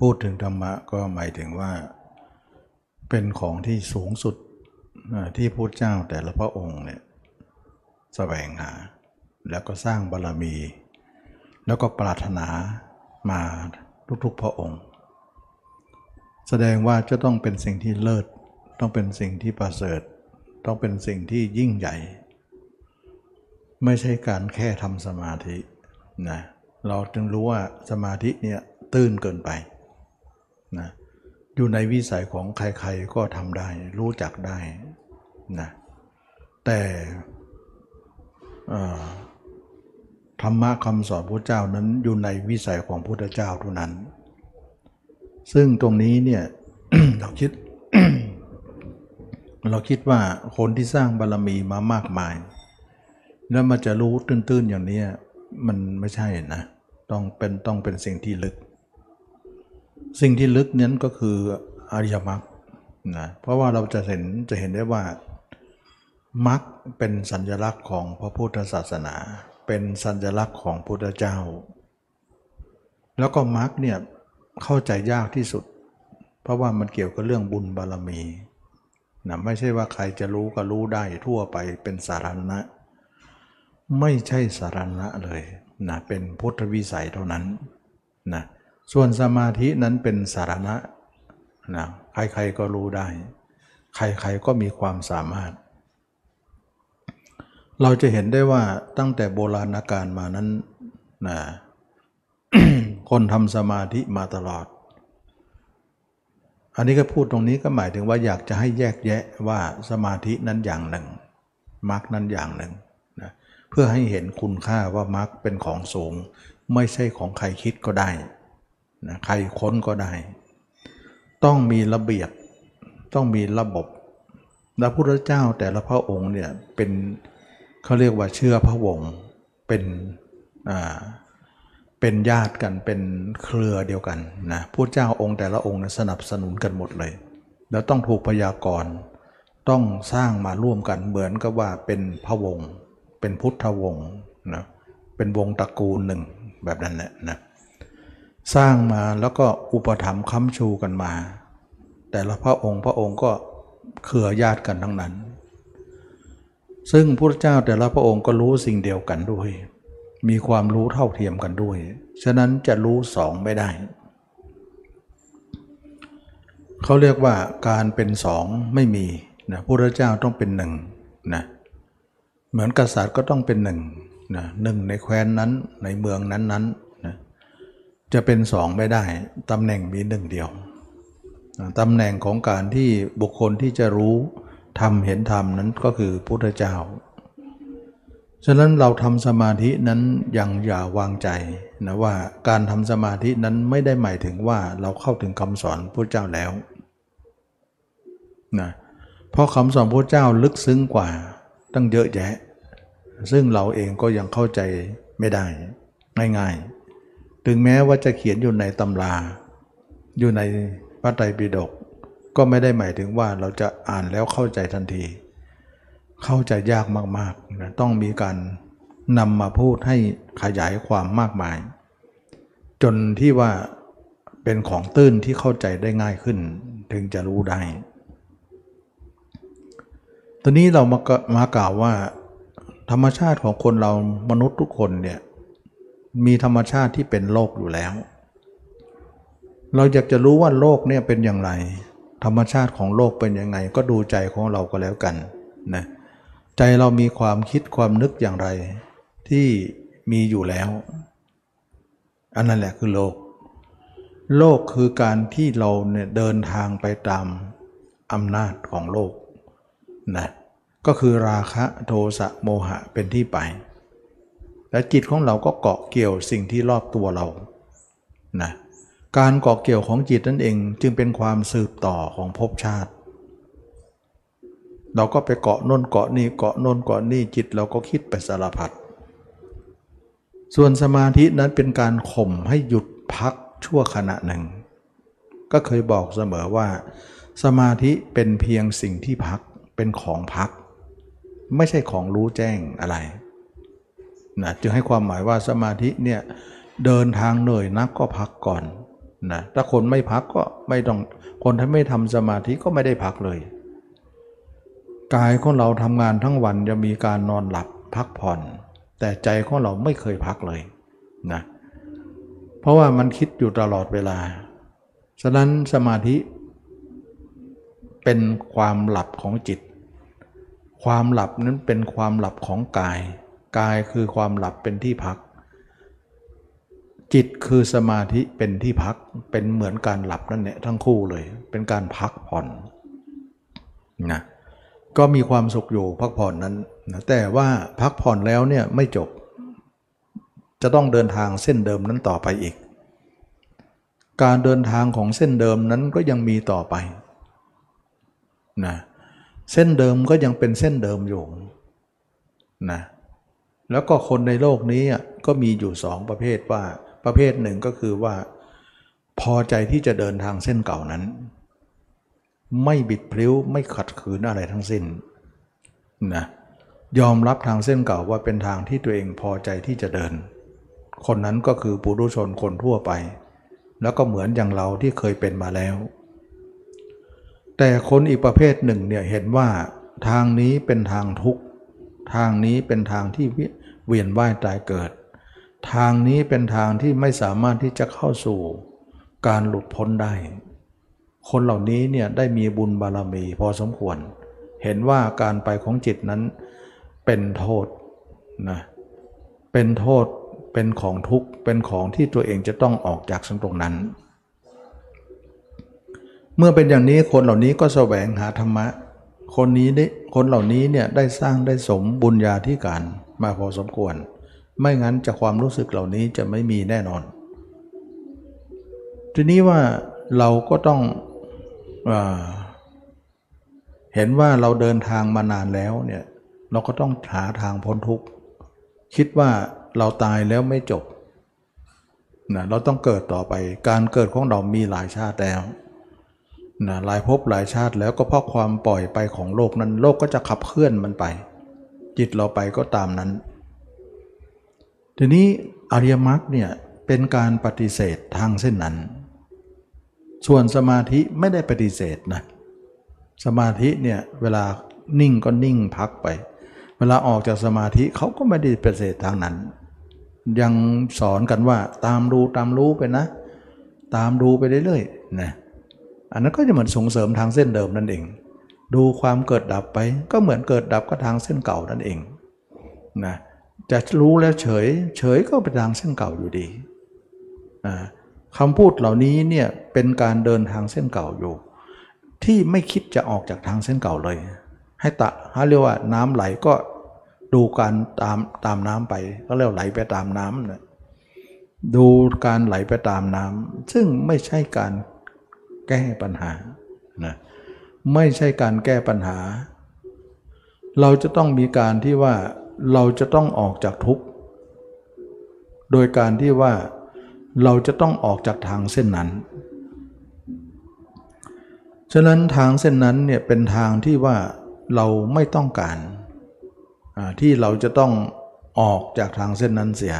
พูดถึงธรรมะก็หมายถึงว่า เป็นของที่สูงสุดที่พระเจ้าแต่ละพระองค์เนี่ยแสวงหา แล้วก็สร้างบารรมี แล้วก็ปรารถนามาทุกๆพระองค์ แสดงว่าจะต้องเป็นสิ่งที่เลิศ ต้องเป็นสิ่งที่ประเสริฐ ต้องเป็นสิ่งที่ยิ่งใหญ่ ไม่ใช่การแค่ทำสมาธินะเราจึงรู้ว่าสมาธิเนี่ย ตื้นเกินไปนะอยู่ในวิสัยของใครๆก็ทำได้ รู้จักได้นะแต่ธรรมะคำสอนพระเจ้านั้นอยู่ในวิสัยของพระพุทธเจ้าเท่านั้น ซึ่งตรงนี้เนี่ยเราคิด เราคิดว่าคนที่สร้างบารรมีมามากมาย แล้วมันจะรู้ตื้นๆอย่างนี้มันไม่ใช่นะต้องเป็นต้องเป็นสิ่งที่ลึก สิ่งที่ลึกนั้นก็คืออริยมรรคนะเพราะว่าเราจะเห็นจะเห็นได้ว่ามรรคเป็นสัญลักษณ์ของพระพุทธศาสนา เป็นสัญลักษณ์ของพุทธเจ้า แล้วก็มรรคเนี่ยเข้าใจยากที่สุด เพราะว่ามันเกี่ยวกับเรื่องบุญบารมีนะไม่ใช่ว่าใครจะรู้ก็รู้ได้ทั่วไปเป็นสาธารณะ ไม่ใช่สาธารณะเลยนะเป็นพุทธวิสัยเท่านั้นนะ ส่วนสมาธินั้นเป็นสาธารณะนะใครๆก็รู้ได้ ใครๆก็มีความสามารถ เราจะเห็นได้ว่าตั้งแต่โบราณกาลมานั้นนะคนทำสมาธิมาตลอด อันนี้ก็พูดตรงนี้ก็หมายถึงว่าอยากจะให้แยกแยะว่าสมาธินั้นอย่างหนึ่งมรรคนั้นอย่างหนึ่งนะเพื่อให้เห็นคุณค่าว่ามรรคเป็นของสูง ไม่ใช่ของใครคิดก็ได้ นะใครค้นก็ได้ ต้องมีระเบียบ ต้องมีระบบพระพุทธเจ้าแต่ละพระองค์เนี่ยเป็นเขาเรียกว่าเชื่อพระวงศ์เป็นอ่าเป็นญาติกันเป็นเครือเดียวกันนะพระเจ้าองค์แต่ละองค์สนับสนุนกันหมดเลย แล้วต้องถูกพยากรณ์ต้องสร้างมาร่วมกันเหมือนกับว่าเป็นพระวงศ์เป็นพุทธวงศ์นะเป็นวงตระกูลหนึ่งแบบนั้นแหละนะ สร้างมาแล้วก็อุปถัมภ์ค้ำชูกันมา แต่ละพระองค์พระองค์ก็เครือญาติกันทั้งนั้น ซึ่งพระเจ้าแต่ละพระองค์ก็รู้สิ่งเดียวกันด้วย มีความรู้เท่าเทียมกันด้วย ฉะนั้นจะรู้สองไม่ได้ เขาเรียกว่าการเป็นสองไม่มีนะพระเจ้าต้องเป็นหนึ่งนะเหมือนกษัตริย์ก็ต้องเป็นหนึ่งนะหนึ่งในแคว้นนั้นในเมืองนั้นๆ จะเป็นสองไม่ได้ตำแหน่งมีหนึ่งเดียวตำแหน่งของการที่บุคคลที่จะรู้ทำเห็นธรรมนั้นก็คือพุทธเจ้า ฉะนั้นเราทำสมาธินั้นยังอย่าวางใจนะว่าการทำสมาธินั้นไม่ได้หมายถึงว่าเราเข้าถึงคำสอนพระเจ้าแล้วนะเพราะคำสอนพระเจ้าลึกซึ้งกว่าตั้งเยอะแยะ ซึ่งเราเองก็ยังเข้าใจไม่ได้ง่ายๆ ถึงแม้ว่าจะเขียนอยู่ในตำรา อยู่ในพระไตรปิฎกก็ไม่ได้หมายถึงว่าเราจะอ่านแล้วเข้าใจทันที เข้าใจยากมากๆนะต้องมีการนำมาพูดให้ขยายความมากมาย จนที่ว่าเป็นของตื้นที่เข้าใจได้ง่ายขึ้น ถึงจะรู้ได้ ตอนนี้เรามามากล่าวว่า ธรรมชาติของคนเรามนุษย์ทุกคนเนี่ย มีธรรมชาติที่เป็นโลกอยู่แล้ว เราอยากจะรู้ว่าโลกเนี่ยเป็นอย่างไร ธรรมชาติของโลกเป็นยังไง ก็ดูใจของเราก็แล้วกันนะใจเรามีความคิดความนึกอย่างไร ที่มีอยู่แล้ว อันนั้นแหละคือโลก โลกคือการที่เราเนี่ยเดินทางไปตามอำนาจของโลกนะก็คือราคะโทสะโมหะเป็นที่ไป และจิตของเราก็เกาะเกี่ยวสิ่งที่รอบตัวเรานะการเกาะเกี่ยวของจิตนั่นเองจึงเป็นความสืบต่อของภพชาติ เราก็ไปเกาะน้นเกาะนี่เกาะน้นเกาะนี่จิตเราก็คิดไปสารพัดส่วนสมาธินั้นเป็นการข่มให้หยุดพักชั่วขณะหนึ่ง ก็เคยบอกเสมอว่า สมาธิเป็นเพียงสิ่งที่พักเป็นของพัก ไม่ใช่ของรู้แจ้งอะไร นะจึงให้ความหมายว่าสมาธิเนี่ยเดินทางเหนื่อยนักก็พักก่อนนะถ้าคนไม่พักก็ไม่ต้องคนที่ไม่ทำสมาธิก็ไม่ได้พักเลย กายของเราทำงานทั้งวันจะมีการนอนหลับพักผ่อน แต่ใจของเราไม่เคยพักเลยนะเพราะว่ามันคิดอยู่ตลอดเวลา ฉะนั้นสมาธิ เป็นความหลับของจิต ความหลับนั้นเป็นความหลับของกาย กายคือความหลับเป็นที่พัก จิตคือสมาธิเป็นที่พักเป็นเหมือนการหลับนั่นแหละทั้งคู่เลย เป็นการพักผ่อนนะก็มีความสุขอยู่พักผ่อนนั้นนะแต่ว่าพักผ่อนแล้วเนี่ยไม่จบ จะต้องเดินทางเส้นเดิมนั้นต่อไปอีก การเดินทางของเส้นเดิมนั้นก็ยังมีต่อไปนะเส้นเดิมก็ยังเป็นเส้นเดิมอยู่นะ แล้วก็คนในโลกนี้ก็มีอยู่สองประเภทว่าประเภทหนึ่งก็คือว่า พอใจที่จะเดินทางเส้นเก่านั้น ไม่บิดพลิ้วไม่ขัดขืนอะไรทั้งสิ้นนะยอมรับทางเส้นเก่าว่าเป็นทางที่ตัวเองพอใจที่จะเดิน คนนั้นก็คือปุถุชนคนทั่วไป แล้วก็เหมือนอย่างเราที่เคยเป็นมาแล้ว แต่คนอีกประเภทหนึ่งเนี่ยเห็นว่าทางนี้เป็นทางทุกข์ทางนี้เป็นทางที่ เวียนว่ายตายเกิด ทางนี้เป็นทางที่ไม่สามารถที่จะเข้าสู่การหลุดพ้นได้ คนเหล่านี้เนี่ยได้มีบุญบารมีพอสมควร เห็นว่าการไปของจิตนั้นเป็นโทษนะเป็นโทษเป็นของทุกข์เป็นของที่ตัวเองจะต้องออกจากสังตรงนั้น เมื่อเป็นอย่างนี้คนเหล่านี้ก็แสวงหาธรรมะ คนนี้ได้คนเหล่านี้เนี่ยได้สร้างได้สมบุญญาธิการ มาพอสมควร ไม่งั้นจะความรู้สึกเหล่านี้จะไม่มีแน่นอน ทีนี้ว่าเราก็ต้องอเห็นว่าเราเดินทางมานานแล้วเนี่ยเราก็ต้องหาทางพ้นทุกข์คิดว่าเราตายแล้วไม่จบนะเราต้องเกิดต่อไป การเกิดของเรามีหลายชาติแล้วนะหลายภพหลายชาติแล้วก็เพราะความปล่อยไปของโลกนั้น โลกก็จะขับเคลื่อนมันไป จิตเราไปก็ตามนั้น ทีนี้อริยมรรคเนี่ยเป็นการปฏิเสธทางเส้นนั้น ส่วนสมาธิไม่ได้ปฏิเสธนะ สมาธิเนี่ยเวลานิ่งก็นิ่งพักไป เวลาออกจากสมาธิเขาก็ไม่ได้ปฏิเสธทางนั้น ยังสอนกันว่าตามดูตามรู้ไปนะ ตามดูไปเรื่อยๆนะ อันนั้นก็จะเหมือนส่งเสริมทางเส้นเดิมนั่นเอง ดูความเกิดดับไปก็เหมือนเกิดดับก็ทางเส้นเก่านั่นเองนะจะรู้แล้วเฉย เฉยก็ไปทางเส้นเก่าอยู่ดีคำพูดเหล่านี้เนี่ยเป็นการเดินทางเส้นเก่าอยู่ ที่ไม่คิดจะออกจากทางเส้นเก่าเลย ให้ตะเขาเรียกว่าน้ำไหลก็ดูการตามตามน้ำไปก็เรียกไหลไปตามน้ำนะดูการไหลไปตามน้ำซึ่งไม่ใช่การแก้ปัญหานะ ไม่ใช่การแก้ปัญหา เราจะต้องมีการที่ว่าเราจะต้องออกจากทุกข์ โดยการที่ว่าเราจะต้องออกจากทางเส้นนั้น ฉะนั้นทางเส้นนั้นเนี่ยเป็นทางที่ว่าเราไม่ต้องการที่เราจะต้องออกจากทางเส้นนั้นเสีย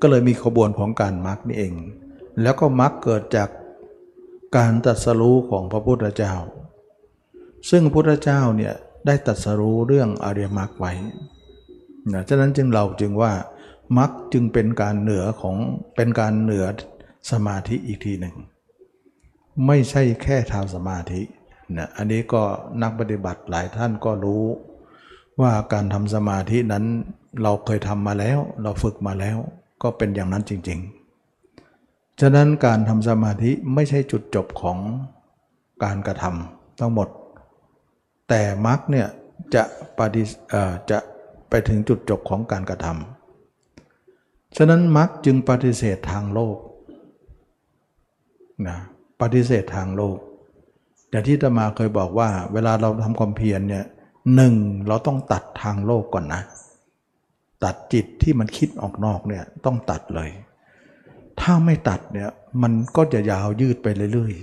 ก็เลยมีขบวนของการมรรคนี่เอง แล้วก็มรรคเกิดจาก การตัดสรู้ของพระพุทธเจ้า ซึ่งพระพุทธเจ้าเนี่ยได้ตัดสรู้เรื่องอริยมรรคไว้นะฉะนั้นจึงเราจึงว่ามรรคจึงเป็นการเหนือของเป็นการเหนือสมาธิอีกทีหนึ่ง ไม่ใช่แค่ทางสมาธินะอันนี้ก็นักปฏิบัติหลายท่านก็รู้ ว่าการทำสมาธินั้นเราเคยทำมาแล้ว เราฝึกมาแล้ว ก็เป็นอย่างนั้นจริง ๆ ฉะนั้นการทำสมาธิไม่ใช่จุดจบของการกระทำทั้งหมด แต่มรรคเนี่ยจะปฏิจะไปถึงจุดจบของการกระทำฉะนั้นมรรคจึงปฏิเสธทางโลกนะปฏิเสธทางโลกอย่างที่ตมาเคยบอกว่า เวลาเราทำความเพียรเนี่ยหนึ่งเราต้องตัดทางโลกก่อนนะ ตัดจิตที่มันคิดออกนอกเนี่ยต้องตัดเลย ถ้าไม่ตัดเนี่ยมันก็จะยาวยืดไปเรื่อย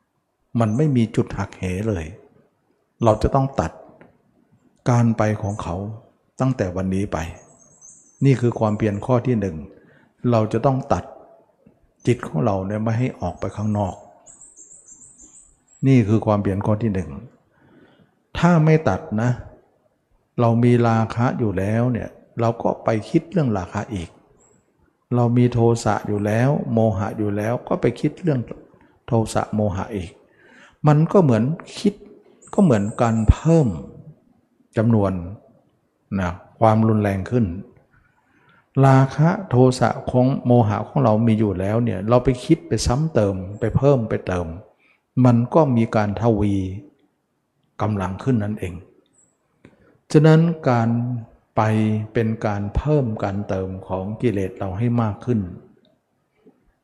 ๆ มันไม่มีจุดหักเหเลย เราจะต้องตัดการไปของเขาตั้งแต่วันนี้ไป นี่คือความเพียรข้อที่หนึ่ง เราจะต้องตัดจิตของเราเนี่ยไม่ให้ออกไปข้างนอก นี่คือความเปลี่ยนข้อที่หนึ่ง ถ้าไม่ตัดนะ เรามีราคะอยู่แล้วเนี่ยเราก็ไปคิดเรื่องราคะอีก เรามีโทสะอยู่แล้ว โมหะอยู่แล้วก็ไปคิดเรื่องโทสะโมหะอีก มันก็เหมือนคิดก็เหมือนการเพิ่มจำนวนนะความรุนแรงขึ้น ราคะโทสะของโมหะของเรามีอยู่แล้วเนี่ยเราไปคิดไปซ้ำเติมไปเพิ่มไปเติม มันก็มีการทวีกำลังขึ้นนั่นเอง ฉะนั้นการ ไปเป็นการเพิ่มการเติมของกิเลสเราให้มากขึ้น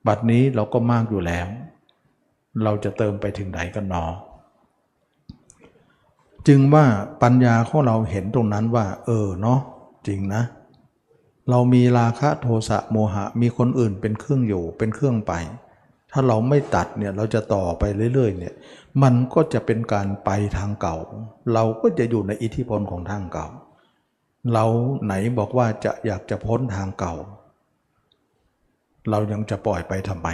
บัดนี้เราก็มากอยู่แล้ว เราจะเติมไปถึงไหนกันหนอ จึงว่าปัญญาของเราเห็นตรงนั้นว่า เออเนาะจริงนะ เรามีราคะโทสะโมหะมีคนอื่นเป็นเครื่องอยู่เป็นเครื่องไป ถ้าเราไม่ตัดเนี่ยเราจะต่อไปเรื่อยๆเนี่ยมันก็จะเป็นการไปทางเก่า เราก็จะอยู่ในอิทธิพลของทางเก่า เราไหนบอกว่าจะอยากจะพ้นทางเก่า เรายังจะปล่อยไปทำไม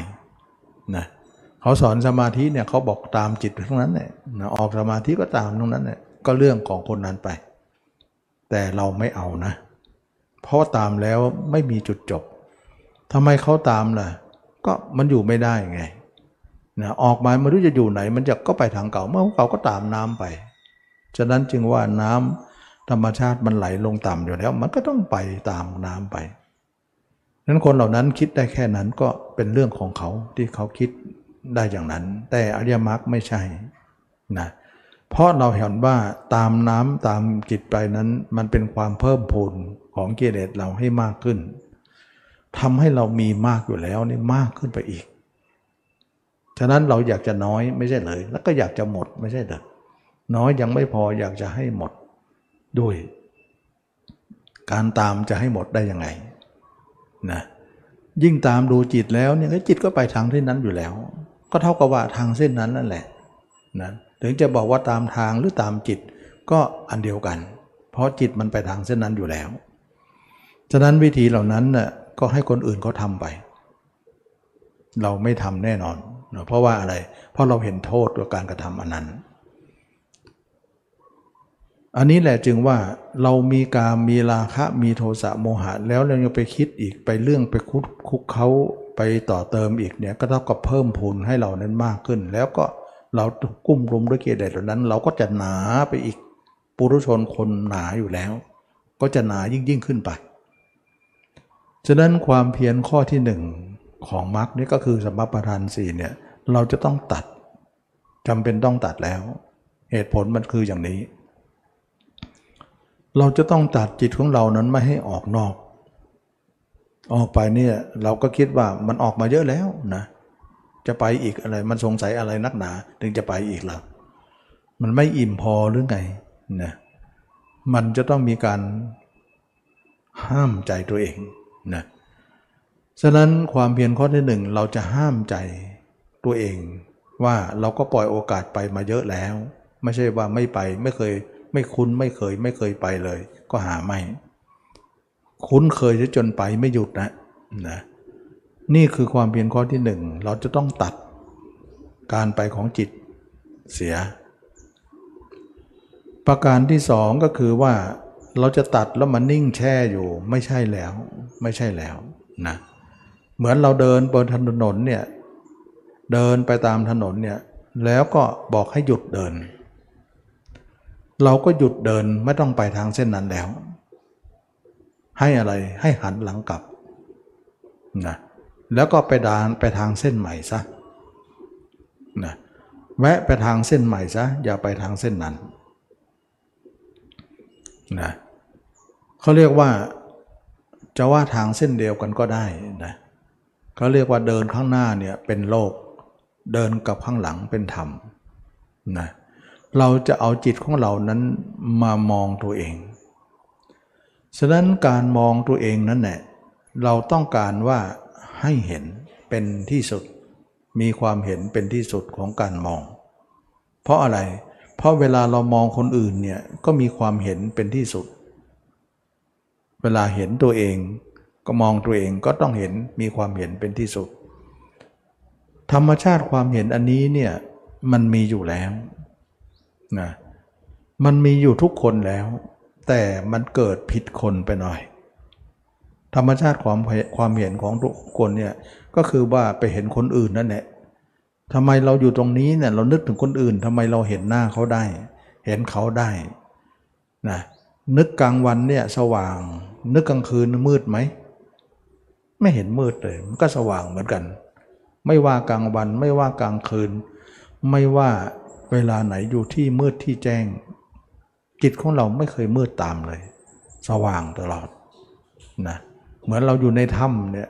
นะเขาสอนสมาธิเนี่ยเขาบอกตามจิตทั้งนั้นเนี่ยออกสมาธิก็ตามตรงนั้นเนี่ยก็เรื่องของคนนั้นไป แต่เราไม่เอานะ เพราะตามแล้วไม่มีจุดจบทำไมเขาตามล่ะ ก็มันอยู่ไม่ได้ไงนะออกมาไม่รู้จะอยู่ไหน มันจะก็ไปทางเก่า เมื่อเก่าก็ตามน้ำไป ฉะนั้นจึงว่าน้ำ ธรรมชาติมันไหลลงต่ำอยู่แล้ว มันก็ต้องไปตามน้ำไปนั้นคนเหล่านั้นคิดได้แค่นั้นก็เป็นเรื่องของเขาที่เขาคิดได้อย่างนั้น แต่อริยมรรคไม่ใช่นะเพราะเราเห็นว่าตามน้ำตามจิตไปนั้นมันเป็นความเพิ่มพูนของกิเลสเราให้มากขึ้นทำให้เรามีมากอยู่แล้วนี่มากขึ้นไปอีก ฉะนั้นเราอยากจะน้อยไม่ใช่เลย แล้วก็อยากจะหมดไม่ใช่เหรอน้อยยังไม่พออยากจะให้หมด ด้วย การตามจะให้หมดได้ยังไงนะยิ่งตามดูจิตแล้วเนี่ยจิตก็ไปทางเส้นนั้นอยู่แล้ว ก็เท่ากับว่าทางเส้นนั้นนั่นแหละนะถึงจะบอกว่าตามทางหรือตามจิตก็อันเดียวกัน เพราะจิตมันไปทางเส้นนั้นอยู่แล้ว ฉะนั้นวิธีเหล่านั้นน่ะก็ให้คนอื่นเขาทาไป เราไม่ทำแน่นอน เพราะว่าอะไร เพราะเราเห็นโทษกับการกระทำอันนั้น อันนี้แหละจึงว่าเรามีการมีราคะมีโทสะโมหะแล้วเรายังไปคิดอีกไปเรื่องไปคุกคุกเขาไปต่อเติมอีกเนี่ยก็เท่ากับเพิ่มพูนให้เรานั้นมากขึ้น แล้วก็เรากุ้มรุมด้วยเกียรติเหล่านั้น เราก็จะหนาไปอีกปุรุชนคนหนาอยู่แล้ว ก็จะหนายิ่งยิ่งขึ้นไป ฉะนั้นความเพียรข้อที่หนึ่งของมรรคนี่ก็คือสมปทานสี่เนี่ยเราจะต้องตัดจำเป็นต้องตัดแล้ว เหตุผลมันคืออย่างนี้ เราจะต้องตัดจิตของเรานั้นไม่ให้ออกนอก ออกไปเนี่ยเราก็คิดว่ามันออกมาเยอะแล้วนะจะไปอีกอะไรมันสงสัยอะไรนักหนาถึงจะไปอีกหรอมันไม่อิ่มพอหรือไงนะมันจะต้องมีการห้ามใจตัวเองนะฉะนั้นความเพียรข้อที่หนึ่งเราจะห้ามใจตัวเอง ว่าเราก็ปล่อยโอกาสไปมาเยอะแล้ว ไม่ใช่ว่าไม่ไปไม่เคย ไม่คุ้นไม่เคยไม่เคยไปเลย ก็หาไม่ คุ้นเคยจนไปไม่หยุดนะนะนี่คือความเพียรข้อที่หนึ่งเราจะต้องตัดการไปของจิตเสีย ประการที่สองก็คือว่าเราจะตัดแล้วมันนิ่งแช่อยู่ไม่ใช่แล้ว ไม่ใช่แล้วนะเหมือนเราเดินบนถนนเนี่ยเดินไปตามถนนเนี่ยแล้วก็บอกให้หยุดเดิน เราก็หยุดเดินไม่ต้องไปทางเส้นนั้นแล้ว ให้อะไรให้หันหลังกลับนะแล้วก็ไปดานไปทางเส้นใหม่ซะนะแวะไปทางเส้นใหม่ซะอย่าไปทางเส้นนั้นนะเขาเรียกว่าจะว่าทางเส้นเดียวกันก็ได้นะเขาเรียกว่าเดินข้างหน้าเนี่ยเป็นโลก เดินกับข้างหลังเป็นธรรมนะ เราจะเอาจิตของเรานั้นมามองตัวเอง ฉะนั้นการมองตัวเองนั้นแหละเราต้องการว่าให้เห็นเป็นที่สุด มีความเห็นเป็นที่สุดของการมอง เพราะอะไร เพราะเวลาเรามองคนอื่นเนี่ยก็มีความเห็นเป็นที่สุด เวลาเห็นตัวเองก็มองตัวเองก็ต้องเห็นมีความเห็นเป็นที่สุด ธรรมชาติความเห็นอันนี้เนี่ยมันมีอยู่แล้ว นะมันมีอยู่ทุกคนแล้ว แต่มันเกิดผิดคนไปหน่อย ธรรมชาติความความเห็นของทุกคนเนี่ยก็คือว่าไปเห็นคนอื่นนั่นแหละทำไมเราอยู่ตรงนี้เนี่ยเรานึกถึงคนอื่นทำไมเราเห็นหน้าเขาได้ เห็นเขาได้นะนึกกลางวันเนี่ยสว่าง นึกกลางคืนมืดไหม ไม่เห็นมืดเลย มันก็สว่างเหมือนกัน ไม่ว่ากลางวันไม่ว่ากลางคืน ไม่ว่า เวลาไหนอยู่ที่มืดที่แจ้ง จิตของเราไม่เคยมืดตามเลย สว่างตลอดนะเหมือนเราอยู่ในถ้ำเนี่ย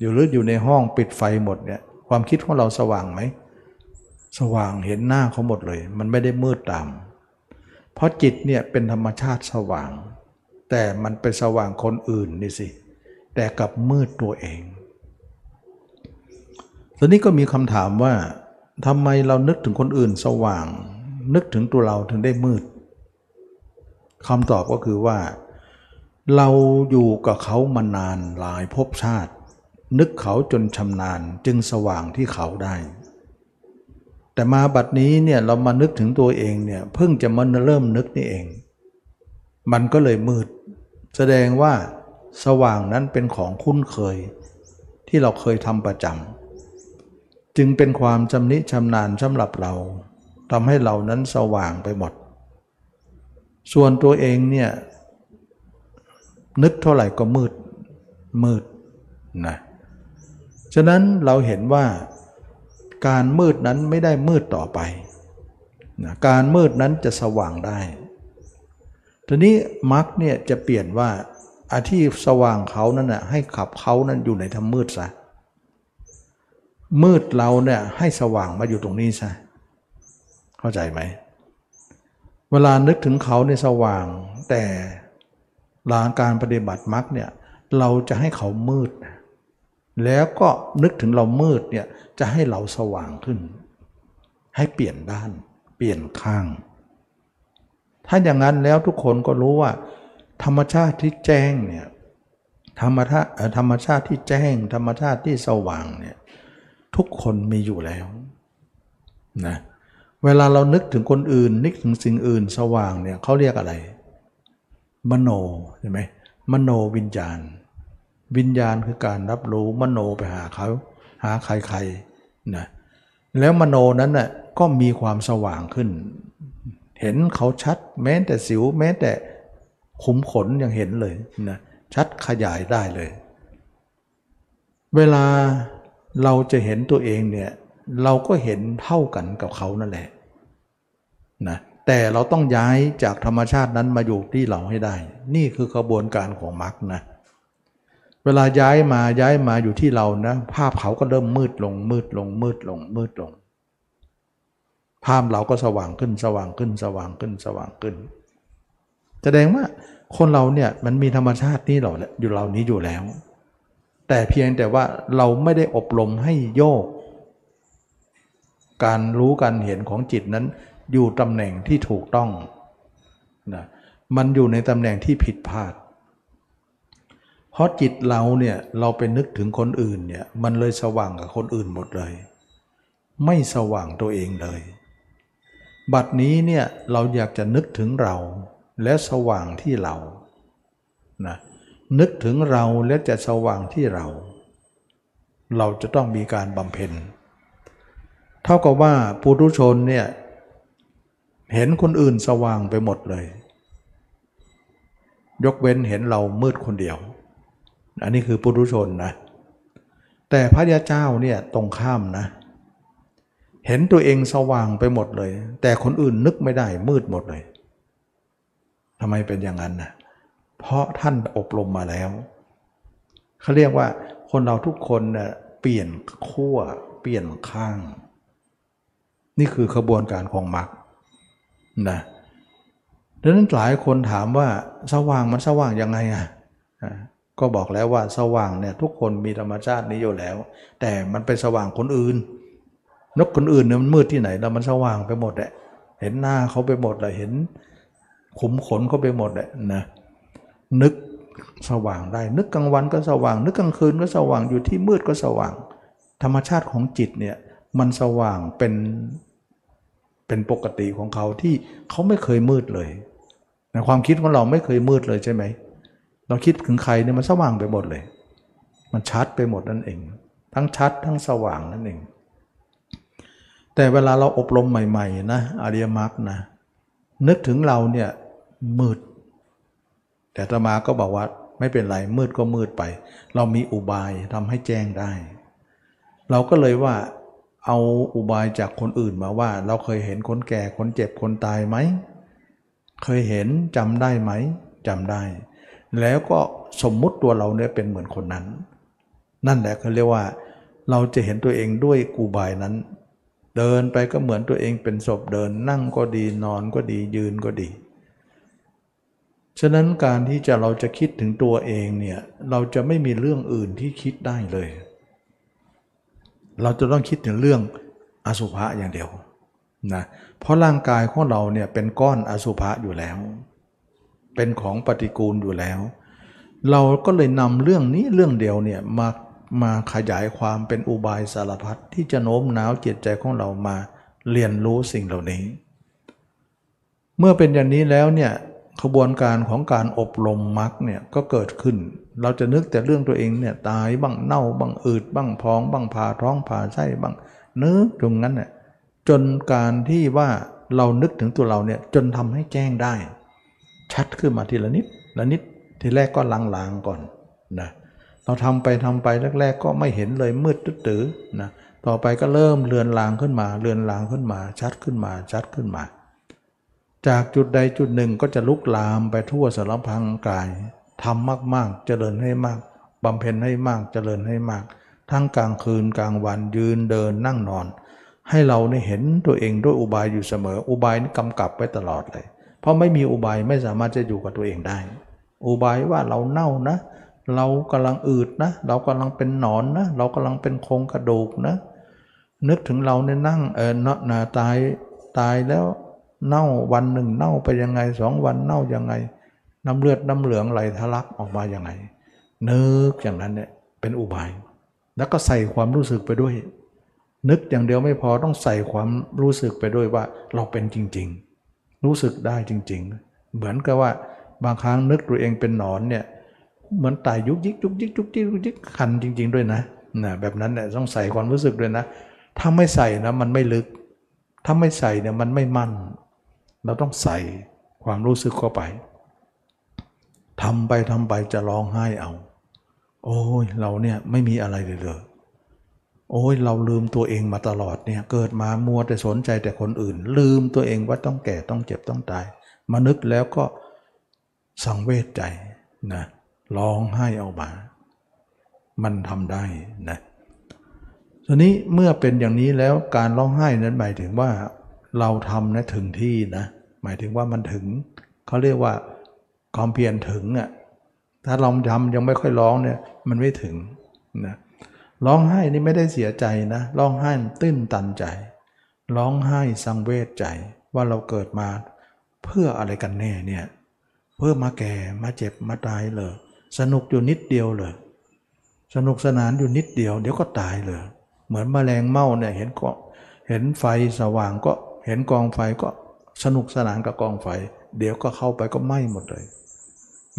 อยู่หรืออยู่ในห้องปิดไฟหมดเนี่ยความคิดของเราสว่างไหมสว่างเห็นหน้าเขาหมดเลย มันไม่ได้มืดตาม เพราะจิตเนี่ยเป็นธรรมชาติสว่าง แต่มันไปสว่างคนอื่นนี่สิ แต่กับมืดตัวเองตอนนี้ก็มีคำถามว่า ทำไมเรานึกถึงคนอื่นสว่าง นึกถึงตัวเราถึงได้มืดคำตอบก็คือว่า เราอยู่กับเขามานานหลายภพชาติ นึกเขาจนชำนาญจึงสว่างที่เขาได้ แต่มาบัดนี้เนี่ยเรามานึกถึงตัวเองเนี่ยเพิ่งจะมันเริ่มนึกนี่เอง มันก็เลยมืด แสดงว่าสว่างนั้นเป็นของคุ้นเคย ที่เราเคยทำประจำ จึงเป็นความจำนิชำนาญสำหรับเราทำให้เรานั้นสว่างไปหมด ส่วนตัวเองเนี่ยนึกเท่าไหร่ก็มืดมืดนะฉะนั้นเราเห็นว่าการมืดนั้นไม่ได้มืดต่อไปนะการมืดนั้นจะสว่างได้ ทีนี้มรรคเนี่ยจะเปลี่ยนว่าอาที่สว่างเขานั้นนะให้ขับเขานั้นอยู่ในทำมืดซะ มืดเราเนี่ยให้สว่างมาอยู่ตรงนี้ซะเข้าใจไหม เวลานึกถึงเขาในสว่าง แต่หลังการปฏิบัติมรรคเนี่ยเราจะให้เขามืด แล้วก็นึกถึงเรามืดเนี่ยจะให้เราสว่างขึ้น ให้เปลี่ยนด้าน เปลี่ยนข้าง ถ้าอย่างนั้นแล้วทุกคนก็รู้ว่า ธรรมชาติที่แจ้งเนี่ยธรรมชาติธรรมชาติที่แจ้ง ธรรมชาติที่สว่างเนี่ย ทุกคนมีอยู่แล้วนะเวลาเรานึกถึงคนอื่น นึกถึงสิ่งอื่นสว่างเนี่ยเขาเรียกอะไร มโนใช่ไหมมโนวิญญาณ วิญญาณคือการรับรู้มโนไปหาเขา หาใครๆนะแล้วมโนนั้นน่ะก็มีความสว่างขึ้น เห็นเขาชัดแม้แต่สิวแม้แต่ขุมขนยังเห็นเลยนะชัดขยายได้เลย เวลา เราจะเห็นตัวเองเนี่ยเราก็เห็นเท่ากันกับเขานั่นแหละนะแต่เราต้องย้ายจากธรรมชาตินั้นมาอยู่ที่เราให้ได้ นี่คือกระบวนการของมรรคนะเวลาย้ายมาย้ายมาอยู่ที่เรานะภาพเขาก็เริ่มมืดลงมืดลงมืดลงมืดลง ภาพเราก็สว่างขึ้นสว่างขึ้นสว่างขึ้นสว่างขึ้น แสดงว่าคนเราเนี่ยมันมีธรรมชาตินี้เราอยู่เรานี้อยู่แล้ว แต่เพียงแต่ว่าเราไม่ได้อบรมให้โยก การรู้การเห็นของจิตนั้น อยู่ตำแหน่งที่ถูกต้องนะมันอยู่ในตำแหน่งที่ผิดพลาด เพราะจิตเราเนี่ยเราไปนึกถึงคนอื่นเนี่ยมันเลยสว่างกับคนอื่นหมดเลย ไม่สว่างตัวเองเลย บัดนี้เนี่ยเราอยากจะนึกถึงเราและสว่างที่เรานะ นึกถึงเราและจะสว่างที่เรา เราจะต้องมีการบำเพ็ญ เท่ากับว่าปุถุชนเนี่ยเห็นคนอื่นสว่างไปหมดเลย ยกเว้นเห็นเรามืดคนเดียว อันนี้คือปุถุชนนะแต่พระยาเจ้าเนี่ยตรงข้ามนะ เห็นตัวเองสว่างไปหมดเลย แต่คนอื่นนึกไม่ได้มืดหมดเลยทำไมเป็นอย่างนั้นนะ เพราะท่านอบรมมาแล้วเขาเรียกว่าคนเราทุกคนเน่ยเปลี่ยนขั้วเปลี่ยนข้าง นี่คือขบวนการของมรรคนะดังนั้นหลายคนถามว่าสว่างมันสว่างยังไงอะก็บอกแล้วว่าสว่างเนี่ยทุกคนมีธรรมชาตินี้อยู่แล้ว แต่มันไปสว่างคนอื่น นกคนอื่นเนี่ยมันมืดที่ไหนแล้วมันสว่างไปหมดแหละเห็นหน้าเขาไปหมดเลยเห็นขุมขนเขาไปหมดแหละนะ นึกสว่างได้ นึกกลางวันก็สว่าง นึกกลางคืนก็สว่างอยู่ที่มืดก็สว่าง ธรรมชาติของจิตเนี่ยมันสว่างเป็นเป็นปกติของเขาที่เขาไม่เคยมืดเลยในความคิดของเราไม่เคยมืดเลยใช่ไหม เราคิดถึงใครเนี่ยมันสว่างไปหมดเลย มันชัดไปหมดนั่นเอง ทั้งชัดทั้งสว่างนั่นเอง แต่เวลาเราอบรมใหม่ ๆ นะอริยมรรคนะนึกถึงเราเนี่ยมืด แต่ตมาก็บอกว่าไม่เป็นไรมืดก็มืดไป เรามีอุบายทำให้แจ้งได้ เราก็เลยว่าเอาอุบายจากคนอื่นมาว่า เราเคยเห็นคนแก่คนเจ็บคนตายไหม เคยเห็นจำได้ไหมจำได้ แล้วก็สมมุติตัวเราเนี่ยเป็นเหมือนคนนั้น นั่นแหละเขาเรียกว่า เราจะเห็นตัวเองด้วยกูบายนั้น เดินไปก็เหมือนตัวเองเป็นศพเดิน นั่งก็ดีนอนก็ดียืนก็ดี ฉะนั้นการที่จะเราจะคิดถึงตัวเองเนี่ย เราจะไม่มีเรื่องอื่นที่คิดได้เลย เราจะต้องคิดถึงเรื่องอสุภะอย่างเดียวนะเพราะร่างกายของเราเนี่ยเป็นก้อนอสุภะอยู่แล้ว เป็นของปฏิกูลอยู่แล้ว เราก็เลยนำเรื่องนี้เรื่องเดียวเนี่ยมามาขยายความเป็นอุบายสารพัดที่จะโน้มน้าวจิตใจของเรามาเรียนรู้สิ่งเหล่านี้ เมื่อเป็นอย่างนี้แล้วเนี่ย ขบวนการของการอบรมมรรคเนี่ยก็เกิดขึ้น เราจะนึกแต่เรื่องตัวเองเนี่ยตายบ้างเน่าบ้างอืดบ้างพองบ้างผ่าท้องผ่าไส้บ้างนึกตรงนั้นเนี่ยจนการที่ว่าเรานึกถึงตัวเราเนี่ยจนทำให้แจ้งได้ ชัดขึ้นมาทีละนิดละนิดทีแรกก็ลางๆก่อนนะเราทำไปทำไปแรก ๆ ก็ไม่เห็นเลยมืดตื้อนะต่อไปก็เริ่มเลือนลางขึ้นมา เลือนลางขึ้นมา ชัดขึ้นมาชัดขึ้นมา จากจุดใดจุดหนึ่งก็จะลุกลามไปทั่วสารพังกายทำมากๆ เจริญให้มากบำเพ็ญให้มากเจริญให้มาก ทั้งกลางคืนกลางวันยืนเดินนั่งนอน ให้เราเนี่ยเห็นตัวเองด้วยอุบายอยู่เสมอ อุบายนี่กำกับไว้ตลอดเลย เพราะไม่มีอุบายไม่สามารถจะอยู่กับตัวเองได้ อุบายว่าเราเน่านะ เรากำลังอืดนะ เรากำลังเป็นหนอนนะ เรากำลังเป็นโครงกระดูกนะ นึกถึงเราเนี่ยนั่งเออเนาะนาตายตายแล้ว เน่าวันหนึ่งเน่าไปยังไงสองวันเน่ายังไง น้ำเลือดน้ำเหลืองไหลทะลักออกมาอย่างไงนึกอย่างนั้นเนี่ยเป็นอุบาย แล้วก็ใส่ความรู้สึกไปด้วย นึกอย่างเดียวไม่พอต้องใส่ความรู้สึกไปด้วยว่าเราเป็นจริง ๆ รู้สึกได้จริง ๆ เหมือนกับว่าบางครั้งนึกตัวเองเป็นหนอนเนี่ยเหมือนตายยุกยิกยุกยิกยุกยิกยุกยิกคันจริง ๆ ด้วยนะนะแบบนั้นเนี่ยต้องใส่ความรู้สึกด้วยนะ ถ้าไม่ใส่นะมันไม่ลึก ถ้าไม่ใส่เนี่ยมันไม่มั่น เราต้องใส่ความรู้สึกเข้าไปทำไปทำไปจะร้องไห้เอา โอ้ยเราเนี่ยไม่มีอะไรเลยเลยโอ้ยเราลืมตัวเองมาตลอดเนี่ยเกิดมามัวแต่สนใจแต่คนอื่น ลืมตัวเองว่าต้องแก่ต้องเจ็บต้องตาย มานึกแล้วก็สังเวชใจนะร้องไห้ออกมา มันทำได้นะทีนี้เมื่อเป็นอย่างนี้แล้วการร้องไห้นั้นหมายถึงว่า เราทำนะถึงที่นะหมายถึงว่ามันถึงเขาเรียกว่าความเพียรถึงอะ่ะถ้าเราทำยังไม่ค่อยร้องเนี่ยมันไม่ถึงนะร้องไห้นี่ไม่ได้เสียใจนะร้องไห้ตื้นตันใจ ร้องไห้สังเวชใจว่าเราเกิดมาเพื่ออะไรกันแน่เนี่ยเพื่อมาแก่มาเจ็บมาตายเลยสนุกอยู่นิดเดียวเลยสนุกสนานอยู่นิดเดียว เดี๋ยวก็ตายเลยเหมือนมแมลงเม่าเนี่ยเห็นก็เห็นไฟสว่างก็ เห็นกองไฟก็สนุกสนานกับกองไฟ เดี๋ยวก็เข้าไปก็ไหม้หมดเลย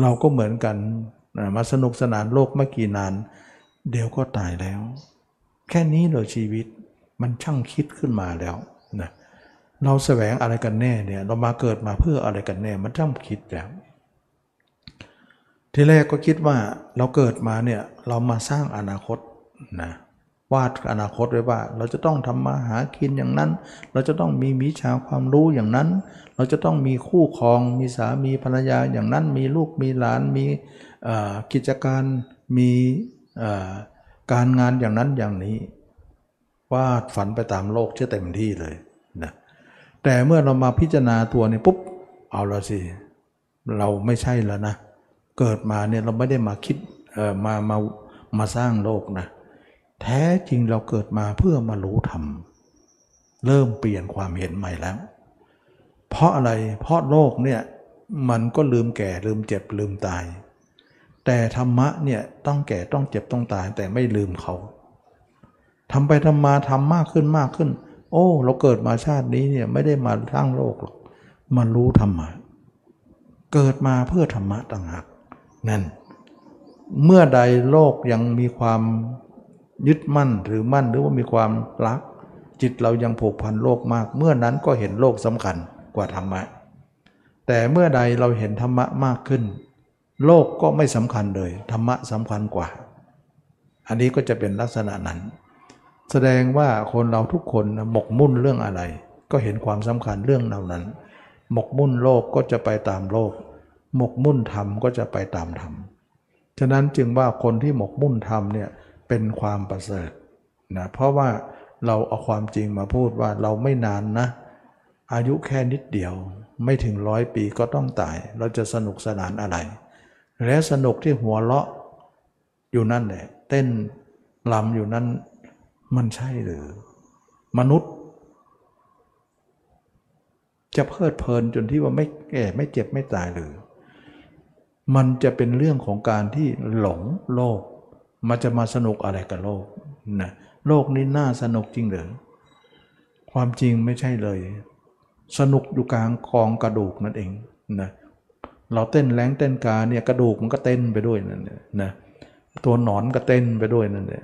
เราก็เหมือนกันมาสนุกสนานโลกไม่กี่นาน เดี๋ยวก็ตายแล้ว แค่นี้เลยชีวิตมันช่างคิดขึ้นมาแล้วนะเราแสวงอะไรกันแน่เนี่ยเรามาเกิดมาเพื่ออะไรกันแน่ มันช่างคิดแล้วทีแรกก็คิดว่าเราเกิดมาเนี่ยเรามาสร้างอนาคตนะ วาดอนาคตไว้ว่า เราจะต้องทำมาหากินอย่างนั้น เราจะต้องมีมิชาความรู้อย่างนั้น เราจะต้องมีคู่ครอง มีสามีภรรยาอย่างนั้น มีลูกมีหลานมีกิจการมีการงานอย่างนั้นอย่างนี้ วาดฝันไปตามโลกเชื่อเต็มที่เลยนะแต่เมื่อเรามาพิจารณาตัวนี่ปุ๊บเอาละสิเราไม่ใช่แล้วนะ เกิดมาเนี่ยเราไม่ได้มาคิดเออมามามาสร้างโลกนะ แท้จริงเราเกิดมาเพื่อมารู้ธรรม เริ่มเปลี่ยนความเห็นใหม่แล้ว เพราะอะไรเพราะโลกเนี่ยมันก็ลืมแก่ลืมเจ็บลืมตาย แต่ธรรมะเนี่ยต้องแก่ต้องเจ็บต้องตายแต่ไม่ลืมเขาทำไปทำมาทำมากขึ้นมากขึ้น โอ้ เราเกิดมาชาตินี้เนี่ยไม่ได้มาสร้างโลกหรอกมารู้ธรรมะ เกิดมาเพื่อธรรมะต่างหากนั่น เมื่อใดโลกยังมีความ ยึดมั่นหรือมั่นหรือว่ามีความรัก จิตเรายังผูกพันโลกมาก เมื่อนั้นก็เห็นโลกสำคัญกว่าธรรมะ แต่เมื่อใดเราเห็นธรรมะมากขึ้น โลกก็ไม่สำคัญเลย ธรรมะสำคัญกว่า อันนี้ก็จะเป็นลักษณะนั้น แสดงว่าคนเราทุกคนหมกมุ่นเรื่องอะไร ก็เห็นความสำคัญเรื่องเหล่านั้น หมกมุ่นโลกก็จะไปตามโลก หมกมุ่นธรรมก็จะไปตามธรรมฉะนั้นจึงว่าคนที่หมกมุ่นธรรมเนี่ย เป็นความประเสริฐนะเพราะว่าเราเอาความจริงมาพูดว่าเราไม่นานนะ อายุแค่นิดเดียว ไม่ถึงร้อยปีก็ต้องตาย เราจะสนุกสนานอะไร และสนุกที่หัวเราะอยู่นั่นแหละเต้นลำอยู่นั่นมันใช่หรือ มนุษย์ จะเพลิดเพลินจนที่ว่าไม่แก่ไม่เจ็บไม่ตายหรือ มันจะเป็นเรื่องของการที่หลงโลก มันจะมาสนุกอะไรกับโลกนะโลกนี้น่าสนุกจริงหรือความจริงไม่ใช่เลย สนุกอยู่กลางกองกระดูกนั่นเองนะเราเต้นแรงเต้นกาเนี่ยกระดูกมันก็เต้นไปด้วยนั่นนะตัวหนอนก็เต้นไปด้วยนั่นแหละ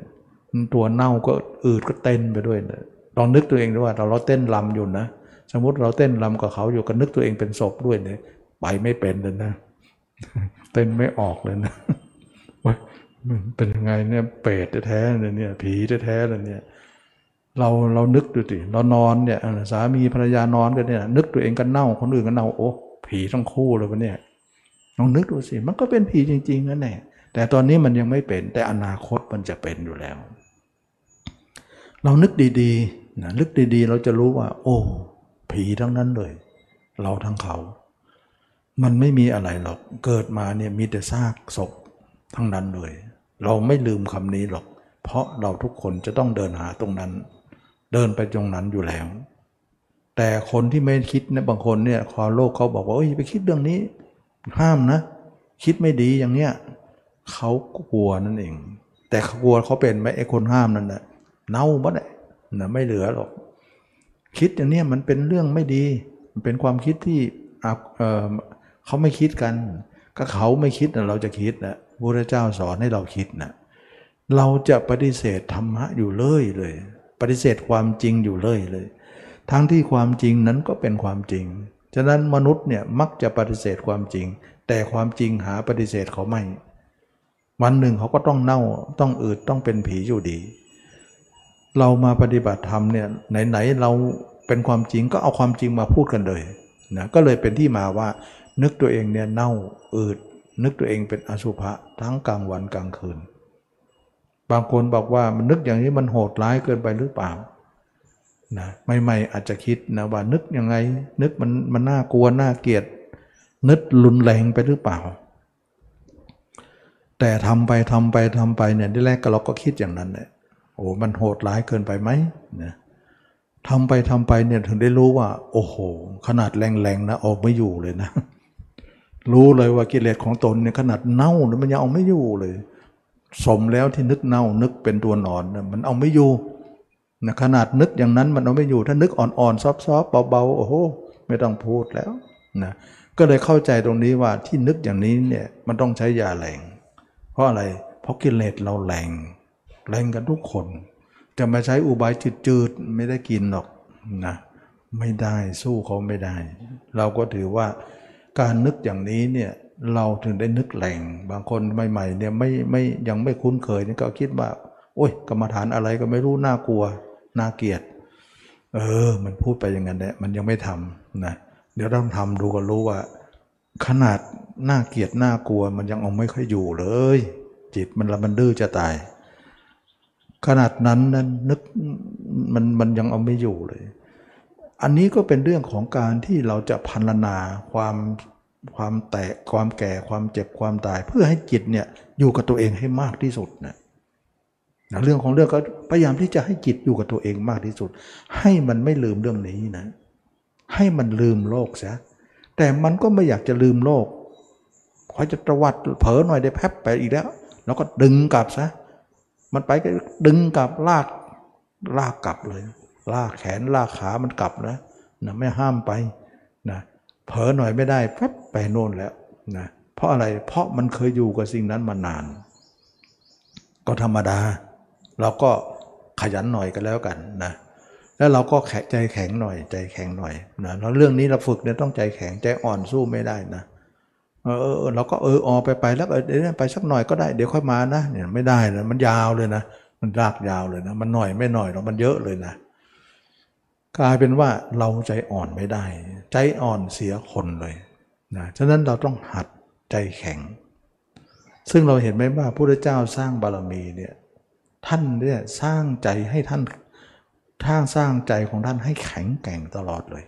ตัวเน่าก็อืดก็เต้นไปด้วยนะลองนึกตัวเองด้วยว่าเราเราเต้นลำอยู่นะ สมมติเราเต้นลำกับเขาอยู่ก็นึกตัวเองเป็นศพด้วยเนี่ยไปไม่เป็นเลยนะ เต้นไม่ออกเลยนะ เป็นยังไงเนี่ยเปรตแท้ๆเลยเนี่ย ผีแท้ๆเลยเนี่ย เราเรานึกดูสิเรานอนเนี่ยสามีภรรยานอนกันเนี่ย นึกตัวเองก็เน่าคนอื่นก็เน่าโอ้ผีทั้งคู่เลยวะเนี่ยลองนึกดูสิมันก็เป็นผีจริงๆนั่นแหละแต่ตอนนี้มันยังไม่เป็น แต่อนาคตมันจะเป็นอยู่แล้ว เรานึกดีๆนะนึกดีๆ เราจะรู้ว่า โอ้ ผีทั้งนั้นเลย เราทั้งเขา มันไม่มีอะไรหรอกเกิดมาเนี่ยมีแต่ซากศพ ทั้งนั้นเลย เราไม่ลืมคำนี้หรอก เพราะเราทุกคนจะต้องเดินหาตรงนั้น เดินไปตรงนั้นอยู่แล้ว แต่คนที่ไม่คิดนะบางคนเนี่ยคอโลกเขาบอกว่าเอ้ยไปคิดเรื่องนี้ ห้ามนะ คิดไม่ดีอย่างเนี้ยเขากลัวนั่นเอง แต่เขากลัวเขาเป็นไหมไอ้คนห้ามนั่นนะเน่าหมดเลยนะไม่เหลือหรอก คิดอย่างเนี้ยมันเป็นเรื่องไม่ดี มันเป็นความคิดที่เเขาไม่คิดกัน ก็เขาไม่คิดเราจะคิดนะ พระเจ้าสอนให้เราคิดนะเราจะปฏิเสธธรรมะอยู่เลยเลย ปฏิเสธความจริงอยู่เลยเลย ทั้งที่ความจริงนั้นก็เป็นความจริง ฉะนั้นมนุษย์เนี่ยมักจะปฏิเสธความจริง แต่ความจริงหาปฏิเสธเขาไม่ วันหนึ่งเขาก็ต้องเน่าต้องอืดต้องเป็นผีอยู่ดี เรามาปฏิบัติธรรมเนี่ยไหนๆเราเป็นความจริงก็เอาความจริงมาพูดกันเลยนะก็เลยเป็นที่มาว่านึกตัวเองเนี่ยเน่าอืด นึกตัวเองเป็นอสุภะทั้งกลางวันกลางคืน บางคนบอกว่ามันนึกอย่างนี้มันโหดร้ายเกินไปหรือเปล่านะใหม่ๆอาจจะคิดนะว่านึกยังไง นึกมันมันน่ากลัวน่าเกลียด นึกรุนแรงไปหรือเปล่า แต่ทำไปทำไปทำไปเนี่ยที่แรกก็เราก็คิดอย่างนั้นเนี่ยโอ้มันโหดร้ายเกินไปไหมนี่ยทำไปทำไปเนี่ยถึงได้รู้ว่า โอ้โห ขนาดแรงๆนะออกไม่อยู่เลยนะ รู้เลยว่ากิเลสของตนเนี่ยขนาดเน่าเนี่ยมันยังเอาไม่อยู่เลย สมแล้วที่นึกเน่านึกเป็นตัวนอนเนี่ยมันเอาไม่อยู่นะขนาดนึกอย่างนั้นมันเอาไม่อยู่ถ้านึกอ่อนๆซอฟๆเบาๆโอ้โหไม่ต้องพูดแล้วนะก็เลยเข้าใจตรงนี้ว่าที่นึกอย่างนี้เนี่ยมันต้องใช้ยาแรง เพราะอะไร เพราะกิเลสเราแรงแรงกันทุกคน จะมาใช้อุบายจืดๆไม่ได้กินหรอกนะไม่ได้สู้เขาไม่ได้ เราก็ถือว่า การนึกอย่างนี้เนี่ยเราถึงได้นึกแรงบางคนใหม่ๆเนี่ยไม่ไม่ยังไม่คุ้นเคยนี่ก็คิดว่าโอ้ยกรรมฐานอะไรก็ไม่รู้น่ากลัวน่าเกลียด เออ มันพูดไปอย่างนั้นแหละมันยังไม่ทำนะเดี๋ยวต้องทำดูก็รู้ว่า ขนาดน่าเกลียดน่ากลัว มันยังเอาไม่ค่อยอยู่เลย จิตมันละมันดื้อจะตาย ขนาดนั้นนั้นนึกมันมันยังเอาไม่อยู่เลย อันนี้ก็เป็นเรื่องของการที่เราจะพันนาความความแตกความแก่ความเจ็บความตาย เพื่อให้จิตเนี่ยอยู่กับตัวเองให้มากที่สุดนะเรื่องของเรื่องก็พยายามที่จะให้จิตอยู่กับตัวเองมากที่สุด ให้มันไม่ลืมเรื่องนี้นะ ให้มันลืมโลกซะแต่มันก็ไม่อยากจะลืมโลกขอจะตวัดเผลอหน่อยได้แพบไปอีกแล้ว แล้วก็ดึงกลับซะมันไปก็ดึงกลับลากลากกลับเลย ลากแขนลากขามันกลับนะนะไม่ห้ามไปนะเผลอหน่อยไม่ได้ปั๊บไปโน่นแล้วนะเพราะอะไรเพราะมันเคยอยู่กับสิ่งนั้นมานาน ก็ธรรมดา เราก็ขยันหน่อยกันแล้วกันนะแล้วเราก็แข็งใจแข็งหน่อยใจแข็งหน่อยนะแล้วเรื่องนี้เราฝึกเนี่ยต้องใจแข็งใจอ่อนสู้ไม่ได้นะเออเราก็เออออไปไปแล้วเออเดี๋ยวไปสักหน่อยก็ได้เดี๋ยวค่อยมานะเนี่ยไม่ได้นะมันยาวเลยนะ มันรากยาวเลยนะ มันหน่อยไม่หน่อยหรอกมันเยอะเลยนะ กลายเป็นว่าเราใจอ่อนไม่ได้ ใจอ่อนเสียคนเลยนะฉะนั้นเราต้องหัดใจแข็ง ซึ่งเราเห็นไหมว่าพระพุทธเจ้าสร้างบารมีเนี่ยท่านเนี่ยสร้างใจให้ท่านท่างสร้างใจของท่านให้แข็งแกร่งตลอดเลย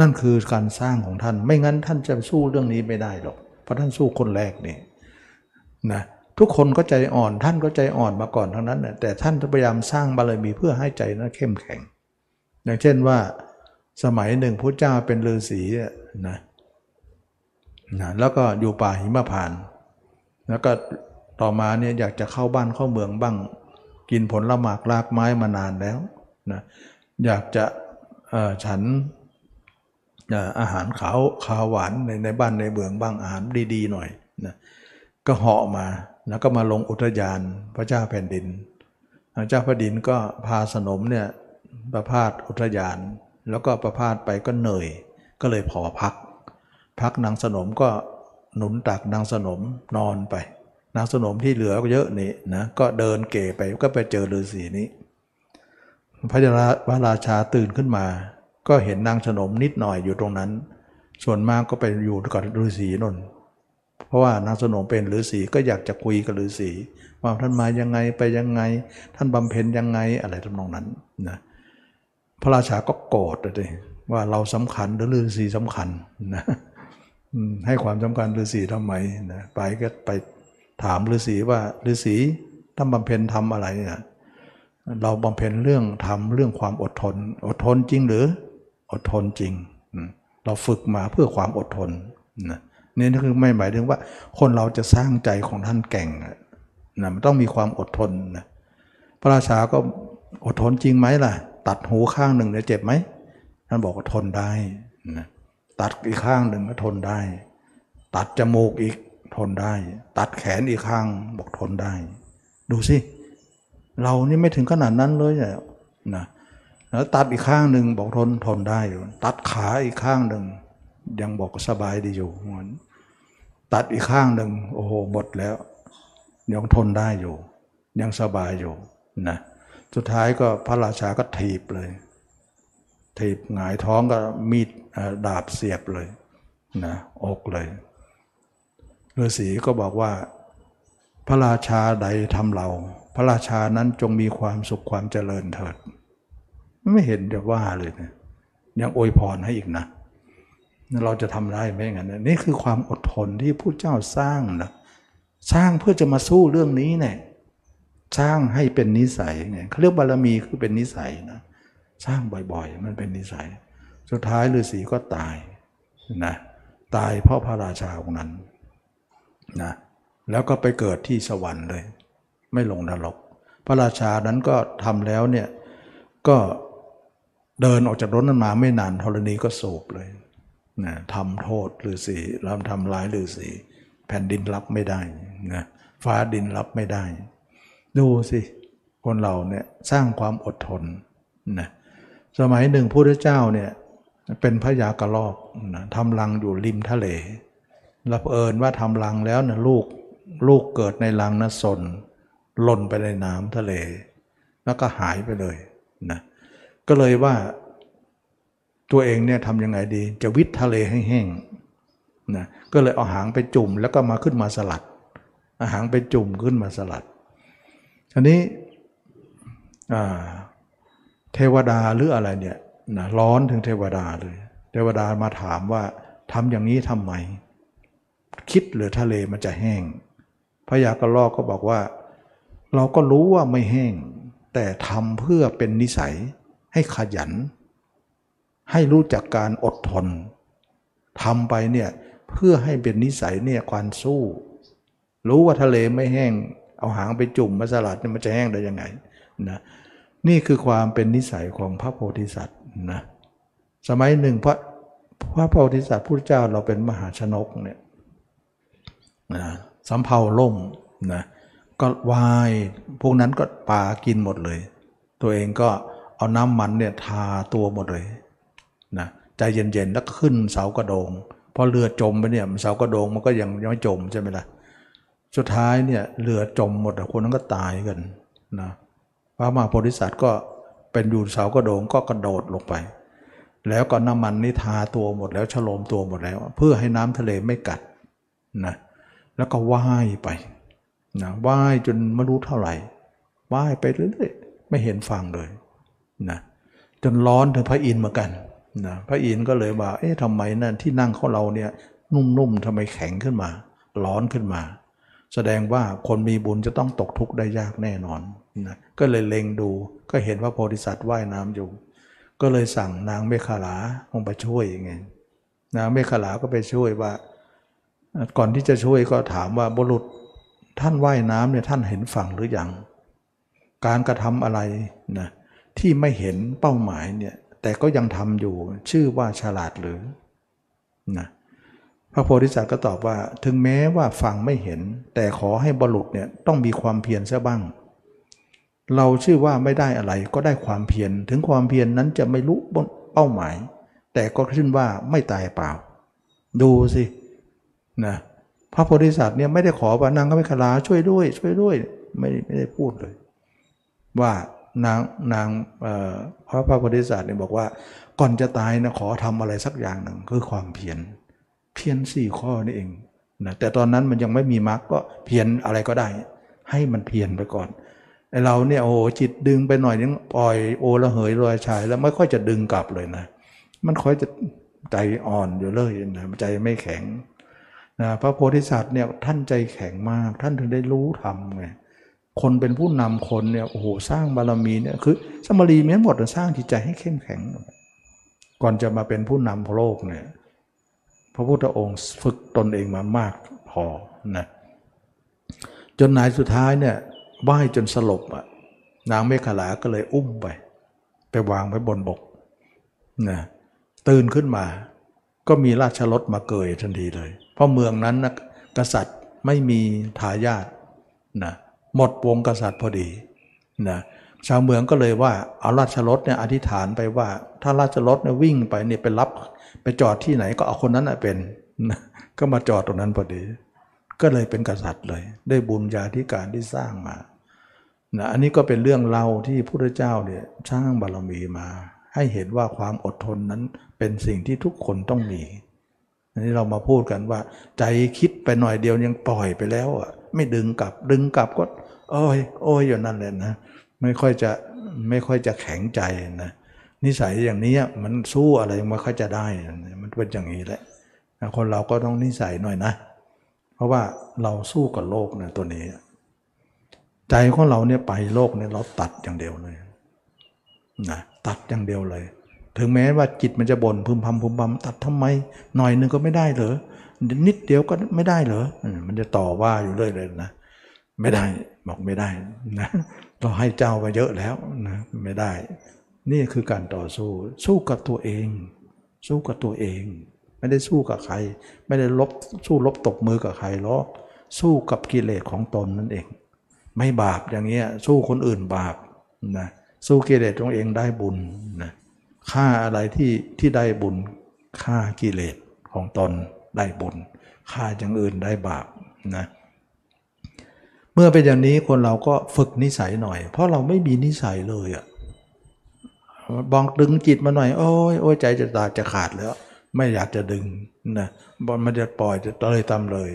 นั่นคือการสร้างของท่านไม่งั้นท่านจะสู้เรื่องนี้ไม่ได้หรอกเพราะท่านสู้คนแรกนี่นะ ทุกคนก็ใจอ่อน ท่านก็ใจอ่อนมาก่อนทั้งนั้นแต่ท่านพยายามสร้างบารมีเพื่อให้ใจนั้นเข้มแข็ง อย่างเช่นว่าสมัยหนึ่งพระเจ้าเป็นฤาษีนะนะแล้วก็อยู่ป่าหิมพานต์แล้วก็ต่อมาเนี่ยอยากจะเข้าบ้านเข้าเมืองบ้าง กินผลละหมากลากไม้มานานแล้วนะอยากจะฉันอาหารขาวขาวหวานในในบ้านในเมืองบ้างอาหารดีๆหน่อยนะก็เหาะมา แล้วก็มาลงอุทยานพระเจ้าแผ่นดิน พระเจ้าแผ่นดินก็พาสนมเนี่ยประพาสอุทยาน แล้วก็ประพาสไปก็เหนื่อย ก็เลยพอพัก พักนางสนมก็หนุนตักนางสนมนอนไป นางสนมที่เหลือเยอะนี่นะก็เดินเก๋ไปก็ไปเจอฤาษีนี้ พระพระราชาตื่นขึ้นมา ก็เห็นนางสนมนิดหน่อยอยู่ตรงนั้น ส่วนมากก็ไปอยู่กับฤาษีนน เพราะว่านางสนมเป็นฤาษีก็อยากจะคุยกับฤาษีว่าท่านมายังไงไปยังไง ท่านบำเพ็ญยังไงอะไรทำนองนั้นนะพระราชาก็โกรธเลยว่าเราสำคัญหรือฤาษีสำคัญนะให้ความสำคัญฤาษีทำไมนะไปก็ไปถามฤาษีว่าฤาษีท่านบำเพ็ญทำอะไรเนี่ยเราบำเพ็ญเรื่องทำเรื่องความอดทน อดทนจริงหรืออดทนจริง เราฝึกมาเพื่อความอดทนนะ นี่คือไม่หมายถึงว่า คนเราจะสร้างใจของท่านแก่งนะมันต้องมีความอดทนนะพระราชาก็อดทนจริงไหมล่ะ ตัดหูข้างหนึ่งเนี่ยเจ็บไหมท่านบอกว่าทนได้นะตัดอีกข้างหนึ่งก็ทนได้ ตัดจมูกอีกทนได้ ตัดแขนอีกข้างบอกทนได้ ดูสิเรานี่ไม่ถึงขนาดนั้นเลยนะแล้วตัดอีกข้างหนึ่งบอกทนทนได้อยู่ ตัดขาอีกข้างหนึ่งยังบอกสบายดีอยู่เหมือน ตัดอีกข้างหนึ่งโอ้โหหมดแล้วยังทนได้อยู่ ยังสบายอยู่นะสุดท้ายก็พระราชาก็ถีบเลยถีบหงายท้องก็มีดดาบเสียบเลยนะอกเลยฤาษีก็บอกว่า พระราชาใดทำเรา พระราชานั้นจงมีความสุขความเจริญเถิด ไม่เห็นจะว่าเลยนะยังอวยพรให้อีกนะ เราจะทำได้ไหมอย่างนั้นนี่คือความอดทนที่ผู้เจ้าสร้างนะสร้างเพื่อจะมาสู้เรื่องนี้เนี่ยสร้างให้เป็นนิสัยเนี่ยเขาเรียกบารมีคือเป็นนิสัยนะสร้างบ่อยๆ มันเป็นนิสัย สุดท้ายฤาษีก็ตายนะตายเพราะพระราชาองค์นั้นนะแล้วก็ไปเกิดที่สวรรค์เลย ไม่ลงนรก พระราชานั้นก็ทำแล้วเนี่ยก็เดินออกจากรถนั้นมาไม่นานธรณีก็โศกเลย นะทำโทษฤาษีแล้วทำร้ายฤาษีแผ่นดินรับไม่ได้นะฟ้าดินรับไม่ได้ ดูสิคนเราเนี่ยสร้างความอดทนนะสมัยหนึ่งพระเจ้าเนี่ยเป็นพระยากระลอกนะทำรังอยู่ริมทะเลรับเอิญว่าทำรังแล้วนะลูกลูกเกิดในรังนะสนหล่นไปในน้ำทะเล แล้วก็หายไปเลยนะก็เลยว่า ตัวเองเนี่ยทำยังไงดี จะวิททะเลให้แห้งนะก็เลยเอาหางไปจุ่มแล้วก็มาขึ้นมาสลัดอาหางไปจุ่มขึ้นมาสลัดทีนี้เทวดาหรืออะไรเนี่ยนะร้อนถึงเทวดาเลย เทวดามาถามว่าทำอย่างนี้ทำไม คิดหรือทะเลมันจะแห้งพระยากระลอกก็บอกว่า เราก็รู้ว่าไม่แห้ง แต่ทำเพื่อเป็นนิสัยให้ขยัน ให้รู้จักการอดทนทำไปเนี่ยเพื่อให้เป็นนิสัยเนี่ยความสู้ รู้ว่าทะเลไม่แห้ง เอาหางไปจุ่มมาสลัดเนี่ยมันจะแห้งได้ยังไงนะนี่คือความเป็นนิสัยของพระโพธิสัตว์นะสมัยหนึ่งพระพระโพธิสัตว์พุทธเจ้าเราเป็นมหาชนกเนี่ยนะสำเภาล่มนะก็วายพวกนั้นก็ปากินหมดเลย ตัวเองก็เอาน้ำมันเนี่ยทาตัวหมดเลย นะใจเย็นๆแล้วก็ขึ้นเสากระโดงพอเรือจมไปเนี่ยเสากระโดงมันก็ยังยังไม่จมใช่ไหมล่ะสุดท้ายเนี่ยเรือจมหมดคนนั้นก็ตายกันนะพระมหาโพธิสัตว์ก็เป็นอยู่เสากระโดงก็กระโดดลงไป แล้วก็น้ำมันนี่ทาตัวหมดแล้วฉโลมตัวหมดแล้ว เพื่อให้น้ำทะเลไม่กัดนะแล้วก็ว่ายไปนะว่ายจนไม่รู้เท่าไหร่ว่ายไปเรื่อยๆไม่เห็นฝั่งเลยนะจนร้อนถึงพระอินทร์เหมือนกัน นะพระอินทร์ก็เลยว่า เอ๊ะทำไมนั่นที่นั่งของเราเนี่ยนุ่มๆทำไมแข็งขึ้นมา ร้อนขึ้นมา แสดงว่าคนมีบุญจะต้องตกทุกข์ได้ยากแน่นอนนะก็เลยเล็งดูก็เห็นว่าโพธิสัตว์ว่ายน้ำอยู่ ก็เลยสั่งนางเมฆลาลงไปช่วยยังไงนางเมฆลาก็ไปช่วยว่า ก่อนที่จะช่วยก็ถามว่าบุรุษท่านว่ายน้ำเนี่ยท่านเห็นฝั่งหรือยังการกระทำอะไรนะที่ไม่เห็นเป้าหมายเนี่ย แต่ก็ยังทำอยู่ชื่อว่าฉลาดหรือนะพระโพธิสัตว์ก็ตอบว่า ถึงแม้ว่าฟังไม่เห็น แต่ขอให้บรุษเนี่ยต้องมีความเพียรซะบ้าง เราชื่อว่าไม่ได้อะไรก็ได้ความเพียรถึงความเพียรนนั้นจะไม่รู้เป้าหมาย แต่ก็ขึ้นว่าไม่ตายเปล่า ดูสินะพระโพธิสัตว์เนี่ยไม่ได้ขอว่านางก็ไม่ขลาช่วยด้วย ช่วยด้วย ไม่ไม่ได้พูดเลย ว่า นางนางพระพระโพธิสัตว์เนี่ยบอกว่า ก่อนจะตายนะขอทำอะไรสักอย่างหนึ่งคือความเพียรเพียรสี่ข้อนี่เองนะแต่ตอนนั้นมันยังไม่มีมรรคก็เพียรอะไรก็ได้ ให้มันเพียรไปก่อนไอเราเนี่ยโอ้โหจิตดึงไปหน่อยนึงปล่อยโอละเหยลอยชาย แล้วไม่ค่อยจะดึงกลับเลยนะ มันค่อยจะใจอ่อนอยู่เลยนะใจไม่แข็งนะพระโพธิสัตว์เนี่ยท่านใจแข็งมาก ท่านถึงได้รู้ทำไง คนเป็นผู้นำคนเนี่ยโอ้โหสร้างบารมีเนี่ยคือสมารีมีหมดสร้างจิตใจให้เข้มแข็ง ก่อนจะมาเป็นผู้นำโลกเนี่ยพระพุทธองค์ฝึกตนเองมามากพอนะจนนายสุดท้ายเนี่ยไหวจนสลบอะนางเมฆลาก็เลยอุ้มไป ไปวางไว้บนบกนะตื่นขึ้นมา ก็มีราชรถมาเกยทันทีเลย เพราะเมืองนั้นนะกษัตริย์ไม่มีทายาทนะ หมดวงกษัตริย์พอดีนะชาวเมืองก็เลยว่าเอาราชรถเนี่ยอธิษฐานไปว่า ถ้าราชรถเนี่ยวิ่งไปเนี่ยไปรับ ไปจอดที่ไหนก็เอาคนนั้นเป็นนะก็มาจอดตรงนั้นพอดี ก็เลยเป็นกษัตริย์เลย ได้บุญญาธิการที่สร้างมานะอันนี้ก็เป็นเรื่องเล่าที่พระเจ้าเนี่ยสร้างบารมีมา ให้เห็นว่าความอดทนนั้นเป็นสิ่งที่ทุกคนต้องมีอันนี้เรามาพูดกันว่า ใจคิดไปหน่อยเดียวยังปล่อยไปแล้วอะไม่ดึงกลับดึงกลับก็ โอ้ยโอ้ยอยู่นั่นแหละนะไม่ค่อยจะไม่ค่อยจะแข็งใจนะนิสัยอย่างนี้มันสู้อะไรไม่ค่อยจะได้มันเป็นอย่างนี้แหละคนเราก็ต้องนิสัยหน่อยนะ เพราะว่าเราสู้กับโลกนะตัวนี้ ใจของเราเนี่ยไปโลกเนี่ยเราตัดอย่างเดียวเลยนะตัดอย่างเดียวเลย ถึงแม้ว่าจิตมันจะบ่นพึมพำพึมพำตัดทำไม หน่อยนึงก็ไม่ได้เหรอนิดเดียวก็ไม่ได้เหรอมันจะต่อว่าอยู่เรื่อยเลยนะ ไม่ได้บอกไม่ได้นะเราให้เจ้าไปเยอะแล้วนะไม่ได้ นี่คือการต่อสู้ สู้กับตัวเอง สู้กับตัวเอง ไม่ได้สู้กับใคร ไม่ได้ลบสู้ลบตกมือกับใครหรอกสู้กับกิเลสของตนนั่นเอง ไม่บาปอย่างเงี้ยสู้คนอื่นบาปนะสู้กิเลสตัวเองได้บุญนะฆ่าอะไรที่ที่ได้บุญฆ่ากิเลสของตนได้บุญฆ่าอย่างอื่นได้บาปนะเเมื่อเป็นอย่างนี้คนเราก็ฝึกนิสัยหน่อย เพราะเราไม่มีนิสัยเลยอะบอกดึงจิตมาหน่อย โอ้ยโอ้ยใจจะตาจะขาดแล้ว ไม่อยากจะดึงนะบอลมันจะปล่อยจะเลยตามเลย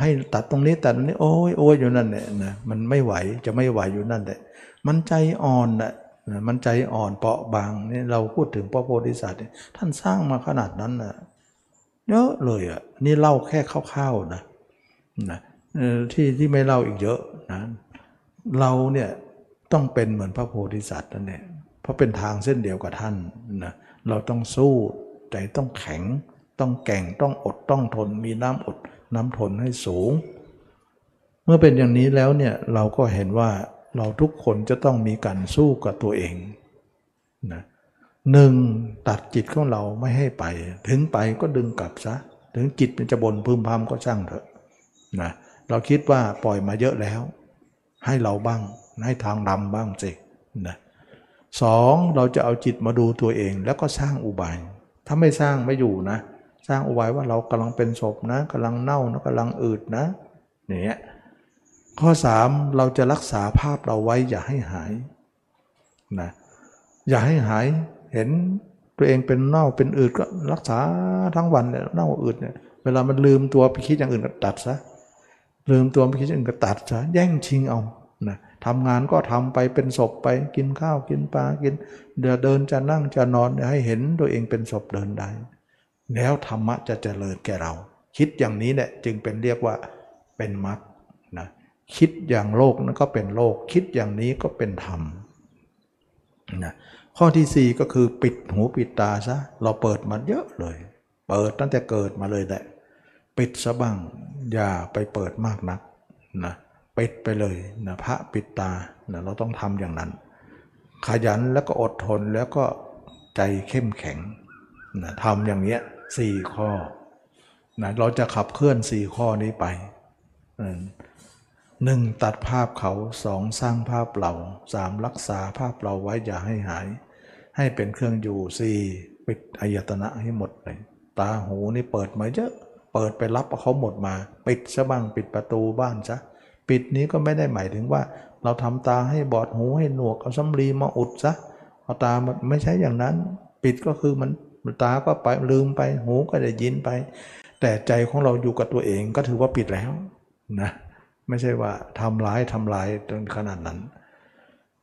ให้ตัดตรงนี้ตัดตรงนี้ โอ้ยโอ้ยอยู่นั่นแหละนะมันไม่ไหวจะไม่ไหวอยู่นั่นแหละมันใจอ่อนนะมันใจอ่อนเปราะบางนี่เราพูดถึงพระโพธิสัตว์ท่านสร้างมาขนาดนั้นนะเยอะเลยอะนี่เล่าแค่คร่าวๆนะนะ ที่ที่ไม่เล่าอีกเยอะนะเราเนี่ยต้องเป็นเหมือนพระโพธิสัตว์นั่นแหละเพราะเป็นทางเส้นเดียวกับท่านนะเราต้องสู้ใจต้องแข็ง ต้องแก่งต้องอดต้องทน มีน้ำอดน้ำทนให้สูง เมื่อเป็นอย่างนี้แล้วเนี่ยเราก็เห็นว่าเราทุกคนจะต้องมีการสู้กับตัวเองนะหนึ่งตัดจิตของเราไม่ให้ไป ถึงไปก็ดึงกลับซะ ถึงจิตมันจะบ่นพึมพำก็ช่างเถอะนะเเราคิดว่าปล่อยมาเยอะแล้ว ให้เราบ้าง ให้ทางดำบ้างสินะสองเราจะเอาจิตมาดูตัวเองแล้วก็สร้างอุบาย ถ้าไม่สร้างไม่อยู่นะ สร้างอุบายว่าเรากำลังเป็นศพนะกำลังเน่านะกำลังอืดนะเนี่ยข้อสามเราจะรักษาภาพเราไว้อย่าให้หายนะอย่าให้หายเห็นตัวเองเป็นเน่าเป็นอืดก็รักษาทั้งวันเนี่ยเน่าอืดเนี่ยเวลามันลืมตัวไปคิดอย่างอื่นก็ตัดซะ ลืมตัวไปคิดอื่นก็ตัดซะแย่งชิงเอานะทำงานก็ทำไปเป็นศพไปกินข้าวกินปลากิน เดินเดินจะนั่งจะนอนให้เห็นตัวเองเป็นศพเดินได้ แล้วธรรมะจะเจริญแก่เรา คิดอย่างนี้เนี่ยจึงเป็นเรียกว่าเป็นมรรคนะคิดอย่างโลกนั้นก็เป็นโลก คิดอย่างนี้ก็เป็นธรรมนะข้อที่ 4 ก็คือปิดหูปิดตาซะเราเปิดมาเยอะเลย เปิดตั้งแต่เกิดมาเลยแหละ ปิดซะบ้าง อย่าไปเปิดมากนักนะปิดไปเลยนะพระปิดตานะเราต้องทำอย่างนั้น ขยันแล้วก็อดทนแล้วก็ใจเข้มแข็งนะทำอย่างเนี้ยสี่ข้อนะเราจะขับเคลื่อนสี่ข้อนี้ไปหนึ่งตัดภาพเขาสองสร้างภาพเราสามรักษาภาพเราไว้อย่าให้หาย ให้เป็นเครื่องอยู่สี่ปิดอายตนะให้หมดเลย ตาหูนี่เปิดมาเยอะ เปิดไปรับเขาหมดมา ปิดซะบ้างปิดประตูบ้านซะปิดนี้ก็ไม่ได้หมายถึงว่า เราทำตาให้บอดหูให้หนวกเอาสำลีมาอุดซะเอาตาไม่ใช่อย่างนั้น ปิดก็คือมันตาก็ไปลืมไปหูก็ได้ยินไป แต่ใจของเราอยู่กับตัวเองก็ถือว่าปิดแล้วนะไม่ใช่ว่าทำร้ายทำลายจนขนาดนั้น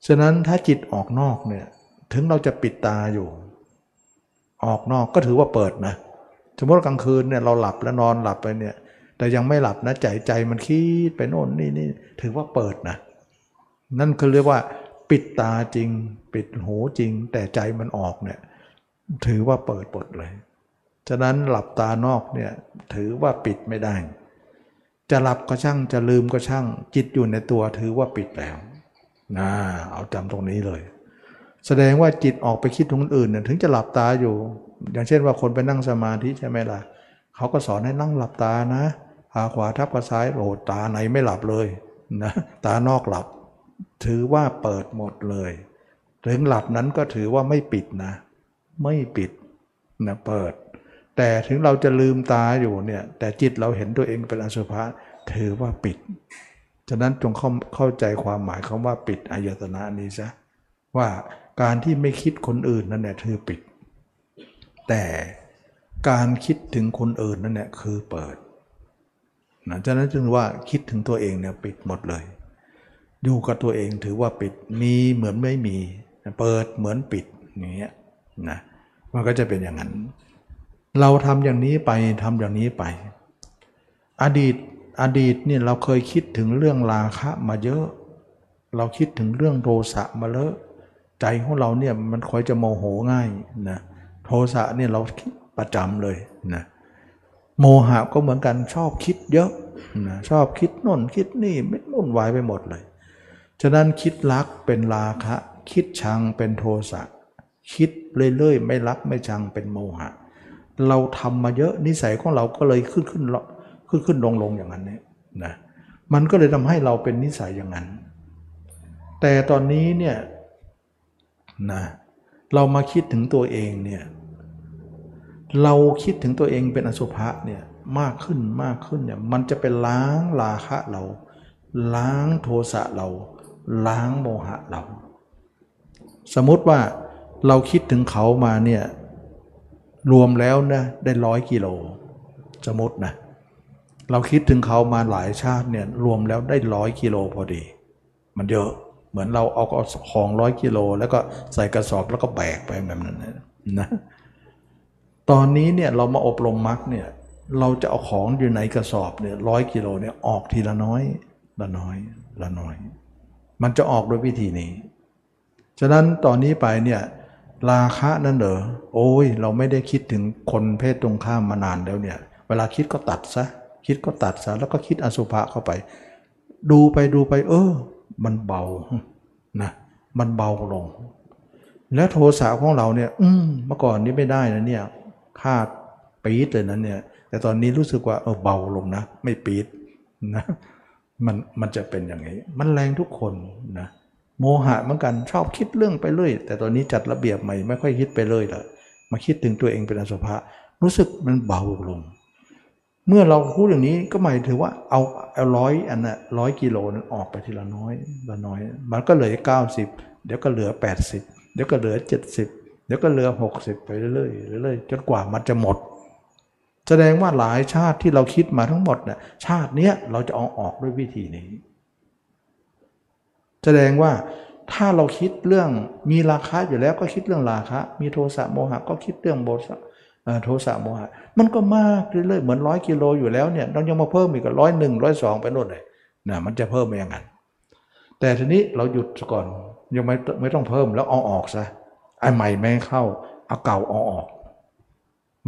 ฉะนั้นถ้าจิตออกนอกเนี่ยถึงเราจะปิดตาอยู่ ออกนอกก็ถือว่าเปิดนะ สมมติกลางคืนเนี่ยเราหลับแล้วนอนหลับไปเนี่ย แต่ยังไม่หลับนะใจใจมันคิดไปโน่นนี่นี่ถือว่าเปิดนะนั่นคือเรียกว่า ปิดตาจริง ปิดหูจริง แต่ใจมันออกเนี่ยถือว่าเปิดปดเลย ฉะนั้นหลับตานอกเนี่ยถือว่าปิดไม่ได้ จะหลับก็ช่างจะลืมก็ช่าง จิตอยู่ในตัวถือว่าปิดแล้วนะเอาจำตรงนี้เลย แสดงว่าจิตออกไปคิดถึงคนอื่นถึงจะหลับตาอยู่ อย่างเช่นว่าคนไปนั่งสมาธิใช่ไหมล่ะเขาก็สอนให้นั่งหลับตานะขาขวาทับกับซ้ายโอ้ตาไหนไม่หลับเลยนะตานอกหลับ ถือว่าเปิดหมดเลย ถึงหลับนั้นก็ถือว่าไม่ปิดนะ ไม่ปิดนะเปิด แต่ถึงเราจะลืมตาอยู่เนี่ย แต่จิตเราเห็นตัวเองเป็นอสุภะถือว่าปิด ฉะนั้นจงเข้าเข้าใจความหมายคำว่าปิดอายตนะนี้ซะว่า การที่ไม่คิดคนอื่นนั่นแหละคือปิด แต่การคิดถึงคนอื่นนั่นแหละคือเปิดนะฉะนั้นจึงว่าคิดถึงตัวเองเนี่ยปิดหมดเลย อยู่กับตัวเองถือว่าปิดมีเหมือนไม่มี เปิดเหมือนปิดอย่างเงี้ยนะมันก็จะเป็นอย่างนั้น เราทำอย่างนี้ไปทำอย่างนี้ไป อดีตอดีตเนี่ยเราเคยคิดถึงเรื่องราคะมาเยอะ เราคิดถึงเรื่องโทสะมาเลอะ ใจของเราเนี่ยมันคอยจะโมโหง่ายนะโทสะเนี่ยเราประจำเลยนะโมหะก็เหมือนกันชอบคิดเยอะนะชอบคิดน่นคิดนี่ไม่มุ่นวายไปหมดเลย ฉะนั้นคิดรักเป็นราคะ คิดชังเป็นโทสะคิดเรื่อยๆไม่รักไม่ชังเป็นโมหะ เราทำมาเยอะนิสัยของเราก็เลยขึ้นขึ้นขึ้นขึ้นลงลงอย่างนั้นเนี่ยนะมันก็เลยทำให้เราเป็นนิสัยอย่างนั้น แต่ตอนนี้เนี่ย นะเรามาคิดถึงตัวเองเนี่ยเราคิดถึงตัวเองเป็นอสุภะเนี่ยมากขึ้นมากขึ้นเนี่ยมันจะเป็นล้างราคะเรา ล้างโทสะเรา ล้างโมหะเรา สมมติว่าเราคิดถึงเขามาเนี่ยรวมแล้วนะได้ร้อยกิโล สมมตินะเราคิดถึงเขามาหลายชาติเนี่ยรวมแล้วได้ร้อยกิโลพอดี มันเยอะ เหมือนเราเอาของร้อยกิโล แล้วก็ใส่กระสอบแล้วก็แบกไปแบบนั้นนะตอนนี้เนี่ยเรามาอบรมมรรคเนี่ยเราจะเอาของอยู่ในกระสอบเนี่ยร้อยกิโลเนี่ยออกทีละน้อยละน้อยละน้อย มันจะออกด้วยวิธีนี้ ฉะนั้นตอนนี้ไปเนี่ยราคะนั่นเหรอโอ้ย เราไม่ได้คิดถึงคนเพศตรงข้ามมานานแล้วเนี่ย เวลาคิดก็ตัดซะคิดก็ตัดซะแล้วก็คิดอสุภะเข้าไป ดูไปดูไป เออ มันเบานะมันเบาลง แล้วโทสะของเราเนี่ย อืมเมื่อก่อนนี้ไม่ได้นะเนี่ยคาดปี๊ดเลยนะเนี่ย แต่ตอนนี้รู้สึกว่าเออเบาลงนะ ไม่ปี๊ดนะมันมันจะเป็นอย่างนี้ มันแรงทุกคนนะโมหะเหมือนกันชอบคิดเรื่องไปเรื่อยแต่ตอนนี้จัดระเบียบใหม่ไม่ค่อยคิดไปเลยละมาคิดถึงตัวเองเป็นอสุภะรู้สึกมันเบาลง เมื่อเราพูดอย่างนี้ก็หมายถึงว่าเอาเอาร้อยอันน่ะร้อยกิโลนั้นออกไปทีละน้อยละน้อย มันก็เหลือเก้าสิบเดี๋ยวก็เหลือแปดสิบเดี๋ยวก็เหลือเจ็ดสิบเดี๋ยวก็เหลือหกสิบไปเรื่อยๆเรื่อยๆจนกว่ามันจะหมด แสดงว่าหลายชาติที่เราคิดมาทั้งหมดเนี่ยชาติเนี้ยเราจะเอาออกด้วยวิธีนี้ แสดงว่าถ้าเราคิดเรื่องมีราคะอยู่แล้วก็คิดเรื่องราคะ มีโทสะโมหะก็คิดเรื่องโมสะ โทสะโมหะ มันก็มากเรื่อยๆเหมือนร้อยกิโลอยู่แล้วเนี่ยต้องยังมาเพิ่มอีกร้อยหนึ่งร้อยสองไปโน่นเลยนะมันจะเพิ่มไปอย่างนั้นแต่ทีนี้เราหยุดก่อนยังไม่ไม่ต้องเพิ่มแล้วเอาออกซะไอ้ใหม่ไม่เข้าเอาเก่าเอาออก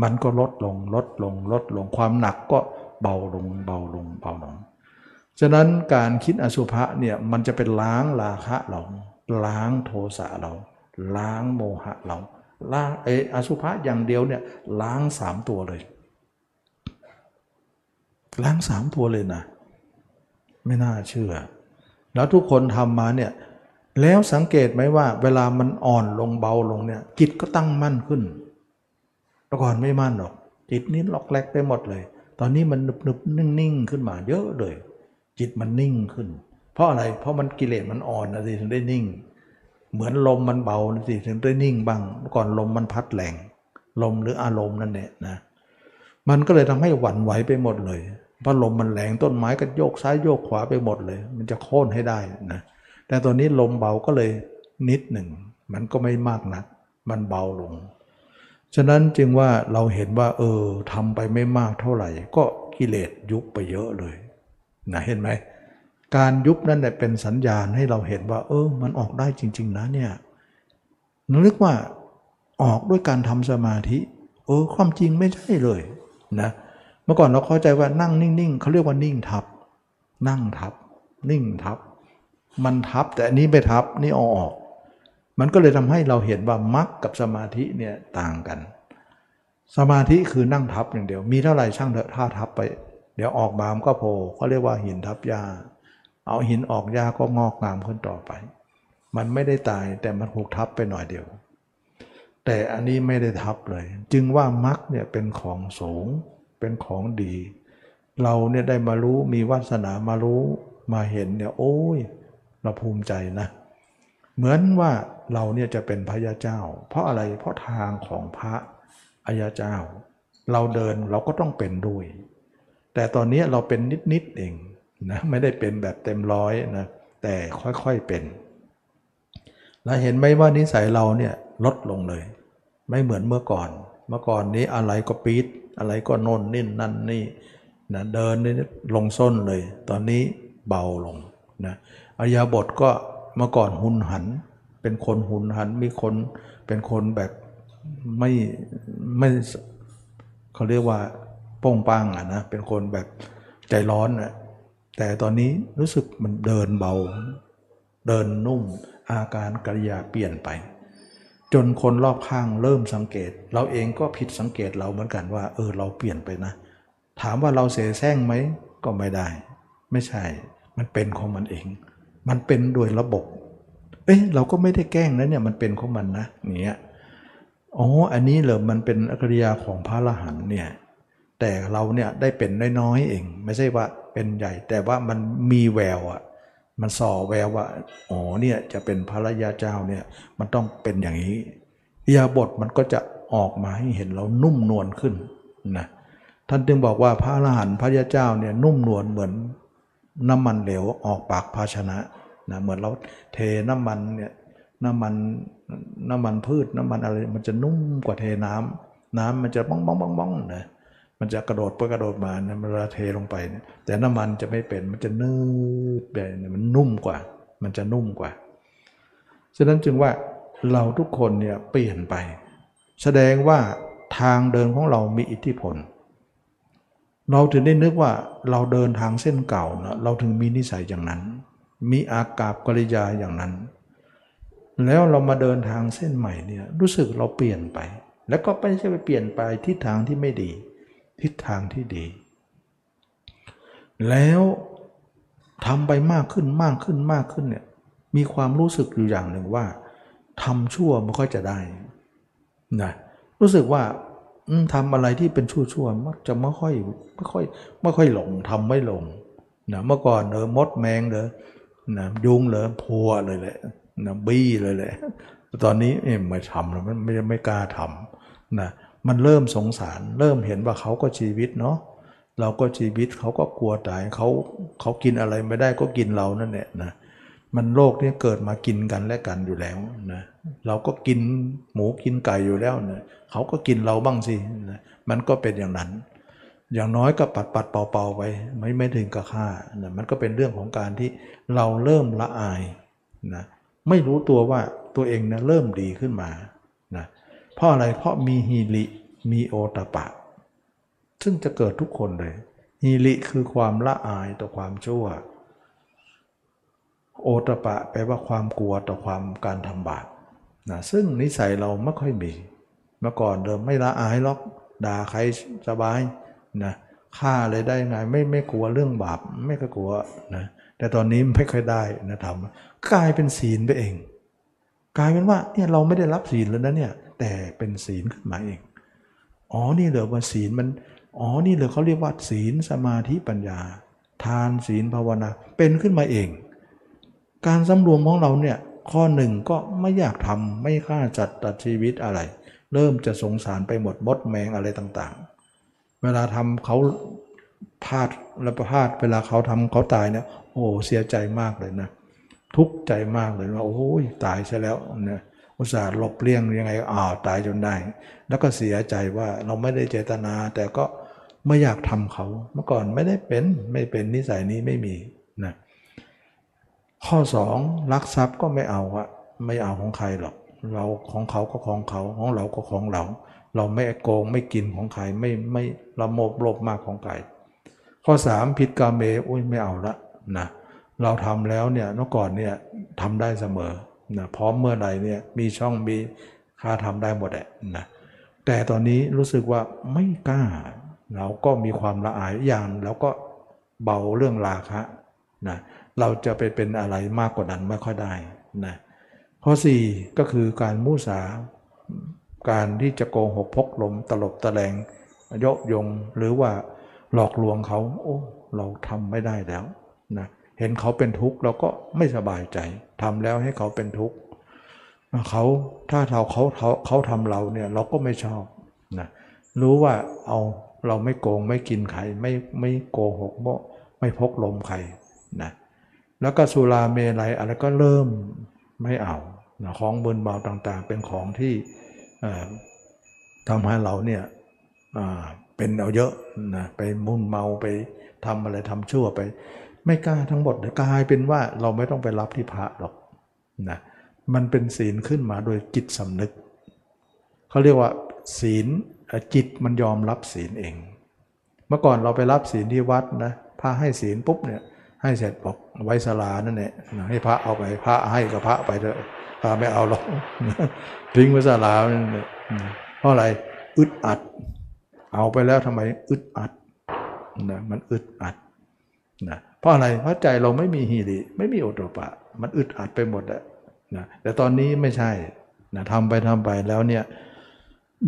มันก็ลดลงลดลงลดลงความหนักก็เบาลงเบาลงเบาลงฉะนั้นการคิดอสุภะเนี่ยมันจะเป็นล้างราคะเราล้างโทสะเรา ล้างโมหะเรา ล้างเออสุภะอย่างเดียวเนี่ยล้างสามตัวเลย ล้างสามตัวเลยนะ ไม่น่าเชื่อ แล้วทุกคนทำมาเนี่ยแล้วสังเกตไหมว่า เวลามันอ่อนลงเบาลงเนี่ยจิตก็ตั้งมั่นขึ้นแต่ก่อนไม่มั่นหรอก จิตนี้ล็อกแลกไปหมดเลย ตอนนี้มันนึบนึบนิ่งนิ่งขึ้นมาเยอะเลย จิตมันนิ่งขึ้น เพราะอะไรเพราะมันกิเลสมันอ่อนนะสิถึงได้นิ่ง เหมือนลมมันเบาสิถึงได้นิ่งบ้างก่อนลมมันพัดแรงลมหรืออารมณ์นั่นแหละนะ มันก็เลยทำให้หวั่นไหวไปหมดเลยเพราะลมมันแรงต้นไม้ก็โยกซ้ายโยกขวาไปหมดเลย มันจะโค่นให้ได้นะแต่ตอนนี้ลมเบาก็เลยนิดหนึ่ง มันก็ไม่มากนัก มันเบาลง ฉะนั้นจึงว่าเราเห็นว่า เออทำไปไม่มากเท่าไหร่ ก็กิเลสยุบไปเยอะเลยนะเห็นไหม การยุบนั่นเป็นสัญญาณให้เราเห็นว่า เออ มันออกได้จริง ๆ นะเนี่ยนึกว่าออกด้วยการทำสมาธิ เออ ความจริงไม่ใช่เลยนะเมื่อก่อนเราเข้าใจว่านั่งนิ่งๆเขาเรียกว่านิ่งทับ นั่งทับ นิ่งทับ มันทับแต่อันนี้ไม่ทับนี่ออก มันก็เลยทำให้เราเห็นว่ามรรคกับสมาธิเนี่ยต่างกัน สมาธิคือนั่งทับอย่างเดียว มีเท่าไหร่ช่างเถอะท่าทับไป เดี๋ยวออกบามก็โผล่เขาเรียกว่าหินทับยา เอาหินออกยาก็งอกงามขึ้นต่อไป มันไม่ได้ตายแต่มันถูกทับไปหน่อยเดียว แต่อันนี้ไม่ได้ทับเลย จึงว่ามรรคเนี่ยเป็นของสูงเป็นของดี เราเนี่ยได้มารู้มีวาสนามารู้มาเห็นเนี่ยโอ้ยเราภูมิใจนะ เหมือนว่าเราเนี่ยจะเป็นพระยาเจ้า เพราะอะไรเพราะทางของพระอายาเจ้า เราเดินเราก็ต้องเป็นด้วย แต่ตอนนี้เราเป็นนิดๆเอง นะไม่ได้เป็นแบบเต็มร้อยนะแต่ค่อยๆเป็น แล้วเห็นไหมว่านิสัยเราเนี่ยลดลงเลย ไม่เหมือนเมื่อก่อน เมื่อก่อนนี้อะไรก็ปี๊ดอะไรก็น่นนิ่นนั่นนี่นะเดินนี่ลงส้นเลย ตอนนี้เบาลงนะอายาบทก็เมื่อก่อนหุนหัน เป็นคนหุนหันมีคนเป็นคนแบบไม่ไม่เขาเรียกว่าโป้งปังอะนะเป็นคนแบบใจร้อนอะ แต่ตอนนี้รู้สึกมันเดินเบา เดินนุ่ม อาการกริยาเปลี่ยนไป จนคนรอบข้างเริ่มสังเกต เราเองก็ผิดสังเกตเราเหมือนกันว่า เออเราเปลี่ยนไปนะ ถามว่าเราเสแสร้งไหมก็ไม่ได้ ไม่ใช่ มันเป็นของมันเอง มันเป็นโดยระบบ เอ้ยเราก็ไม่ได้แกล้งนะเนี่ยมันเป็นของมันนะเนี้ยอ๋ออันนี้เหรอมันเป็นอกริยาของพระอรหันต์เนี่ยแต่เราเนี่ยได้เป็นน้อยๆเอง ไม่ใช่ว่า เป็นใหญ่ แต่ว่ามันมีแววอะมันส่อแววว่าอ๋อเนี่ยจะเป็นพระรยาเจ้าเนี่ยมันต้องเป็นอย่างนี้ยาบทมันก็จะออกมาให้เห็นเรานุ่มนวลขึ้นนะท่านจึงบอกว่าพระอรหันต์พระยาเจ้าเนี่ยนุ่มนวลเหมือนน้ำมันเหลวออกปากภาชนะนะเหมือนเราเทน้ำมันเนี่ยน้ำมันน้ำมันพืชน้ำมันอะไรมันจะนุ่มกว่าเทน้ำน้ำมันจะบ้องบ้องบ้องบ้องนะ มันจะกระโดดไปกระโดดมาเนี่ยเวลาเทลงไปเนี่ยแต่น้ำมันจะไม่เป็นมันจะนืดไปมันนุ่มกว่า มันจะนุ่มกว่า ฉะนั้นจึงว่าเราทุกคนเนี่ยเปลี่ยนไป แสดงว่าทางเดินของเรามีอิทธิพล เราถึงได้นึกว่าเราเดินทางเส้นเก่านะเราถึงมีนิสัยอย่างนั้น มีอากาศกริยาอย่างนั้น แล้วเรามาเดินทางเส้นใหม่เนี่ยรู้สึกเราเปลี่ยนไป แล้วก็ไม่ใช่ไปเปลี่ยนไปทิศทางที่ไม่ดี ทิศทางที่ดี แล้วทำไปมากขึ้นมากขึ้นมากขึ้นเนี่ยมีความรู้สึกอยู่อย่างหนึ่งว่าทำชั่วไม่ค่อยจะได้นะรู้สึกว่าทำอะไรที่เป็นชั่วชั่วมักจะไม่ค่อยไม่ค่อยไม่ค่อยหลงทำไม่ลงนะเมื่อก่อนเออมดแมงเลยนะยุงเลยพัวเลยแหละนะบี้เลยแหละตอนนี้เอ็มไม่ทำแล้วมันไม่ไม่กล้าทำนะ มันเริ่มสงสาร เริ่มเห็นว่าเขาก็ชีวิตเนาะเราก็ชีวิตเขาก็กลัวตายเขาเขากินอะไรไม่ได้ก็กินเรานั่นแหละนะมันโลกนี้เกิดมากินกันและกันอยู่แล้วนะเราก็กินหมูกินไก่อยู่แล้วนะเขาก็กินเราบ้างสินะมันก็เป็นอย่างนั้น อย่างน้อยก็ปัดปัดเป่าๆไปไม่ไม่ถึงกับฆ่านะมันก็เป็นเรื่องของการที่เราเริ่มละอายนะไม่รู้ตัวว่าตัวเองนะเริ่มดีขึ้นมา เพราะอะไรเพราะมีฮีริมีโอตปะ ซึ่งจะเกิดทุกคนเลยฮีริคือความละอายต่อความชั่ว โอตปะแปลว่าความกลัวต่อความการทำบาปนะซึ่งนิสัยเราไม่ค่อยมีเมื่อก่อนเดิมไม่ละอายหรอกด่าใครสบายนะฆ่าเลยได้ไงไม่ไม่กลัวเรื่องบาปไม่ค่อยกลัวนะแต่ตอนนี้ไม่ค่อยได้นะทำกลายเป็นศีลไปเอง กลายเป็นว่าเนี่ยเราไม่ได้รับศีลแล้วนะเนี่ย แต่เป็นศีลขึ้นมาเอง อ๋อ นี่เหรอว่าศีลมัน อ๋อ นี่เหรอเขาเรียกว่าศีลสมาธิปัญญา ทานศีลภาวนา เป็นขึ้นมาเอง การสำรวมของเราเนี่ย ข้อหนึ่งก็ไม่อยากทำไม่กล้าจัดตัดชีวิตอะไร เริ่มจะสงสารไปหมดมดแมงอะไรต่างๆ เวลาทำเขาพลาดแล้วพลาดเวลาเขาทำเขาตายเนี่ย โอ้ เสียใจมากเลยนะ ทุกข์ใจมากเลยว่า โอ้ยตายซะแล้วเนะ อุตส่าห์หลบเลี่ยงยังไงอ้าวตายจนได้ แล้วก็เสียใจว่าเราไม่ได้เจตนา แต่ก็ไม่อยากทำเขา เมื่อก่อนไม่ได้เป็นไม่เป็นนิสัยนี้ไม่มีนะข้อสองลักทรัพย์ก็ไม่เอาอะไม่เอาของใครหรอก เราของเขาก็ของเขาของเราก็ของเรา เราไม่โกงไม่กินของใครไม่ไม่ละโมบโลภมากของใครข้อสามผิดกาเมอุ้ยไม่เอาละนะเราทำแล้วเนี่ยเมื่อก่อนเนี่ยทำได้เสมอ นะพร้อมเมื่อไหร่เนี่ยมีช่องมีค่าทำได้หมดแหละนะแต่ตอนนี้รู้สึกว่าไม่กล้า เราก็มีความละอายอย่างแล้วก็เบาเรื่องราคะนะเราจะไปเป็นอะไรมากกว่านั้นไม่ค่อยได้นะข้อ 4 ก็คือการมุสาการที่จะโกงหกพกลมตลบตะแลงยกยงหรือว่าหลอกลวงเขา โอ้ เราทำไม่ได้แล้วนะเเห็นเขาเป็นทุกข์เราก็ไม่สบายใจทำแล้วให้เขาเป็นทุกข์เขาถ้าเราเขาเขาเขาทำเราเนี่ยเราก็ไม่ชอบนะรู้ว่าเอาเราไม่โกงไม่กินใครไม่ไม่โกหกโมไม่พกลมใครนะแล้วก็สุราเมลัยอะไรก็เริ่มไม่เอานะของเบินเบาต่างๆ เป็นของที่ทำให้เราเนี่ยเป็นเอาเยอะนะไปมุ่นเมาไปทำอะไรทำชั่วไป ไม่กล้าทั้งหมดกลายเป็นว่าเราไม่ต้องไปรับที่พระหรอกนะมันเป็นศีลขึ้นมาโดยจิตสำนึกเขาเรียกว่าศีลจิตมันยอมรับศีลเอง เมื่อก่อนเราไปรับศีลที่วัดนะพระให้ศีลปุ๊บเนี่ยให้เสร็จบอกไว้สลานั่นแหละให้พระเอาไปพระให้กับพระไปเถอะพระไม่เอาหรอกทิ้งไว้สลาเพราะอะไรอึดอัด เอาไปแล้วทำไมอึดอัดนะมันอึดอัดนะ เพราะอะไรเพราะใจเราไม่มีฮีริไม่มีโอตปะ มันอึดอัดไปหมดอะนะแต่ตอนนี้ไม่ใช่นะทำไปทำไปแล้วเนี่ย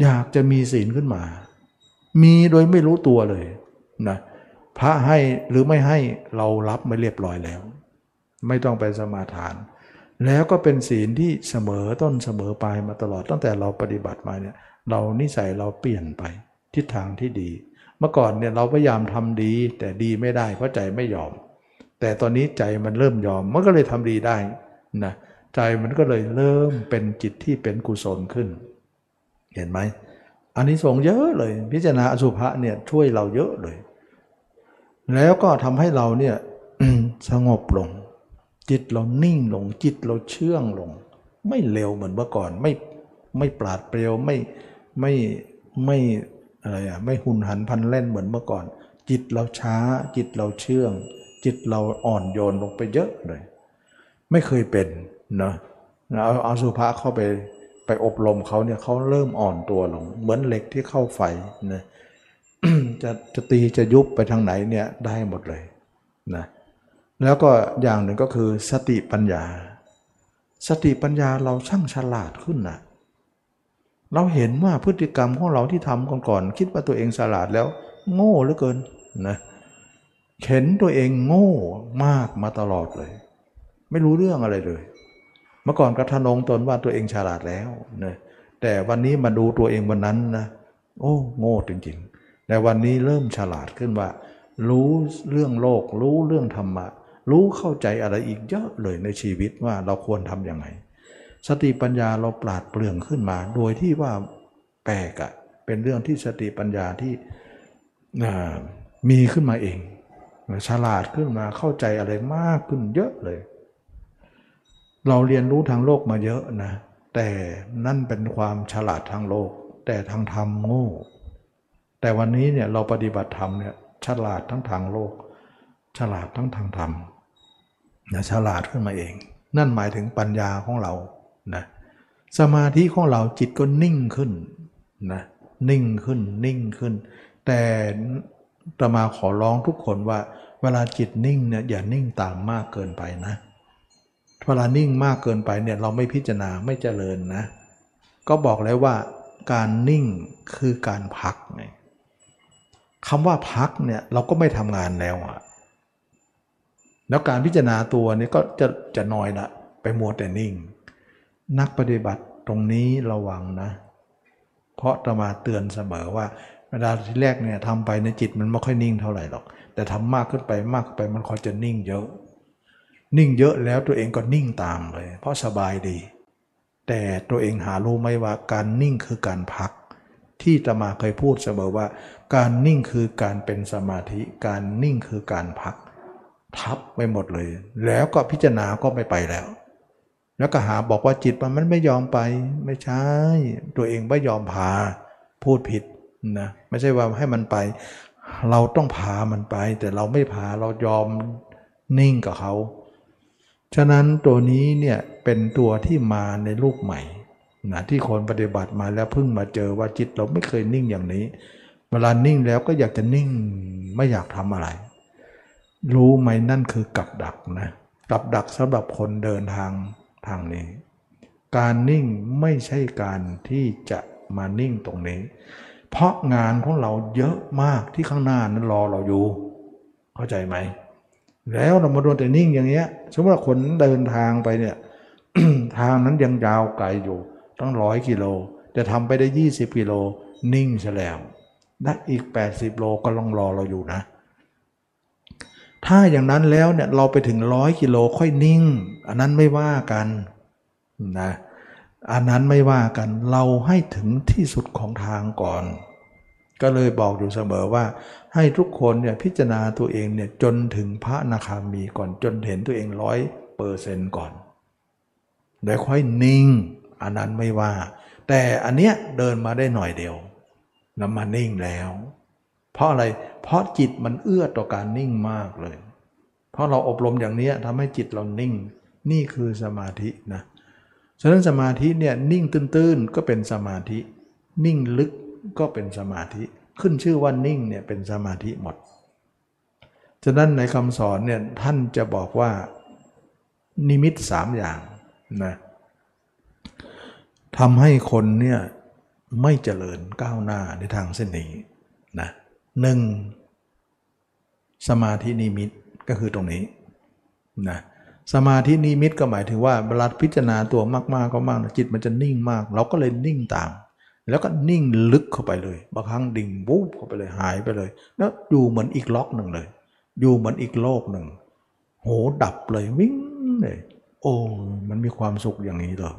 อยากจะมีศีลขึ้นมา มีโดยไม่รู้ตัวเลยนะพระให้หรือไม่ให้เรารับไม่เรียบร้อยแล้ว ไม่ต้องไปสมาทาน แล้วก็เป็นศีลที่เสมอต้นเสมอปลายมาตลอดตั้งแต่เราปฏิบัติมาเนี่ยเรานิสัยเราเปลี่ยนไปทิศทางที่ดี เมื่อก่อนเนี่ยเราพยายามทำดี แต่ดีไม่ได้ เพราะใจไม่ยอม แต่ตอนนี้ใจมันเริ่มยอมมันก็เลยทำดีได้นะใจมันก็เลยเริ่มเป็นจิตที่เป็นกุศลขึ้น เห็นไหมอันนี้ส่งเยอะเลย พิจารณาอสุภะเนี่ยช่วยเราเยอะเลย แล้วก็ทำให้เราเนี่ยสงบลง จิตเรานิ่งลง จิตเราเชื่องลง ไม่เร็วเหมือนเมื่อก่อนไม่ไม่ปราดเปรียวไม่ไม่ไม่ อะไรอะไม่หุนหันพันเล่นเหมือนเมื่อก่อน จิตเราช้า จิตเราเชื่อง จิตเราอ่อนโยนลงไปเยอะเลย ไม่เคยเป็นเนาะเอาเอาสุภาเข้าไปไปอบรมเขาเนี่ยเขาเริ่มอ่อนตัวลง เหมือนเหล็กที่เข้าไฟนะจะจะตีจะยุบไปทางไหนเนี่ยได้หมดเลยนะแล้วก็อย่างหนึ่งก็คือสติปัญญา สติปัญญาเราช่างฉลาดขึ้นนะ เราเห็นว่าพฤติกรรมของเราที่ทำก่อนๆคิดว่าตัวเองฉลาดแล้ว โง่เหลือเกินนะเข็นตัวเองโง่มากมาตลอดเลย ไม่รู้เรื่องอะไรเลย เมื่อก่อนกระทนงตนว่าตัวเองฉลาดแล้วนะแต่วันนี้มาดูตัวเองวันนั้นนะโอ้โง่จริงๆแต่วันนี้เริ่มฉลาดขึ้นว่า รู้เรื่องโลก รู้เรื่องธรรมะ รู้เข้าใจอะไรอีกเยอะเลยในชีวิตว่าเราควรทำยังไง สติปัญญาเราปราดเปรื่องขึ้นมา โดยที่ว่าแปลกอะเป็นเรื่องที่สติปัญญาที่มีขึ้นมาเองฉลาดขึ้นมาเข้าใจอะไรมากขึ้นเยอะเลย เราเรียนรู้ทางโลกมาเยอะนะ แต่นั่นเป็นความฉลาดทางโลก แต่ทางธรรมโง่ แต่วันนี้เนี่ยเราปฏิบัติธรรมเนี่ยฉลาดทั้งทางโลก ฉลาดทั้งทางธรรมนะฉลาดขึ้นมาเอง นั่นหมายถึงปัญญาของเรา นะสมาธิของเราจิตก็นิ่งขึ้นนะนิ่งขึ้นนิ่งขึ้น แต่ตมาขอร้องทุกคนว่า เวลาจิตนิ่งเนี่ยอย่านิ่งตามมากเกินไปนะเวลานิ่งมากเกินไปเนี่ยเราไม่พิจารณาไม่เจริญนะ ก็บอกแล้วว่าการนิ่งคือการพักไงคำว่าพักเนี่ยเราก็ไม่ทำงานแล้วอะแล้วการพิจารณาตัวนี้ก็จะจะน้อยละไปมัวแต่นิ่ง นักปฏิบัติตรงนี้ระวังนะ เพราะตมาเตือนเสมอว่าเวลาที่แรกเนี่ยทำไปในจิตมันไม่ค่อยนิ่งเท่าไหร่หรอก แต่ทำมากขึ้นไปมากขึ้นไปมันคอยจะนิ่งเยอะ นิ่งเยอะแล้วตัวเองก็นิ่งตามเลย เพราะสบายดี แต่ตัวเองหารู้ไหมว่าการนิ่งคือการพัก ที่ตมาเคยพูดเสมอว่า การนิ่งคือการเป็นสมาธิ การนิ่งคือการพัก ทับไปหมดเลย แล้วก็พิจารณาก็ไม่ไปแล้ว แล้วก็หาบอกว่าจิตมันไม่ยอมไป ไม่ใช่ ตัวเองไม่ยอมพา พูดผิดนะไม่ใช่ว่าให้มันไป เราต้องพามันไป แต่เราไม่พาเรายอมนิ่งกับเขา ฉะนั้นตัวนี้เนี่ยเป็นตัวที่มาในรูปใหม่นะที่คนปฏิบัติมาแล้วเพิ่งมาเจอว่าจิตเราไม่เคยนิ่งอย่างนี้ เวลานิ่งแล้วก็อยากจะนิ่งไม่อยากทำอะไร รู้ไหมนั่นคือกับดักนะกับดักสำหรับคนเดินทาง ทางนี้ การนิ่งไม่ใช่การที่จะมานิ่งตรงนี้ เพราะงานของเราเยอะมากที่ข้างหน้านั้นรอเราอยู่ เข้าใจไหม แล้วเรามาโดนแต่นิ่งอย่างเงี้ย สมมติว่าคนเดินทางไปเนี่ย ทางนั้นยังยาวไกลอยู่ ตั้งร้อยกิโล จะทำไปได้ 20 กิโล นิ่งซะแล้วได้อีก 80 โลก็ลองรอเราอยู่นะ ถ้าอย่างนั้นแล้วเนี่ยเราไปถึงร้อยกิโลค่อยนิ่ง อันนั้นไม่ว่ากันนะอันนั้นไม่ว่ากันเราให้ถึงที่สุดของทางก่อน ก็เลยบอกอยู่เสมอว่า ให้ทุกคนเนี่ยพิจารณาตัวเองเนี่ยจนถึงพระนาคามีก่อนจนเห็นตัวเองร้อยเปอร์เซนต์ก่อนแล้วค่อยนิ่ง อันนั้นไม่ว่า แต่อันเนี้ยเดินมาได้หน่อยเดียวแล้วมานิ่งแล้ว เพราะอะไร เพราะจิตมันเอื้อต่อการนิ่งมากเลย เพราะเราอบรมอย่างนี้ทำให้จิตเรานิ่ง นี่คือสมาธินะ ฉะนั้นสมาธิเนี่ยนิ่งตื้นๆ ก็เป็นสมาธิ นิ่งลึกก็เป็นสมาธิ ขึ้นชื่อว่านิ่งเนี่ยเป็นสมาธิหมด ฉะนั้นในคำสอนเนี่ยท่านจะบอกว่า นิมิตสามอย่างนะทำให้คนเนี่ยไม่เจริญก้าวหน้าในทางเส้นนี้นะ หนึ่งสมาธินิมิตก็คือตรงนี้นะสมาธินิมิตก็หมายถึงว่าเวลาพิจารณาตัวมากๆก็มากจิตมันจะนิ่งมาก เราก็เลยนิ่งตาม แล้วก็นิ่งลึกเข้าไปเลย บางครั้งดิ่งวูบเข้าไปเลยหายไปเลย แล้วอยู่เหมือนอีกโลกหนึ่งเลย อยู่เหมือนอีกโลกหนึ่งโหดับเลยนิ่งเลยโอ้มันมีความสุขอย่างนี้เหรอ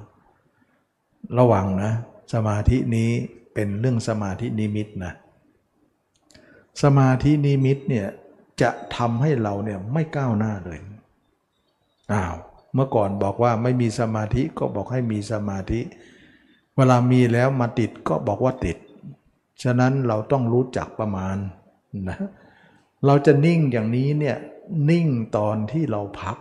ระวังนะ สมาธินี้เป็นเรื่องสมาธินิมิตนะ สมาธินิมิตเนี่ยจะทำให้เราเนี่ยไม่ก้าวหน้าเลยอ้าวเมื่อก่อนบอกว่าไม่มีสมาธิก็บอกให้มีสมาธิ เวลามีแล้วมาติดก็บอกว่าติด ฉะนั้นเราต้องรู้จักประมาณนะเราจะนิ่งอย่างนี้เนี่ยนิ่งตอนที่เราพัก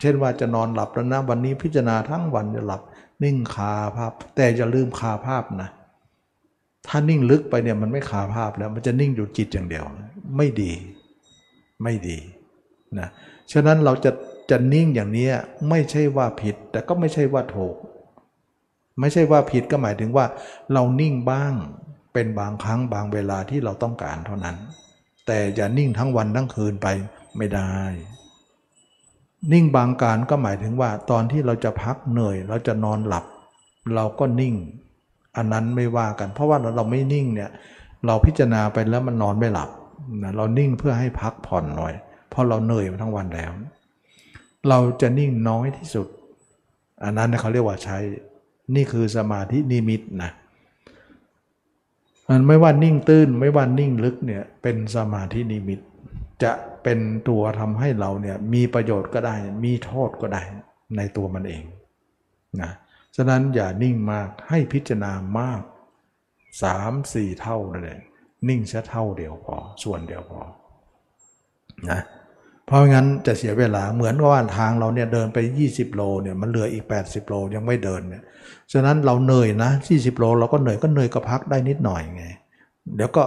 เช่นว่าจะนอนหลับแล้วนะวันนี้พิจารณาทั้งวันจะหลับนิ่งคาภาพ แต่อย่าลืมคาภาพนะ ถ้านิ่งลึกไปเนี่ยมันไม่คาภาพแล้ว มันจะนิ่งอยู่จิตอย่างเดียว ไม่ดีไม่ดีนะฉะนั้นเราจะจะนิ่งอย่างนี้ไม่ใช่ว่าผิด แต่ก็ไม่ใช่ว่าถูก ไม่ใช่ว่าผิดก็หมายถึงว่า เรานิ่งบ้างเป็นบางครั้งบางเวลาที่เราต้องการเท่านั้น แต่อย่านิ่งทั้งวันทั้งคืนไปไม่ได้ นิ่งบางการก็หมายถึงว่า ตอนที่เราจะพักเหนื่อย เราจะนอนหลับ เราก็นิ่ง อันนั้นไม่ว่ากัน เพราะว่าเราไม่นิ่งเนี่ยเราพิจารณาไปแล้วมันนอนไม่หลับนะเรานิ่งเพื่อให้พักผ่อนหน่อย เพราะเราเหนื่อยมาทั้งวันแล้ว เราจะนิ่งน้อยที่สุด อันนั้นเขาเรียกว่าใช้ นี่คือสมาธินิมิตนะมันไม่ว่านิ่งตื้นไม่ว่านิ่งลึกเนี่ยเป็นสมาธินิมิต จะเป็นตัวทำให้เราเนี่ยมีประโยชน์ก็ได้ มีโทษก็ได้ในตัวมันเองนะ ฉะนั้นอย่านิ่งมากให้พิจารณามากสามสี่เท่านั่นเองนิ่งแค่เท่าเดียวพอ ส่วนเดียวพอนะเพราะงั้นจะเสียเวลาเหมือนกับว่าทางเราเนี่ยเดินไป 20 โลเนี่ยมันเหลืออีก 80 โลยังไม่เดินเนี่ยฉะนั้นเราเหนื่อยนะ 40 โลเราก็เหนื่อยก็เหนื่อยก็พักได้นิดหน่อยไงเดี๋ยวก็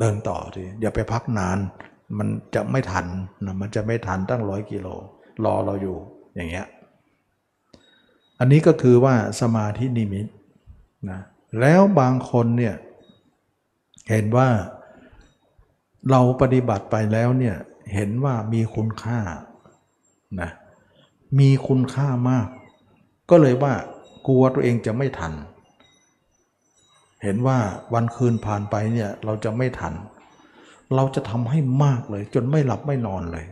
เดินต่อทีอย่าไปพักนาน มันจะไม่ทันนะมันจะไม่ทันตั้งร้อยกิโลรอเราอยู่อย่างเงี้ย อันนี้ก็คือว่าสมาธินิมิตนะแล้วบางคนเนี่ยเห็นว่าเราปฏิบัติไปแล้วเนี่ยเห็นว่ามีคุณค่านะมีคุณค่ามาก ก็เลยว่ากลัวตัวเองจะไม่ทัน เห็นว่าวันคืนผ่านไปเนี่ยเราจะไม่ทัน เราจะทำให้มากเลย จนไม่หลับไม่นอนเลย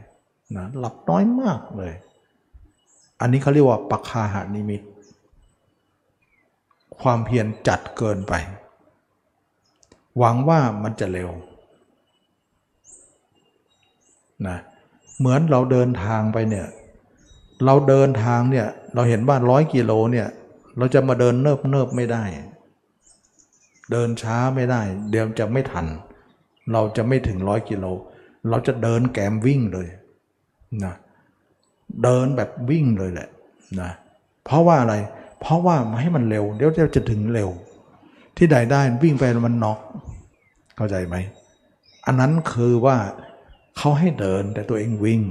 นะหลับน้อยมากเลย อันนี้เขาเรียกว่าปักคาหานิมิต ความเพียรจัดเกินไป หวังว่ามันจะเร็วนะเหมือนเราเดินทางไปเนี่ย เราเดินทางเนี่ย เราเห็นบ้านร้อยกิโลเนี่ย เราจะมาเดินเนิบเนิบไม่ได้ เดินช้าไม่ได้ เดี๋ยวจะไม่ทัน เราจะไม่ถึงร้อยกิโล เราจะเดินแกมวิ่งเลยนะเเดินแบบวิ่งเลยแหละนะเพราะว่าอะไร เพราะว่ามาให้มันเร็วเดี๋ยวจะถึงเร็ว ที่ใดได้วิ่งไปมันน็อกเข้าใจไหมอันนั้นคือว่าเขาให้เดินแต่ตัวเองวิ่ง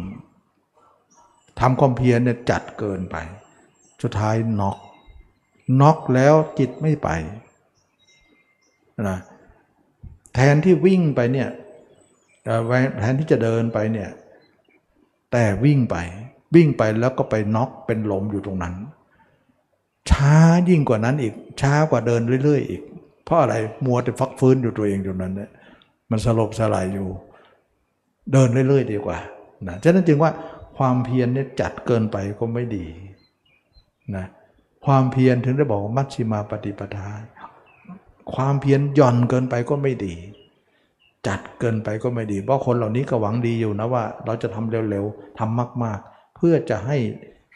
ทำความเพียรเนี่ยจัดเกินไป สุดท้ายน็อกน็อกแล้วจิตไม่ไปนะแทนที่วิ่งไปเนี่ยแทนที่จะเดินไปเนี่ย แต่วิ่งไป วิ่งไปแล้วก็ไปน็อกเป็นลมอยู่ตรงนั้น ช้ายิ่งกว่านั้นอีก ช้ากว่าเดินเรื่อย ๆ อีก เพราะอะไรมัวแต่ฟักฟื้นอยู่ตัวเองอยู่นั้นเนี่ยมันสลบสลายอยู่ เดินเรื่อยๆดีกว่านะฉะนั้นจึงว่าความเพียรเนี่ยจัดเกินไปก็ไม่ดีนะความเพียรถึงได้บอกมัชชิมาปฏิปทา ความเพียรหย่อนเกินไปก็ไม่ดี จัดเกินไปก็ไม่ดี เพราะคนเหล่านี้ก็หวังดีอยู่นะว่า เราจะทำเร็วๆทำมากๆ พื่อจะให้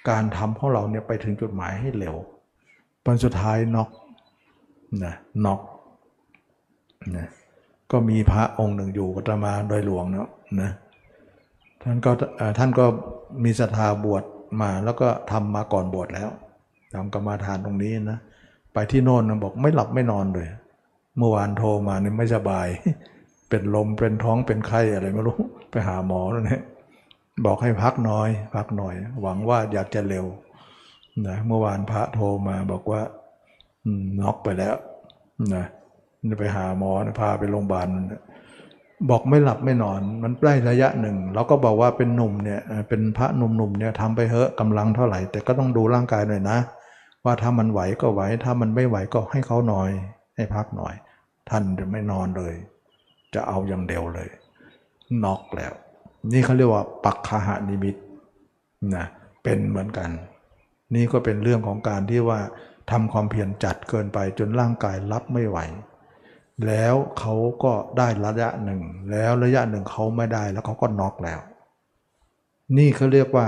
การทำของเราเนี่ยไปถึงจุดหมายให้เร็วผลสุดท้ายน็อกนะน็อกนะก็มีพระองค์หนึ่งอยู่กัตมาโดยหลวงเนาะนะท่านก็ท่านก็มีศรัทธาบวชมาแล้วก็ทำมาก่อนบวชแล้วทำกรรมาฐานตรงนี้นะไปที่โน่นนะบอกไม่หลับไม่นอนเลย เมื่อวานโทรมาเนี่ยไม่สบาย เป็นลมเป็นท้องเป็นไข้อะไรไม่รู้ ไปหาหมอแล้วเนี่ย บอกให้พักน้อย พักหน่อย หวังว่าอยากจะเร็วนะเมื่อวานพระโทรมาบอกว่าน็อกไปแล้วนะไปหาหมอพาไปโรงพยาบาลบอกไม่หลับไม่นอน มันใกล้ระยะหนึ่งเราก็บอกว่าเป็นหนุ่มเนี่ยเป็นพระหนุ่มๆเนี่ยทำไปเถอะกำลังเท่าไหร่ แต่ก็ต้องดูร่างกายหน่อยนะ ว่าถ้ามันไหวก็ไหวถ้ามันไม่ไหวก็ให้เขาหน่อย ให้พักหน่อย ท่านจะไม่นอนเลย จะเอาอย่างเดียวเลยน็อกแล้ว นี่เขาเรียกว่าปักคาหานิมิตนะเป็นเหมือนกัน นี่ก็เป็นเรื่องของการที่ว่าทำความเพียรจัดเกินไปจนร่างกายรับไม่ไหว แล้วเขาก็ได้ระยะหนึ่ง แล้วระยะหนึ่งเขาไม่ได้แล้วเขาก็น็อกแล้ว นี่เขาเรียกว่า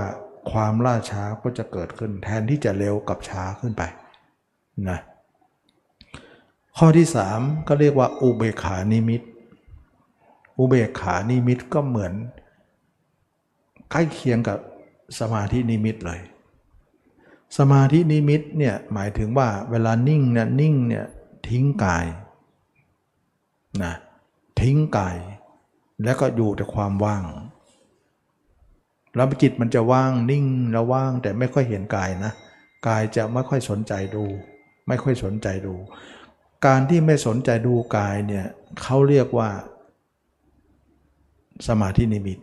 ความล่าช้าก็จะเกิดขึ้นแทนที่จะเร็วกับช้าขึ้นไปนะข้อที่สามก็เรียกว่าอุเบขานิมิต อุเบขานิมิตก็เหมือน ใกล้เคียงกับสมาธินิมิตเลย สมาธินิมิตเนี่ยหมายถึงว่าเวลานิ่งเนี่ยนิ่งเนี่ยทิ้งกายนะทิ้งกาย แล้วก็อยู่แต่ความว่าง แล้วจิตมันจะว่างนิ่งแล้วว่างแต่ไม่ค่อยเห็นกายนะ กายจะไม่ค่อยสนใจดู ไม่ค่อยสนใจดู การที่ไม่สนใจดูกายเนี่ยเขาเรียกว่าสมาธินิมิต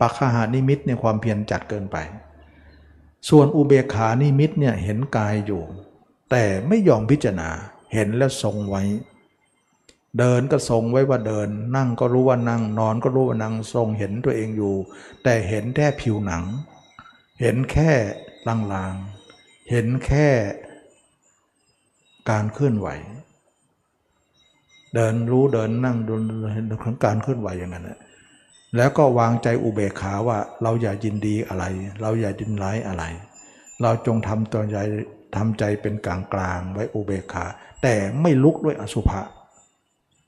ปัคหานิมิตเนี่ยความเพียรจัดเกินไป ส่วนอุเบกขานิมิตเนี่ยเห็นกายอยู่ แต่ไม่ยอมพิจารณาเห็นแล้วทรงไว้ เดินก็ทรงไว้ว่าเดิน นั่งก็รู้ว่านั่งนอนก็รู้ว่านั่งทรงเห็นตัวเองอยู่ แต่เห็นแค่ผิวหนัง เห็นแค่ลางๆเห็นแค่การเคลื่อนไหว เดินรู้เดินนั่งดูเห็นของการเคลื่อนไหวอย่างนั้นแหละ แล้วก็วางใจอุเบกขาว่าเราอย่ายินดีอะไร เราอย่าดินร้ายอะไร เราจงทำตัวใจทำใจเป็นกลางกลางไว้อุเบกขา แต่ไม่ลุกด้วยอสุภะ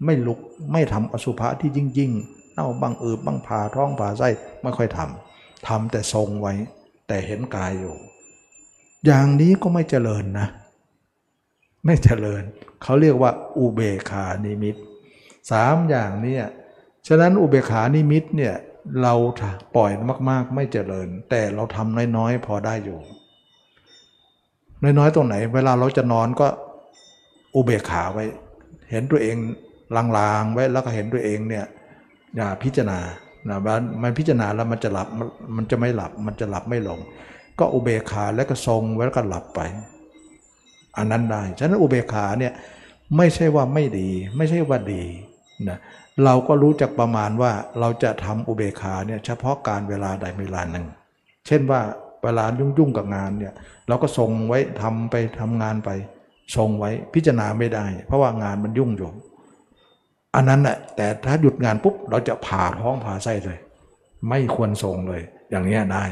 ไม่ลุกไม่ทำอสุภะที่ยิ่งยิ่งๆเน่าบังอืบบังผ่าท้องผ่าไส้ไม่ค่อยทำทำแต่ทรงไว้ แต่เห็นกายอยู่ อย่างนี้ก็ไม่เจริญนะ ไม่เจริญ เขาเรียกว่าอุเบกขานิมิตสามอย่างเนี่ย ฉะนั้นอุเบกขานิมิตเนี่ยเราปล่อยมาก ๆ ไม่เจริญ แต่เราทำน้อยๆพอได้อยู่ น้อยๆตรงไหน เวลาเราจะนอนก็อุเบกขาไว้ เห็นตัวเองลางๆไว้แล้วก็เห็นตัวเองเนี่ยอย่าพิจารณานะมันพิจารณาแล้วมันจะหลับมันจะไม่หลับมันจะหลับไม่ลง ก็อุเบกขาแล้วก็ทรงไว้แล้วก็หลับไป อันนั้นได้ ฉะนั้นอุเบกขาเนี่ยไม่ใช่ว่าไม่ดี ไม่ใช่ว่าดีนะ เราก็รู้จักประมาณว่าเราจะทำอุเบกขาเนี่ยเฉพาะการเวลาใดเวลาหนึ่ง เช่นว่าเวลายุ่งๆกับงานเนี่ยเราก็ทรงไว้ทำไปทำงานไปทรงไว้พิจารณาไม่ได้ เพราะว่างานมันยุ่งอยู่ อันนั้นแหละแต่ถ้าหยุดงานปุ๊บเราจะผ่าท้องผ่าไส้เลย ไม่ควรทรงเลย อย่างนี้ได้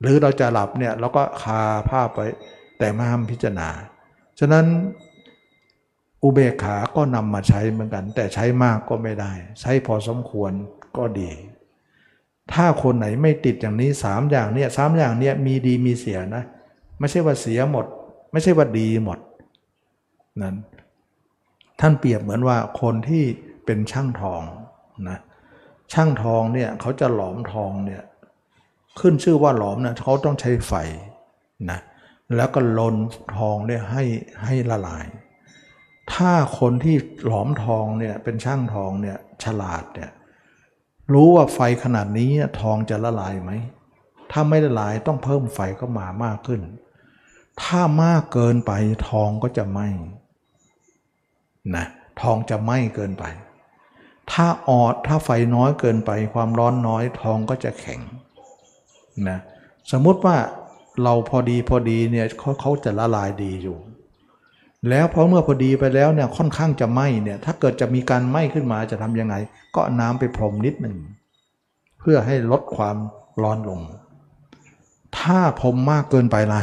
หรือเราจะหลับเนี่ยเราก็คาผ้าไปแต่ไม่ห้ามพิจารณา ฉะนั้น อุเบกขาก็นำมาใช้เหมือนกัน แต่ใช้มากก็ไม่ได้ ใช้พอสมควรก็ดี ถ้าคนไหนไม่ติดอย่างนี้สามอย่างเนี่ยสามอย่างเนี่ยมีดีมีเสียนะ ไม่ใช่ว่าเสียหมด ไม่ใช่ว่าดีหมดนั้นท่านเปรียบเหมือนว่าคนที่เป็นช่างทองนะช่างทองเนี่ยเขาจะหลอมทองเนี่ยขึ้นชื่อว่าหลอมนะเขาต้องใช้ไฟนะแล้วก็ลนทองเนี่ยให้ให้ละลาย ถ้าคนที่หลอมทองเนี่ยเป็นช่างทองเนี่ยฉลาดเนี่ยรู้ว่าไฟขนาดนี้ทองจะละลายไหม ถ้าไม่ละลายต้องเพิ่มไฟเข้ามามากขึ้น ถ้ามากเกินไปทองก็จะไหมนะทองจะไหมเกินไป ถ้าออดถ้าไฟน้อยเกินไป ความร้อนน้อยทองก็จะแข็งนะสมมุติว่าเราพอดีพอดีเนี่ยเขาเขาจะละลายดีอยู่ แล้วพอเมื่อพอดีไปแล้วเนี่ยค่อนข้างจะไหม้เนี่ยถ้าเกิดจะมีการไหม้ขึ้นมาจะทำยังไง ก็น้ำไปพรมนิดหนึ่ง เพื่อให้ลดความร้อนลง ถ้าพรมมากเกินไปล่ะ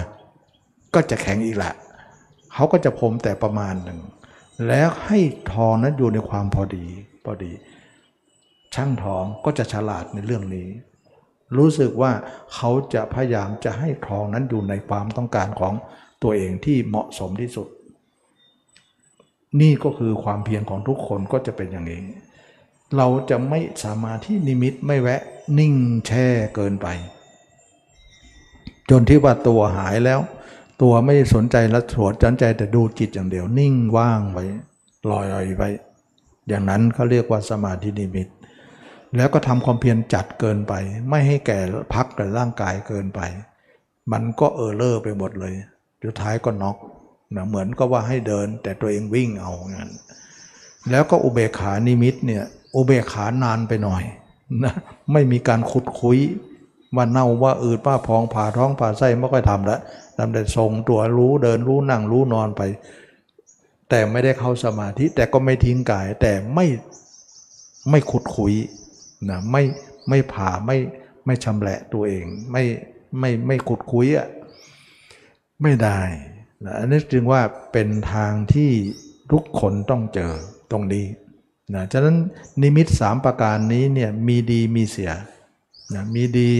ก็จะแข็งอีกแหละเขาก็จะพรมแต่ประมาณหนึ่ง แล้วให้ทองนั้นอยู่ในความพอดีพอดี ช่างทองก็จะฉลาดในเรื่องนี้ รู้สึกว่าเขาจะพยายามจะให้ทองนั้นอยู่ในความต้องการของตัวเองที่เหมาะสมที่สุด นี่ก็คือความเพียรของทุกคนก็จะเป็นอย่างนี้เราจะไม่สามารถที่นิมิตไม่แวะนิ่งแช่เกินไป จนที่ว่าตัวหายแล้ว ตัวไม่สนใจและสวดจันใจแต่ดูจิตอย่างเดียว นิ่งว่างไว้ลอยไว้อย่างนั้นเขาเรียกว่าสมาธินิมิต แล้วก็ทำความเพียรจัดเกินไป ไม่ให้แก่พักกับร่างกายเกินไป มันก็เออเลอร์ไปหมดเลยสุดท้ายก็น็อก นะเหมือนก็ว่าให้เดินแต่ตัวเองวิ่งเอางั้นแล้วก็อุเบกขานิมิตเนี่ยอุเบกขานานไปหน่อยนะไม่มีการขุดคุยว่าเน่าว่าอืดป้าพองผ่าท้องผ่าไส้ไม่ค่อยทำล้วทำแต่ทรงตัวรู้เดินรู้นั่งรู้นอนไป แต่ไม่ได้เข้าสมาธิแต่ก็ไม่ทิ้งกาย แต่ไม่ไม่ขุดคุยนะไม่ไม่ผ่าไม่ไม่ชำแหละตัวเอง ไม่ไม่ไม่ขุดคุยอะไม่ได้ นะอันนี้จึงว่าเป็นทางที่ทุกคนต้องเจอตรงนี้นะฉะนั้นนิมิตสามประการนี้เนี่ยมีดีมีเสียนะมีดี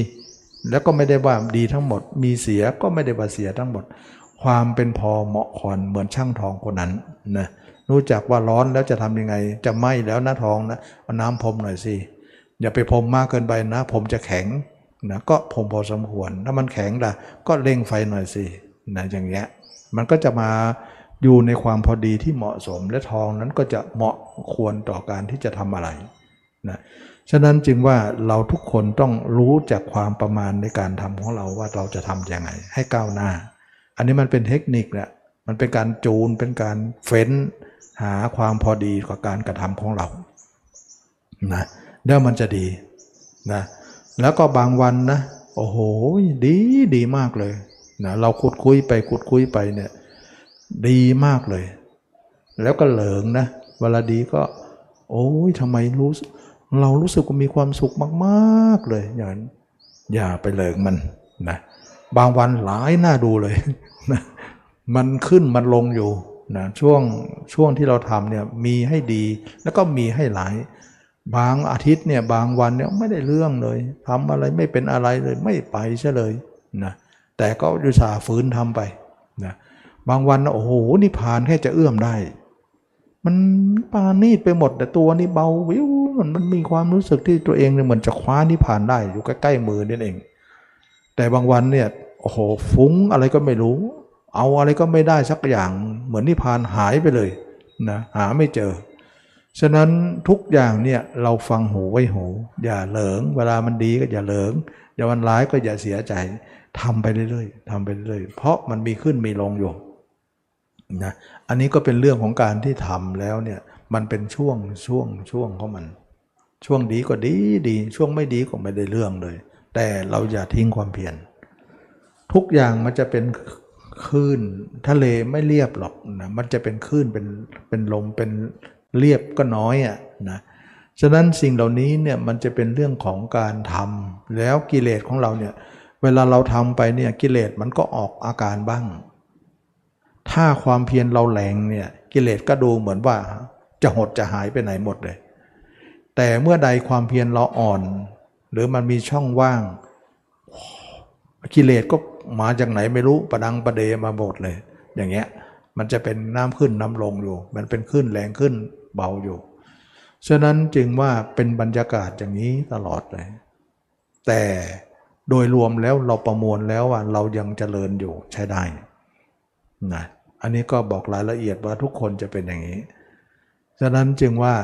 แล้วก็ไม่ได้ว่าดีทั้งหมด มีเสียก็ไม่ได้ว่าเสียทั้งหมด ความเป็นพอเหมาะคอนเหมือนช่างทองคนนั้นนะรู้จักว่าร้อนแล้วจะทำยังไง จะไหม้แล้วนะทองนะเอาน้ำพรมหน่อยสิอย่าไปพรมมากเกินไปนะผมจะแข็งนะก็พรมพอสมควรถ้ามันแข็งล่ะก็เร่งไฟหน่อยสินะอย่างเงี้ย มันก็จะมาอยู่ในความพอดีที่เหมาะสมและทองนั้นก็จะเหมาะควรต่อการที่จะทำอะไรนะฉะนั้นจึงว่าเราทุกคนต้องรู้จากความประมาณในการทำของเราว่าเราจะทำยังไง ให้ก้าวหน้า อันนี้มันเป็นเทคนิคแหละมันเป็นการจูนเป็นการเฟ้น หาความพอดีกับการกระทำของเรานะแล้วมันจะดีนะแล้วก็บางวันนะโอ้โหดีดีมากเลย นะเราขุดคุยไปขุดคุยไปเนี่ย ดีมากเลย แล้วก็เหลิงนะเวลาดีก็ โอ้ยทำไมรู้เรารู้สึกว่ามีความสุขมากๆเลยอย่างนั้นอย่าไปเหลิงมันนะบางวันหลายหน้าดูเลยนะมันขึ้นมันลงอยู่นะช่วงช่วงที่เราทำเนี่ยมีให้ดีแล้วก็มีให้หลาย บางอาทิตย์เนี่ยบางวันเนี่ยไม่ได้เรื่องเลยทำอะไรไม่เป็นอะไรเลยไม่ไปใช่เลยนะ แต่ก็ดุษาฝืนทำไปนะบางวันโอ้โหนี่ผ่านแค่จะเอื้อมได้ มันปานีดไปหมด แต่ตัวนี่เบาวิวมันมันมีความรู้สึกที่ตัวเองเนี่ยเหมือนจะคว้านิพานได้อยู่ใกล้ๆมือนี่เอง แต่บางวันเนี่ยโอ้โหฟุ้งอะไรก็ไม่รู้ เอาอะไรก็ไม่ได้สักอย่าง เหมือนนิพานหายไปเลยนะหาไม่เจอ ฉะนั้นทุกอย่างเนี่ยเราฟังหูไว้หู อย่าเหลิง เวลามันดีก็อย่าเหลิงอย่าวันร้ายก็อย่าเสียใจ ทำไปเรื่อยๆทำไปเรื่อยๆเพราะมันมีขึ้นมีลงอยู่นะอันนี้ก็เป็นเรื่องของการที่ทำแล้วเนี่ยมันเป็นช่วงช่วงช่วงของมัน ช่วงดีก็ดีดีช่วงไม่ดีก็ไม่ได้เรื่องเลย แต่เราอย่าทิ้งความเพียรทุกอย่างมันจะเป็นคลื่นทะเลไม่เรียบหรอกนะมันจะเป็นคลื่นเป็นเป็นลมเป็นเรียบก็น้อยอะนะฉะนั้นสิ่งเหล่านี้เนี่ยมันจะเป็นเรื่องของการทำแล้วกิเลสของเราเนี่ย เวลาเราทำไปเนี่ยกิเลสมันก็ออกอาการบ้าง ถ้าความเพียรเราแรงเนี่ยกิเลสก็ดูเหมือนว่าจะหดจะหายไปไหนหมดเลย แต่เมื่อใดความเพียรเราอ่อน หรือมันมีช่องว่าง กิเลสก็มาจากไหนไม่รู้ประดังประเดมาหมดเลย อย่างเงี้ยมันจะเป็นน้ำขึ้นน้ำลงอยู่ มันเป็นขึ้นแรงขึ้นเบาอยู่ ฉะนั้นจึงว่าเป็นบรรยากาศอย่างนี้ตลอดเลย แต่ โดยรวมแล้วเราประมวลแล้วว่าเรายังเจริญอยู่ใช้ได้นะอันนี้ก็บอกรายละเอียดว่าทุกคนจะเป็นอย่างนี้ ฉะนั้นจึงว่า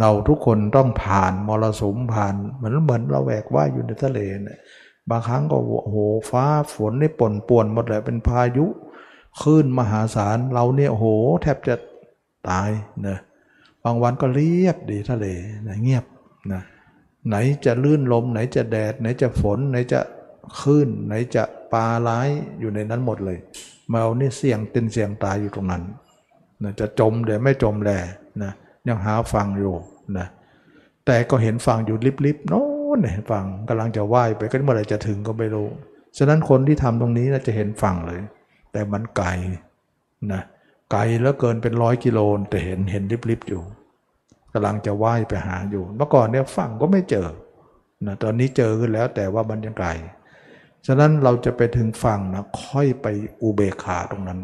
เราทุกคนต้องผ่านมรสุมผ่านเหมือนเหมือนเราแหวกว่ายอยู่ในทะเลเนี่ยบางครั้งก็โหฟ้าฝนนี่ป่นป่วนหมดเลยเป็นพายุคลื่นมหาศาลเราเนี่ยโหแทบจะตายนะบางวันก็เรียบดีทะเลนะเงียบนะ ไหนจะลื่นลม ไหนจะแดด ไหนจะฝน ไหนจะคลื่น ไหนจะปลาร้ายอยู่ในนั้นหมดเลยเมานี่เสี่ยงเต็นเสี่ยงตายอยู่ตรงนั้นนะจะจมเดี๋ยวไม่จมแลนะยังหาฟังอยู่นะแต่ก็เห็นฟังอยู่ลิบๆโน้นเห็นฟังกำลังจะว่ายไปก็เมื่อไรจะถึงก็ไม่รู้ฉะนั้นคนที่ทำตรงนี้นะจะเห็นฟังเลย แต่มันไกลนะไกลแล้วเกินเป็นร้อยกิโลแต่เห็นเห็นลิบๆอยู่ กำลังจะว่ายไปหาอยู่ เมื่อก่อนเนี่ยฟังก็ไม่เจอนะตอนนี้เจอขึ้นแล้วแต่ว่ามันยังไกลฉะนั้นเราจะไปถึงฝั่งนะค่อยไปอุเบกขาตรงนั้น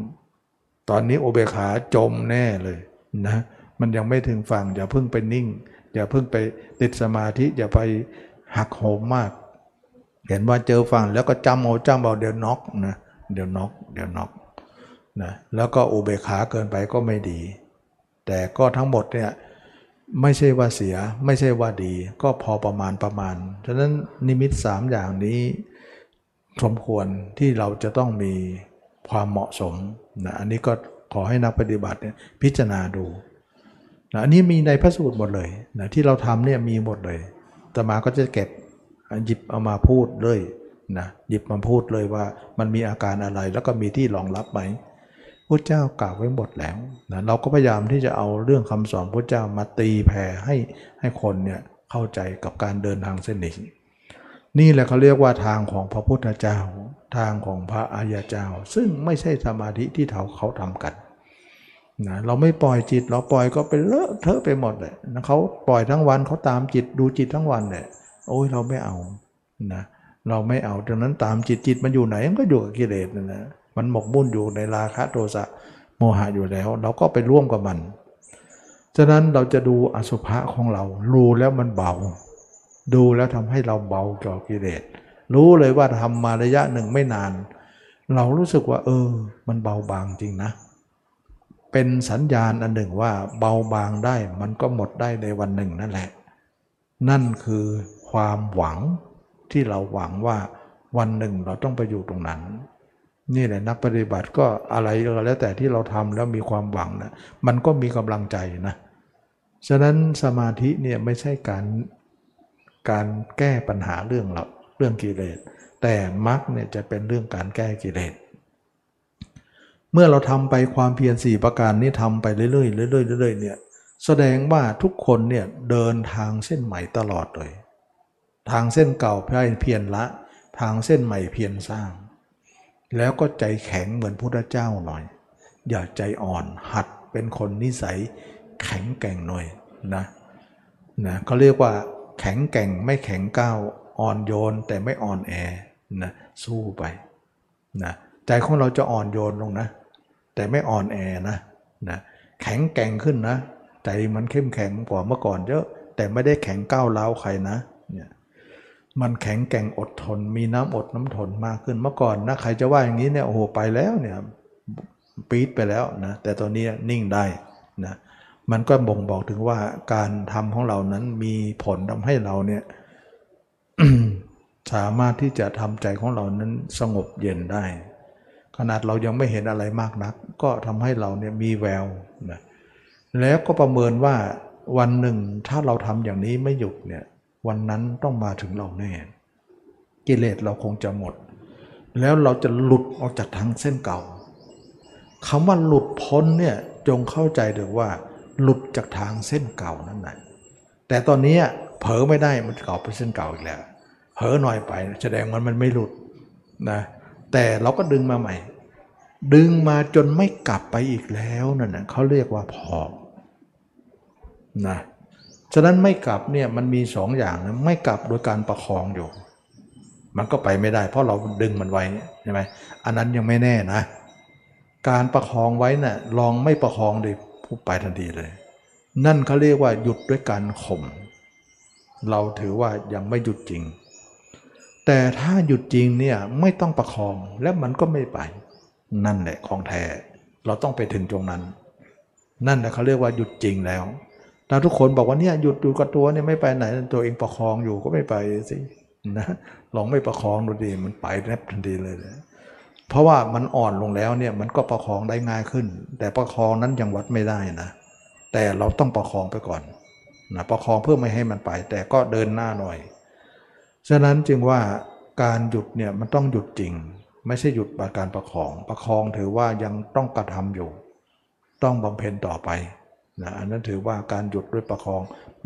ตอนนี้อุเบกขาจมแน่เลยนะมันยังไม่ถึงฝั่งอย่าเพิ่งไปนิ่ง อย่าเพิ่งไปติดสมาธิอย่าไปหักโหมมาก เห็นว่าเจอฝั่งแล้วก็จำเอาจำเอาเดี๋ยวน็อกนะเดี๋ยวน็อกเดี๋ยวน็อกนะแล้วก็อุเบกขาเกินไปก็ไม่ดี แต่ก็ทั้งหมดเนี่ย ไม่ใช่ว่าเสีย ไม่ใช่ว่าดี ก็พอประมาณประมาณ ฉะนั้นนิมิตสามอย่างนี้สมควรที่เราจะต้องมีความเหมาะสมนะอันนี้ก็ขอให้นักปฏิบัติเนี่ยพิจารณาดูนะอันนี้มีในพระสูตรหมดเลยนะที่เราทำเนี่ยมีหมดเลยตมาก็จะเก็บหยิบเอามาพูดเลยนะหยิบมาพูดเลยว่ามันมีอาการอะไรแล้วก็มีที่รองรับไหม พระเจ้ากล่าวไว้หมดแล้วนะเราก็พยายามที่จะเอาเรื่องคำสอนพระเจ้ามาตีแผ่ให้ให้คนเนี่ยเข้าใจกับการเดินทางเส้นนี้นี่แหละเขาเรียกว่าทางของพระพุทธเจ้า ทางของพระอริยเจ้า ซึ่งไม่ใช่สมาธิที่เขาเขาทำกันนะเราไม่ปล่อยจิตเราปล่อยก็ไปเลอะเทอะไปหมดเลยนะเขาปล่อยทั้งวันเขาตามจิตดูจิตทั้งวันเนี่ยโอ้ยเราไม่เอานะเราไม่เอาดังนั้นตามจิตจิตมันอยู่ไหนมันก็อยู่กับกิเลสนั่นนะ มันหมกมุ่นอยู่ในราคะโทสะโมหะอยู่แล้ว เราก็ไปร่วมกับมัน ฉะนั้นเราจะดูอสุภะของเรา รู้แล้วมันเบา ดูแล้วทำให้เราเบาจากกิเลส รู้เลยว่าทำมาระยะหนึ่งไม่นาน เรารู้สึกว่า เออ มันเบาบางจริงนะ เป็นสัญญาณอันหนึ่งว่าเบาบางได้มันก็หมดได้ในวันหนึ่งนั่นแหละ นั่นคือความหวังที่เราหวังว่าวันหนึ่งเราต้องไปอยู่ตรงนั้น นี่แหละนักปฏิบัติก็อะไรก็แล้วแต่ที่เราทำแล้วมีความหวังนะมันก็มีกำลังใจนะฉะนั้นสมาธิเนี่ยไม่ใช่การการแก้ปัญหาเรื่องเราเรื่องกิเลส แต่มรรคเนี่ยจะเป็นเรื่องการแก้กิเลส เมื่อเราทำไปความเพียรสี่ประการนี้ทำไปเรื่อยๆเรื่อยๆเรื่อยๆเนี่ยแสดงว่าทุกคนเนี่ยเดินทางเส้นใหม่ตลอดเลย ทางเส้นเก่าเพียรละ ทางเส้นใหม่เพียรสร้าง แล้วก็ใจแข็งเหมือนพุทธเจ้าหน่อย อย่าใจอ่อนหัดเป็นคนนิสัยแข็งแกร่งหน่อยนะนะเขาเรียกว่าแข็งแกร่งไม่แข็งก้าวอ่อนโยนแต่ไม่อ่อนแอนะสู้ไปนะใจของเราจะอ่อนโยนลงนะ แต่ไม่อ่อนแอนะนะแข็งแกร่งขึ้นนะ ใจมันเข้มแข็งกว่าเมื่อก่อนเยอะ แต่ไม่ได้แข็งก้าวเล้าใครนะเนี่ย มันแข็งแกร่งอดทน มีน้ำอดน้ำทนมากขึ้นเมื่อก่อนนะใครจะว่าอย่างนี้เนี่ยโอ้โหไปแล้วเนี่ยปี๊ดไปแล้วนะแต่ตอนนี้นิ่งได้นะมันก็บ่งบอกถึงว่าการทำของเรานั้นมีผลทำให้เราเนี่ยสามารถที่จะทำใจของเรานั้นสงบเย็นได้ ขนาดเรายังไม่เห็นอะไรมากนัก ก็ทำให้เราเนี่ยมีแววนะแล้วก็ประเมินว่าวันหนึ่งถ้าเราทำอย่างนี้ไม่หยุดเนี่ย วันนั้นต้องมาถึงเราแน่ กิเลสเราคงจะหมด แล้วเราจะหลุดออกจากทางเส้นเก่าคำว่าหลุดพ้นเนี่ยจงเข้าใจเถอะว่า หลุดจากทางเส้นเก่านั่นแหละแต่ตอนนี้เผลอไม่ได้มันเก่าเป็นเส้นเก่าอีกแล้วเผลอหน่อยไป แสดงมันมันไม่หลุดนะแต่เราก็ดึงมาใหม่ ดึงมาจนไม่กลับไปอีกแล้วนั่นนะเขาเรียกว่าพอนะ ฉะนั้นไม่กลับเนี่ยมันมีสองอย่างนะไม่กลับโดยการประคองอยู่ มันก็ไปไม่ได้ เพราะเราดึงมันไว้ใช่ไหมอันนั้นยังไม่แน่นะ การประคองไว้นะ่ะลองไม่ประคองดิผู้ไปทันทีเลย นั่นเขาเรียกว่าหยุดด้วยการข่มเราถือว่ายังไม่หยุดจริง แต่ถ้าหยุดจริงเนี่ยไม่ต้องประคองและมันก็ไม่ไป นั่นแหละของแท้เราต้องไปถึงตรงนั้น นั่นแหละเขาเรียกว่าหยุดจริงแล้ว ถ้าทุกคนบอกว่าเนี่ยหยุดอยู่กับตัวเนี่ยไม่ไปไหนตัวเองประคองอยู่ก็ไม่ไปสินะลองไม่ประคองดูดีมันไปแนบทันทีเลยนะเพราะว่ามันอ่อนลงแล้วเนี่ยมันก็ประคองได้ง่ายขึ้น แต่ประคองนั้นยังวัดไม่ได้นะ แต่เราต้องประคองไปก่อนนะประคองเพื่อไม่ให้มันไป แต่ก็เดินหน้าหน่อยฉะนั้นจึงว่าการหยุดเนี่ยมันต้องหยุดจริง ไม่ใช่หยุดการประคอง ประคองถือว่ายังต้องกระทำอยู่ ต้องบำเพ็ญต่อไป นะอันนั้นถือว่าการหยุดด้วยประคอง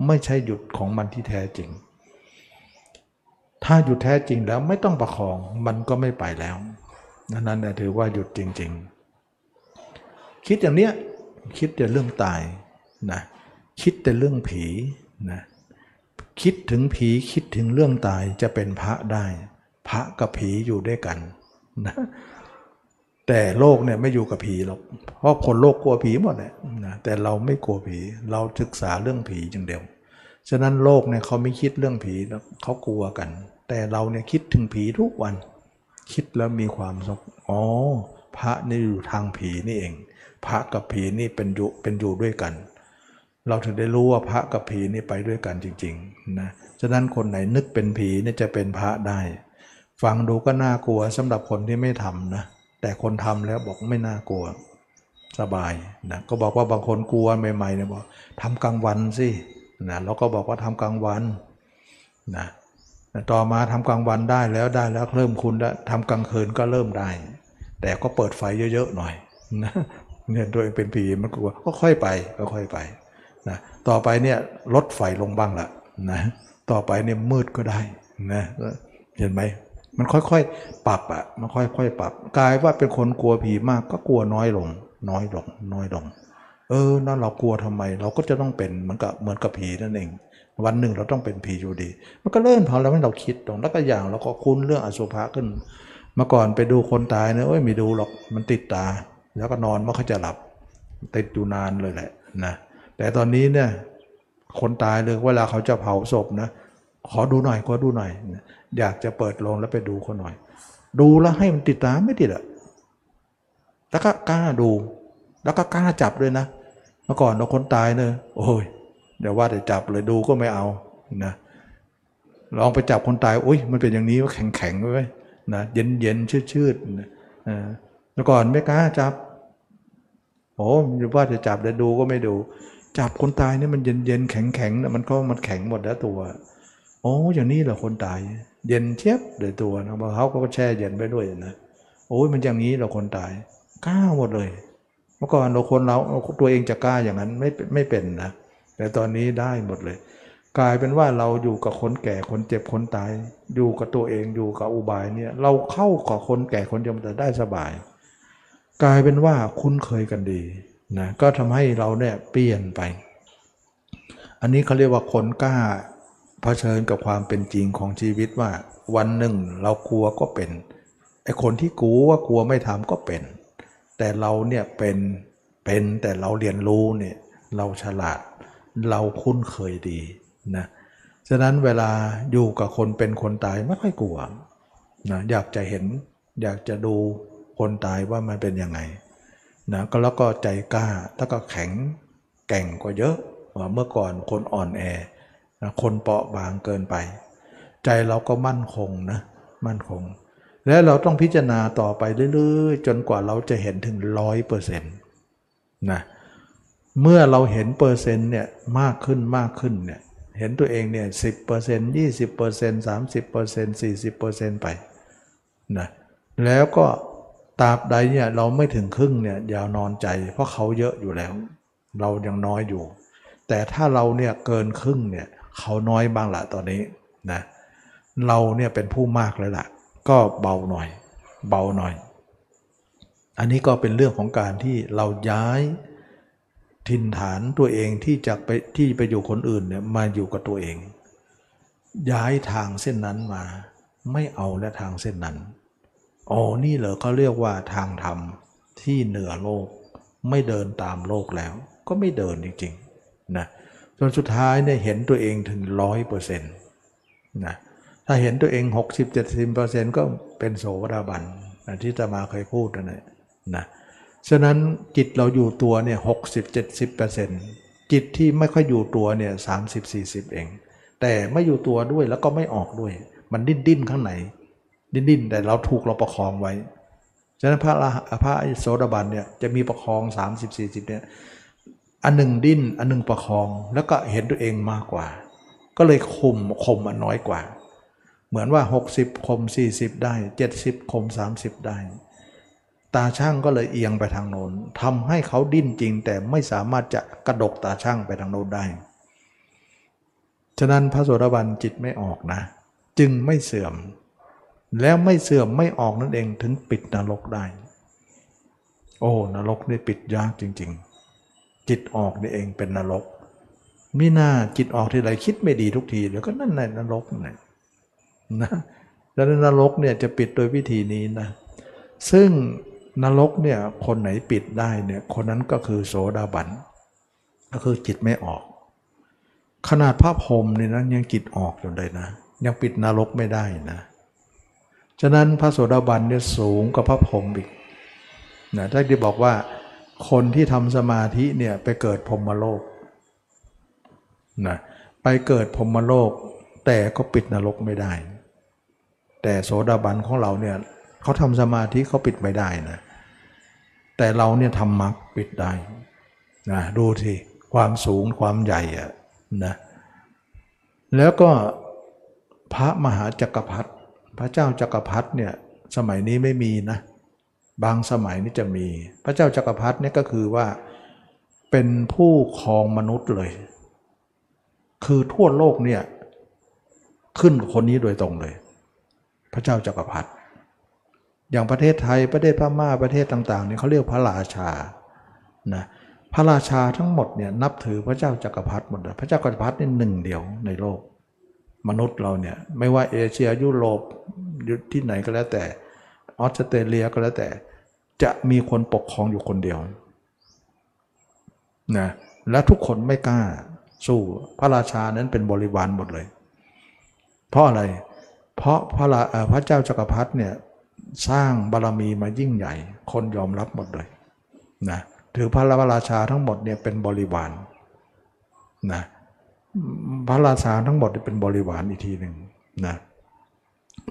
ไม่ใช่หยุดของมันที่แท้จริง ถ้าหยุดแท้จริงแล้วไม่ต้องประคองมันก็ไม่ไปแล้วนั้นนะถือว่าหยุดจริง ๆ คิดอย่างเนี้ยคิดแต่เรื่องตายนะคิดแต่เรื่องผีนะคิดถึงผีคิดถึงเรื่องตายจะเป็นพระได้ พระกับผีอยู่ด้วยกันนะ แต่โลกเนี่ยไม่อยู่กับผีหรอก เพราะคนโลกกลัวผีหมดเลยนะแต่เราไม่กลัวผี เราศึกษาเรื่องผีจังเดียว ฉะนั้นโลกเนี่ยเขาไม่คิดเรื่องผีเขากลัวกัน แต่เราเนี่ยคิดถึงผีทุกวัน คิดแล้วมีความสุขอ๋อ พระนี่อยู่ทางผีนี่เอง พระกับผีนี่เป็นอยู่เป็นอยู่ด้วยกัน เราถึงได้รู้ว่าพระกับผีนี่ไปด้วยกันจริงๆนะ ฉะนั้นคนไหนนึกเป็นผีนี่จะเป็นพระได้ ฟังดูก็น่ากลัวสำหรับคนที่ไม่ทำนะ แต่คนทำแล้วบอกไม่น่ากลัวสบายนะก็บอกว่าบางคนกลัวใหม่ๆเนี่ยบอกทำกลางวันสินะเราก็บอกว่าทำกลางวันนะต่อมาทำกลางวันได้แล้วได้แล้วเริ่มคุณแล้วทำกลางคืนก็เริ่มได้ แต่ก็เปิดไฟเยอะๆหน่อยนะเนี่ยตัวเองเป็นผีมันกลัวก็ค่อยไปก็ค่อยไปนะต่อไปเนี่ยลดไฟลงบ้างละนะต่อไปเนี่ยมืดก็ได้นะเห็นไหม มันค่อยๆ ปรับอะมันค่อยๆ ปรับ กลายว่าเป็นคนกลัวผีมากก็กลัวน้อยลง น้อยลง น้อยลง เออ นั่นเรากลัวทำไม เราก็จะต้องเป็นเหมือนกับเหมือนกับผีนั่นเอง วันหนึ่งเราต้องเป็นผีอยู่ดี มันก็เริ่มพอแล้วให้เราคิดตรงแล้วก็อย่างเราก็คุ้นเรื่องอสุภะขึ้น เมื่อก่อนไปดูคนตายเนี่ยเอ้ยไม่ดูหรอก มันติดตา แล้วก็นอนไม่ค่อยจะหลับ ติดอยู่นานเลยแหละนะ แต่ตอนนี้เนี่ย คนตายเลยเวลาเขาจะเผาศพนะ ขอดูหน่อย ขอดูหน่อย อยากจะเปิดโรงแล้วไปดูเขาหน่อย ดูแล้วให้มันติดตามไม่ติดอะแล้วก็กล้าดู แล้วก็กล้าจับด้วยนะ เมื่อก่อนเราคนตายเนอะโอ้ยเดี๋ยวว่าแต่จับเลยดูก็ไม่เอานะลองไปจับคนตายอุ้ยมันเป็นอย่างนี้ว่าแข็งแข็งๆไว้ยนะเย็นเย็นชืดชืดๆนะเมื่อก่อนไม่กล้าจับโอ้ยว่าจะจับเดี๋ยวดูก็ไม่ดูจับคนตายเนี่ยมันเย็นเย็นๆแข็งแข็งๆนะมันก็มันแข็งหมดแล้วตัว โอ้อย่างนี้เหรอคนตาย เย็นเทียบเลยตัวนะบางเขาก็แช่เย็นไปด้วยนะโอ้ยมันอย่างนี้เรอคนตายกล้าหมดเลย เมื่อก่อนเราคนเราตัวเองจะกล้าอย่างนั้นไม่ไม่เป็นนะแต่ตอนนี้ได้หมดเลย กลายเป็นว่าเราอยู่กับคนแก่คนเจ็บคนตาย อยู่กับตัวเองอยู่กับอุบายเนี่ย เราเข้ากับคนแก่คนเจ็บแต่ได้สบาย กลายเป็นว่าคุ้นเคยกันดีนะก็ทำให้เราเนี่ยเปลี่ยนไป อันนี้เขาเรียกว่าคนกล้า เผชิญกับความเป็นจริงของชีวิตว่า วันหนึ่งเรากลัวก็เป็นไอ้คนที่กลัวว่ากลัวไม่ทำก็เป็น แต่เราเนี่ยเป็นเป็นแต่เราเรียนรู้เนี่ยเราฉลาด เราคุ้นเคยดีนะฉะนั้นเวลาอยู่กับคนเป็นคนตายไม่ค่อยกลัวนะอยากจะเห็น อยากจะดูคนตายว่ามันเป็นยังไงนะก็แล้วก็ใจกล้าแล้วก็แข็งแกร่งกว่าเยอะว่าเมื่อก่อนคนอ่อนแอ คนเปราะบางเกินไป ใจเราก็มั่นคงนะมั่นคง และเราต้องพิจารณาต่อไปเรื่อยๆ จนกว่าเราจะเห็นถึงร้อยเปอร์เซ็นต์นะเมื่อเราเห็นเปอร์เซ็นต์เนี่ยมากขึ้นมากขึ้นเนี่ยเห็นตัวเองเนี่ยสิบเปอร์เซ็นต์ยี่สิบเปอร์เซ็นต์สามสิบเปอร์เซ็นต์สี่สิบเปอร์เซ็นต์ไปนะแล้วก็ตราบใดเนี่ยเราไม่ถึงครึ่งเนี่ยอย่านอนใจ เพราะเขาเยอะอยู่แล้ว เรายังน้อยอยู่ แต่ถ้าเราเนี่ยเกินครึ่งเนี่ย เขาน้อยบ้างละตอนนี้นะเราเนี่ยเป็นผู้มากเลยล่ะ ก็เบาหน่อย เบาหน่อย อันนี้ก็เป็นเรื่องของการที่เราย้ายถิ่นฐานตัวเองที่จะไปที่ไปอยู่คนอื่นเนี่ยมาอยู่กับตัวเอง ย้ายทางเส้นนั้นมา ไม่เอาและทางเส้นนั้นอ๋อนี่เหรอเขาเรียกว่าทางธรรมที่เหนือโลก ไม่เดินตามโลกแล้ว ก็ไม่เดินจริงๆนะ จนสุดท้ายเนี่ยเห็นตัวเองถึงร้อยเปอร์เซ็นต์นะถ้าเห็นตัวเอง 60-70%ก็เป็นโสดาบันนะที่จะมาเคยพูดนะเนี่ยนะฉะนั้นจิตเราอยู่ตัวเนี่ยหกสิบเจ็ดสิบเปอร์เซ็นต์จิตที่ไม่ค่อยอยู่ตัวเนี่ยสามสิบสี่สิบเอง แต่ไม่อยู่ตัวด้วยแล้วก็ไม่ออกด้วย มันดิ้นดิ้นข้างในดิ้นดิ้นแต่เราถูกเราประคองไว้ ฉะนั้นพระพระโสดาบันเนี่ยจะมีประคอง 30 40เนี่ย อันหนึ่งดิ้น อันหนึ่งประคอง แล้วก็เห็นตัวเองมากกว่า ก็เลยคุมคมมันน้อยกว่า เหมือนว่า 60 คม 40 ได้ 70 คม 30 ได้ ตาช่างก็เลยเอียงไปทางโน้นทำให้เขาดิ้นจริง แต่ไม่สามารถจะกระดกตาช่างไปทางโน้นได้ ฉะนั้นพระโสดาบันจิตไม่ออกนะ จึงไม่เสื่อม แล้วไม่เสื่อมไม่ออกนั่นเองถึงปิดนรกได้ โอ้นรกนี่ปิดยากจริง ๆ จิตออกนี่เองเป็นนรกมิน่าจิตออกทีไรคิดไม่ดีทุกทีเดี๋ยวก็นั่นในนรกนี่นะแล้วนรกเนี่ยจะปิดโดยวิธีนี้นะ ซึ่งนรกเนี่ยคนไหนปิดได้เนี่ยคนนั้นก็คือโสดาบันก็คือจิตไม่ออก ขนาดพระพรหมเนี่ยนะยังจิตออกอยู่เลยนะ ยังปิดนรกไม่ได้นะ ฉะนั้นพระโสดาบันเนี่ยสูงกว่าพระพรหมอีกนะถ้าที่บอกว่า คนที่ทำสมาธิเนี่ยไปเกิดพรมโลกนะไปเกิดพรมโลก แต่ก็ปิดนรกไม่ได้ แต่โสดาบันของเราเนี่ยเขาทำสมาธิเขาปิดไม่ได้นะแต่เราเนี่ยทำมรรคปิดได้นะดูสิความสูงความใหญ่อะนะแล้วก็พระมหาจักรพรรดิพระเจ้าจักรพรรดิเนี่ยสมัยนี้ไม่มีนะ บางสมัยนี่จะมี พระเจ้าจักรพรรดินี่ก็คือว่าเป็นผู้ครองมนุษย์เลย คือทั่วโลกเนี่ยขึ้นคนนี้โดยตรงเลย พระเจ้าจักรพรรดิอย่างประเทศไทยประเทศพม่าประเทศต่างๆเนี่ยเขาเรียกพระราชานะพระราชาทั้งหมดเนี่ยนับถือพระเจ้าจักรพรรดิหมดเลยพระเจ้าจักรพรรดินี่หนึ่งเดียวในโลก มนุษย์เราเนี่ยไม่ว่าเอเชียยุโรปยู่ที่ไหนก็แล้วแต่ ออสเตรเลียก็แล้วแต่ จะมีคนปกครองอยู่คนเดียวนะและทุกคนไม่กล้าสู้พระราชานั้นเป็นบริวารหมดเลย เพราะอะไร เพราะพระเอ่อพระเจ้าจักรพรรดิเนี่ยสร้างบารมีมายิ่งใหญ่ คนยอมรับหมดเลยนะถือพระราชาทั้งหมดเนี่ยเป็นบริวารนะพระราชาทั้งหมดเป็นบริวารอีกทีหนึ่งนะ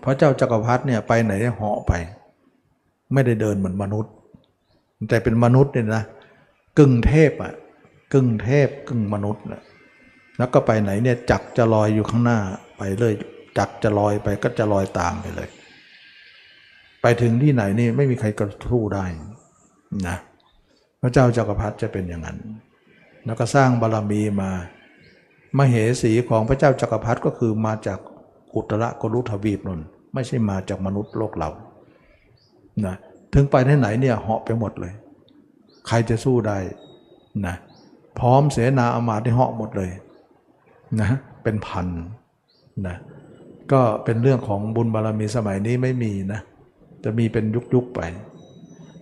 พระเจ้าจักรพรรดิเนี่ยไปไหนเหาะไป ไม่ได้เดินเหมือนมนุษย์ แต่เป็นมนุษย์เนี่ยนะกึ่งเทพอะกึ่งเทพกึ่งมนุษย์นะแล้วก็ไปไหนเนี่ยจักรจะลอยอยู่ข้างหน้าไปเลย จักรจะลอยไปก็จะลอยตามไปเลย ไปถึงที่ไหนนี่ไม่มีใครกระทู้ได้นะพระเจ้าจักรพรรดิจะเป็นอย่างนั้น แล้วก็สร้างบารมีมามเหสีของพระเจ้าจักรพรรดิก็คือมาจาก อุตรกรุทวีปนนไม่ใช่มาจากมนุษย์โลกเรานะถึงไปที่ไหนเนี่ยเหาะไปหมดเลย ใครจะสู้ได้นะพร้อมเสนาอามาที่เหาะหมดเลยนะเป็นพันนะก็เป็นเรื่องของบุญบารมีสมัยนี้ไม่มีนะจะมีเป็นยุคๆไป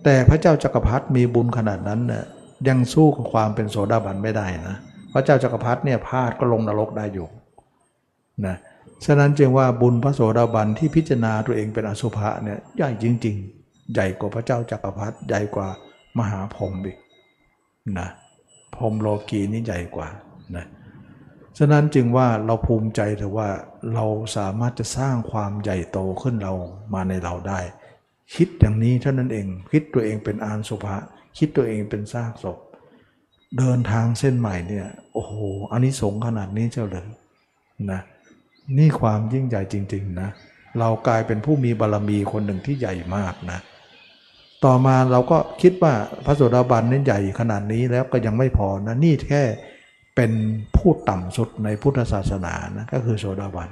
แต่พระเจ้าจักรพรรดิมีบุญขนาดนั้นนะ่ยยังสู้กับความเป็นโสดาบันไม่ได้นะพระเจ้าจักรพรรดิเนี่ยพลาดก็ลงนรกได้อยู่นะ ฉะนั้นจึงว่าบุญพระโสดาบันที่พิจารณาตัวเองเป็นอสุภะเนี่ยใหญ่จริง ๆ ใหญ่กว่าพระเจ้าจักรพรรดิใหญ่กว่ามหาพรหมอีกนะพรหมโลกีนี่ใหญ่กว่านะฉะนั้นจึงว่าเราภูมิใจเถอว่าเราสามารถจะสร้างความใหญ่โตขึ้นเรามาในเราได้ คิดอย่างนี้เท่านั้นเอง คิดตัวเองเป็นอานสุภะคิดตัวเองเป็นซากศพ เดินทางเส้นใหม่เนี่ยโอ้โหอันนี้สงขนาดนี้เจ้าเลยนะ นี่ความยิ่งใหญ่จริง ๆ นะ เรากลายเป็นผู้มีบารรมีคนหนึ่งที่ใหญ่มากนะ ต่อมาเราก็คิดว่าพระโสดาบันนี่ใหญ่ขนาดนี้แล้วก็ยังไม่พอนะนี่แค่เป็นผู้ต่ำสุดในพุทธศาสนานะก็คือโสดาบัน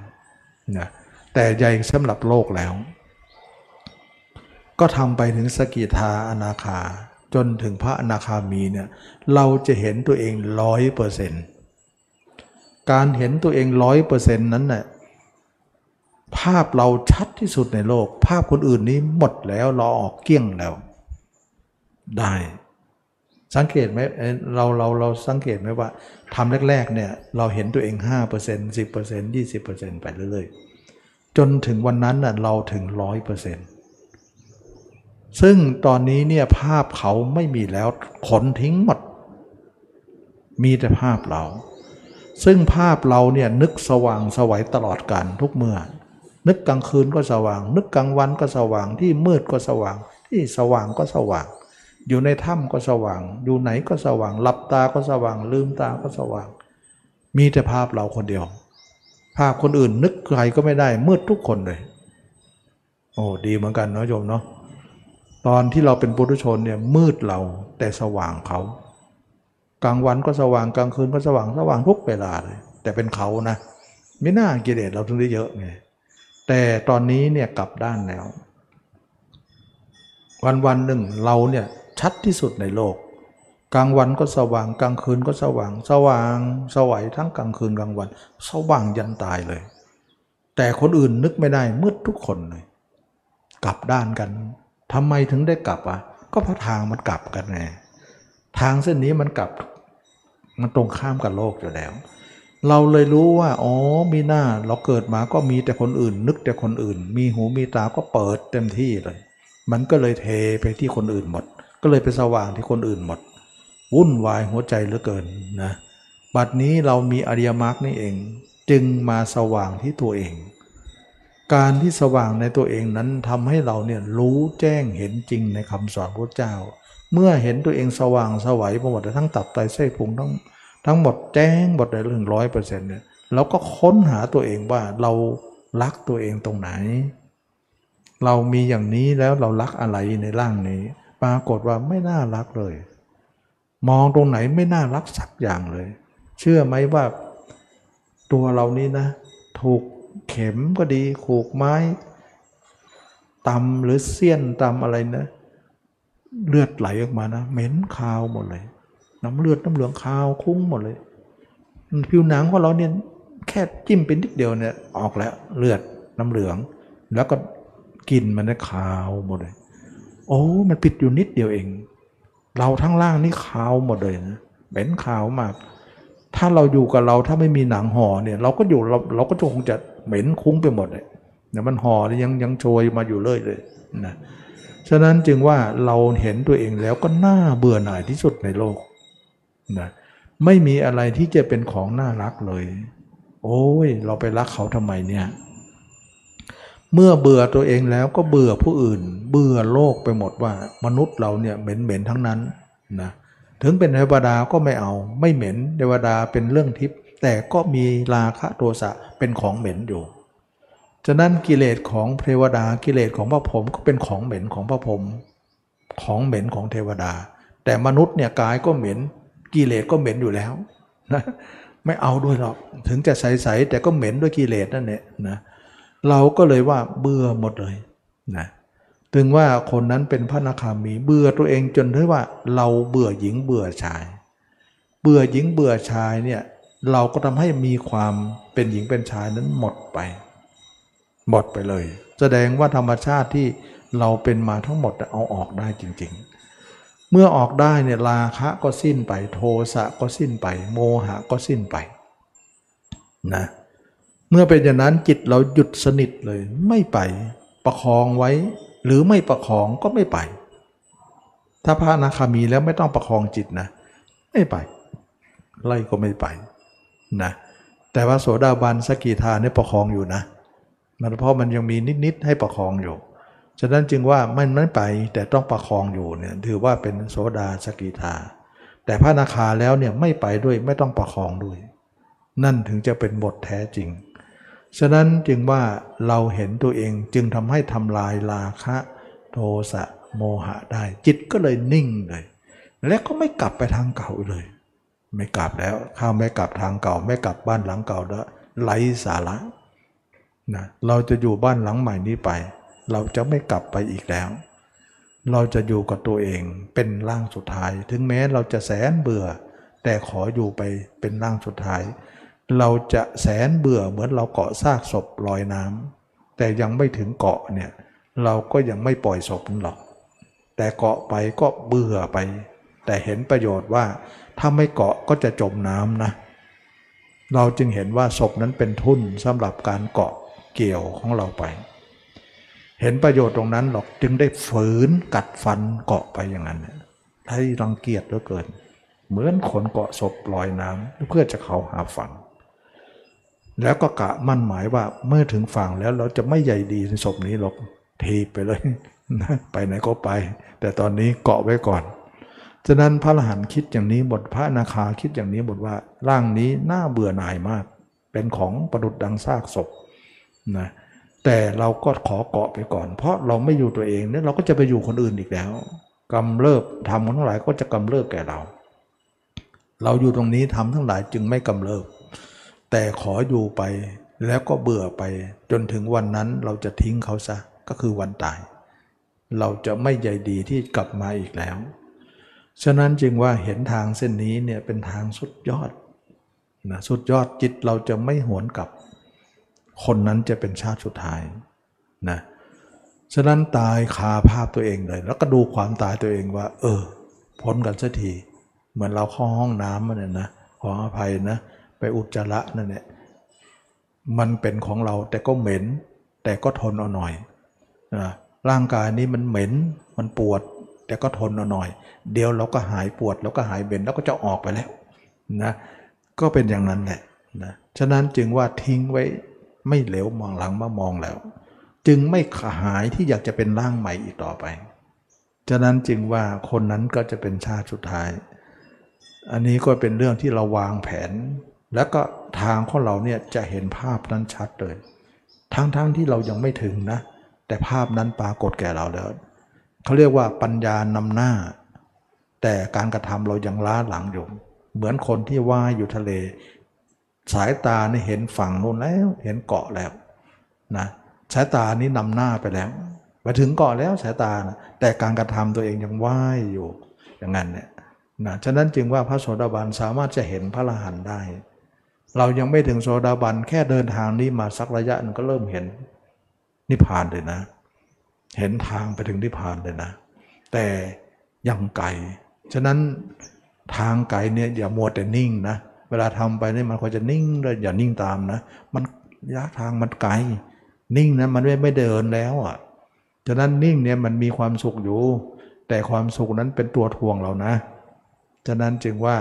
นะแต่ใหญ่สำหรับโลกแล้ว ก็ทำไปถึงสกิทาอนาคาจนถึงพระอนาคามีเนี่ยเราจะเห็นตัวเองร้อยเปอร์เซ็นต์ การเห็นตัวเองร้อยเปอร์เซ็นต์นั้นน่ะภาพเราชัดที่สุดในโลก ภาพคนอื่นนี้หมดแล้วเราออกเกี้ยงแล้ว ได้ สังเกตไหมเอ่อเราเราเราสังเกตไหมว่าทำแรก ๆ เนี่ย เราเห็นตัวเอง 5% 10% 20%ไปเรื่อยๆ จนถึงวันนั้นน่ะเราถึง 100%ซึ่งตอนนี้เนี่ยภาพเขาไม่มีแล้วขนทิ้งหมด มีแต่ภาพเรา ซึ่งภาพเราเนี่ยนึกสว่างสวัยตลอดการทุกเมื่อ นึกกลางคืนก็สว่าง นึกกลางวันก็สว่าง ที่มืดก็สว่าง ที่สว่างก็สว่าง อยู่ในถ้ำก็สว่าง อยู่ไหนก็สว่าง หลับตาก็สว่าง ลืมตาก็สว่าง มีแต่ภาพเราคนเดียว ภาพคนอื่นนึกใครก็ไม่ได้ มืดทุกคนเลย โอ้ดีเหมือนกันเนาะโยมเนาะ ตอนที่เราเป็นปุถุชนเนี่ยมืดเราแต่สว่างเขา กลางวันก็สว่างกลางคืนก็สว่างสว่างทุกเวลาเลยแต่เป็นเขานะไม่น่ากิเลสเราถึงได้เยอะไงแต่ตอนนี้เนี่ยกลับด้านแล้ว วันวันหนึ่งเราเนี่ยชัดที่สุดในโลก กลางวันก็สว่างกลางคืนก็สว่าง สว่างสวัยทั้งกลางคืนกลางวัน สว่างยันตายเลย แต่คนอื่นนึกไม่ได้มืดทุกคนเลยกลับด้านกันทำไมถึงได้กลับอะก็เพราะทางมันกลับกันไง ทางเส้นนี้มันกลับมันตรงข้ามกับโลกอยู่แล้ว เราเลยรู้ว่าอ๋อมีหน้าเราเกิดมาก็มีแต่คนอื่น นึกแต่คนอื่น มีหูมีตาก็เปิดเต็มที่เลย มันก็เลยเทไปที่คนอื่นหมด ก็เลยไปสว่างที่คนอื่นหมด วุ่นวายหัวใจเหลือเกินนะบัดนี้เรามีอริยมรรคนี่เอง จึงมาสว่างที่ตัวเอง การที่สว่างในตัวเองนั้นทำให้เราเนี่ยรู้แจ้งเห็นจริงในคำสอนพระเจ้า เมื่อเห็นตัวเองสว่างสวัยหมดทั้งตับไตไส้นพุงทั้งทั้งหมดแจ้งหมดในเรื่องร้อยเปอร์เซ็นต์เนี่ยเราก็ค้นหาตัวเองว่าเรารักตัวเองตรงไหน เรามีอย่างนี้แล้วเรารักอะไรในร่างนี้ ปรากฏว่าไม่น่ารักเลย มองตรงไหนไม่น่ารักสักอย่างเลย เชื่อไหมว่าตัวเรานี้นะ ถูกเข็มก็ดี ขูกไม้ตำหรือเสี้ยนตำอะไรนะ เลือดไหลออกมานะเหม็นคาวหมดเลย น้ำเลือดน้ำเหลืองขาวคุ้งหมดเลย ผิวหนังของเราเนี่ยแค่จิ้มเป็นนิดเดียวเนี่ยออกแล้วเลือดน้ำเหลือง แล้วก็กลินมันได้ขาวหมดเลย โอ้มันปิดอยู่นิดเดียวเอง เราทั้งล่างนี่ขาวหมดเลยนะเป็นขาวมาก ถ้าเราอยู่กับเราถ้าไม่มีหนังห่อเนี่ย เราก็อยู่เราเราก็คงจะเหม็นคุ้งไปหมดเลยเนี่ยมันห่อยังยังโชยมาอยู่เลยเลยนะ ฉะนั้นจึงว่าเราเห็นตัวเองแล้วก็น่าเบื่อหน่ายที่สุดในโลกนะไม่มีอะไรที่จะเป็นของน่ารักเลย โอ้ย เราไปรักเขาทำไมเนี่ย เมื่อเบื่อตัวเองแล้วก็เบื่อผู้อื่น เบื่อโลกไปหมดว่า มนุษย์เราเนี่ยเหม็นๆทั้งนั้นนะถึงเป็นเทวดาก็ไม่เอา ไม่เหม็นเทวดาเป็นเรื่องทิพย์แต่ก็มีราคะโทสะเป็นของเหม็นอยู่ ฉะนั้นกิเลสของเทวดากิเลสของพระพรหมก็เป็นของเหม็นของพระพรหมของเหม็นของเทวดา แต่มนุษย์เนี่ยกายก็เหม็นกิเลสก็เหม็นอยู่แล้วนะไม่เอาด้วยหรอกถึงจะใสๆแต่ก็เหม็นด้วยกิเลสนั่นแหละนะเราก็เลยว่าเบื่อหมดเลยนะถึงว่าคนนั้นเป็นพระนาคามีเบื่อตัวเองจนถึงว่าเราเบื่อหญิงเบื่อชาย เบื่อหญิงเบื่อชายเนี่ยเราก็ทำให้มีความเป็นหญิงเป็นชายนั้นหมดไป หมดไปเลย แสดงว่าธรรมชาติที่เราเป็นมาทั้งหมดเอาออกได้จริง ๆ เมื่อออกได้เนี่ยราคะก็สิ้นไป โทสะก็สิ้นไป โมหะก็สิ้นไปนะเมื่อเป็นอย่างนั้นจิตเราหยุดสนิทเลยไม่ไปประคองไว้ หรือไม่ประคองก็ไม่ไป ถ้าพระนาคามีแล้วไม่ต้องประคองจิตนะ ไม่ไป ไล่ก็ไม่ไปนะแต่ว่าโสดาบันสกิทาเนี่ยประคองอยู่นะ มันเพราะมันยังมีนิดๆให้ประคองอยู่ ฉะนั้นจึงว่ามันไม่ไปแต่ต้องประคองอยู่เนี่ยถือว่าเป็นโสดาสกิทา แต่พระนาคาแล้วเนี่ยไม่ไปด้วยไม่ต้องประคองด้วย นั่นถึงจะเป็นบทแท้จริง ฉะนั้นจึงว่าเราเห็นตัวเองจึงทำให้ทำลายราคะโทสะโมหะได้ จิตก็เลยนิ่งเลย และก็ไม่กลับไปทางเก่าเลย ไม่กลับแล้วข้าไม่กลับทางเก่า ไม่กลับบ้านหลังเก่าแล้วไร้สาระ นะเราจะอยู่บ้านหลังใหม่นี้ไป เราจะไม่กลับไปอีกแล้ว เราจะอยู่กับตัวเองเป็นร่างสุดท้าย ถึงแม้เราจะแสนเบื่อ แต่ขออยู่ไปเป็นร่างสุดท้าย เราจะแสนเบื่อเหมือนเราเกาะซากศพลอยน้ำแต่ยังไม่ถึงเกาะเนี่ยเราก็ยังไม่ปล่อยศพหรอก แต่เกาะไปก็เบื่อไป แต่เห็นประโยชน์ว่าถ้าไม่เกาะก็จะจมน้ำนะ เราจึงเห็นว่าศพนั้นเป็นทุนสำหรับการเกาะ เกี่ยวของเราไป เห็นประโยชน์ตรงนั้นหรอกจึงได้ฝืนกัดฟันเกาะไปอย่างนั้นให้รังเกียจเหลือเกิน เหมือนคนเกาะศพลอยน้ำเพื่อจะเข้าหาฝั่งแล้วก็กะมั่นหมายว่าเมื่อถึงฝั่งแล้วเราจะไม่ใหญ่ดีในศพนี้หรอกทีไปเลยนะไปไหนก็ไป แต่ตอนนี้เกาะไว้ก่อน ฉะนั้นพระอรหันต์คิดอย่างนี้บทพระนาคาคิดอย่างนี้บทว่าร่างนี้น่าเบื่อหน่ายมาก เป็นของประดุดดังซากศพ นะแต่เราก็ขอเกาะไปก่อน เพราะเราไม่อยู่ตัวเองเนี่ยเราก็จะไปอยู่คนอื่นอีกแล้วกำเริบทำทั้งหลายก็จะกำเริบแก่เรา เราอยู่ตรงนี้ทำทั้งหลายจึงไม่กำเริบ แต่ขออยู่ไปแล้วก็เบื่อไปจนถึงวันนั้นเราจะทิ้งเขาซะก็คือวันตาย เราจะไม่ใยดีที่กลับมาอีกแล้ว ฉะนั้นจึงว่าเห็นทางเส้นนี้เนี่ยเป็นทางสุดยอดนะสุดยอดจิตเราจะไม่หวนกลับ คนนั้นจะเป็นชาติสุดท้ายนะฉะนั้นตายคาภาพตัวเองเลย แล้วก็ดูความตายตัวเองว่า เออ พ้นกันสักที เหมือนเราเข้าห้องน้ำมันเนี่ยนะขออภัยนะ ไปอุจจาระนั่นแหละมันเป็นของเราแต่ก็เหม็น แต่ก็ทนเอาหน่อยนะร่างกายนี้มันเหม็นมันปวด แต่ก็ทนเอาหน่อย เดี๋ยวเราก็หายปวดแล้วก็หายเบ็นแล้วก็จะออกไปแล้วนะก็เป็นอย่างนั้นแหละนะฉะนั้นจึงว่าทิ้งไว้ ไม่เหลวมองหลังมามองแล้ว จึงไม่หายที่อยากจะเป็นร่างใหม่อีกต่อไป ฉะนั้นจึงว่าคนนั้นก็จะเป็นชาติสุดท้าย อันนี้ก็เป็นเรื่องที่เราวางแผน แล้วก็ทางของเราเนี่ยจะเห็นภาพนั้นชัดเลย ทั้งๆทที่เรายังไม่ถึงนะ แต่ภาพนั้นปรากฏแก่เราแล้วเขาเรียกว่าปัญญานำหน้า แต่การกระทำเรายังล้าหลังอยู่ เหมือนคนที่ว่ายอยู่ทะเล สายตานี่เห็นฝั่งนู้นแล้ว เห็นเกาะแล้วนะสายตานี้นำหน้าไปแล้วมาถึงเกาะแล้วสายตานะแต่การกระทำตัวเองยังว่ายอยู่อย่างนั้นเนี่ยนะฉะนั้นจึงว่าพระโสดาบันสามารถจะเห็นพระอรหันต์ได้ เรายังไม่ถึงโสดาบันแค่เดินทางนี้มาสักระยะนึงก็เริ่มเห็นนิพพานเลยนะ เห็นทางไปถึงนิพพานเลยนะ แต่ยังไกล ฉะนั้นทางไกลเนี่ยอย่ามัวแต่นิ่งนะเวลาทำไปนี่มันควรจะนิ่งเลยอย่านิ่งตามนะ มันระยะทางมันไกล นิ่งนะมันไม่ไม่เดินแล้วอะฉะนั้นนิ่งเนี่ยมันมีความสุขอยู่ แต่ความสุขนั้นเป็นตัวทวงเรานะ ฉะนั้นจึงว่า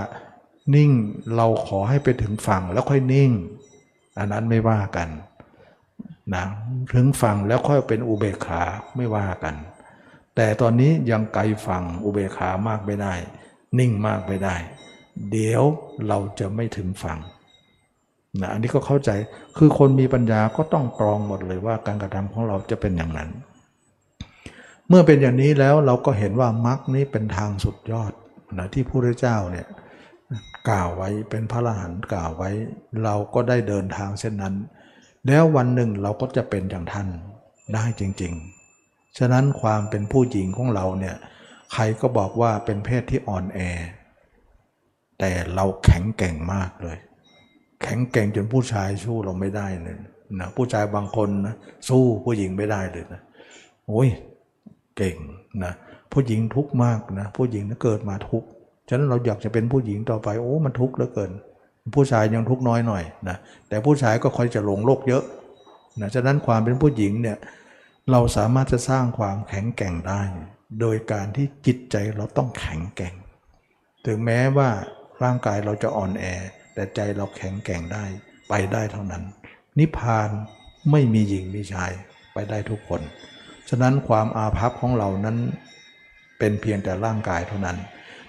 นิ่งเราขอให้ไปถึงฝั่งแล้วค่อยนิ่ง อันนั้นไม่ว่ากันนะถึงฝั่งแล้วค่อยเป็นอุเบกขาไม่ว่ากัน แต่ตอนนี้ยังไกลฝั่งอุเบกขามากไม่ได้ นิ่งมากไม่ได้ เดี๋ยวเราจะไม่ถึงฝั่งนะอันนี้ก็เข้าใจคือคนมีปัญญาก็ต้องตรองหมดเลยว่าการกระทำของเราจะเป็นอย่างนั้น เมื่อเป็นอย่างนี้แล้วเราก็เห็นว่ามรรคนี้เป็นทางสุดยอดนะที่พระเจ้าเนี่ยกล่าวไว้เป็นพระอรหันต์กล่าวไว้ เราก็ได้เดินทางเส้นนั้น แล้ววันหนึ่งเราก็จะเป็นอย่างท่านได้จริง ๆ ฉะนั้นความเป็นผู้หญิงของเราเนี่ยใครก็บอกว่าเป็นเพศที่อ่อนแอ แต่เราแข็งแกร่งมากเลย แข็งแกร่งจนผู้ชายสู้เราไม่ได้เลยนะผู้ชายบางคนนะสู้ผู้หญิงไม่ได้เลยนะโอ้ยเก่งนะผู้หญิงทุกข์มากนะผู้หญิงนะเกิดมาทุกข์ฉะนั้นเราอยากจะเป็นผู้หญิงต่อไปโอ้มันทุกข์เหลือเกิน ผู้ชายยังทุกข์น้อยหน่อยนะแต่ผู้ชายก็ค่อยจะหลงโลกเยอะนะฉะนั้นความเป็นผู้หญิงเนี่ยเราสามารถจะสร้างความแข็งแกร่งได้ โดยการที่จิตใจเราต้องแข็งแกร่ง ถึงแม้ว่า ร่างกายเราจะอ่อนแอ แต่ใจเราแข็งแกร่งได้ไปได้เท่านั้น นิพพานไม่มีหญิงมีชายไปได้ทุกคน ฉะนั้นความอาภัพของเรานั้นเป็นเพียงแต่ร่างกายเท่านั้น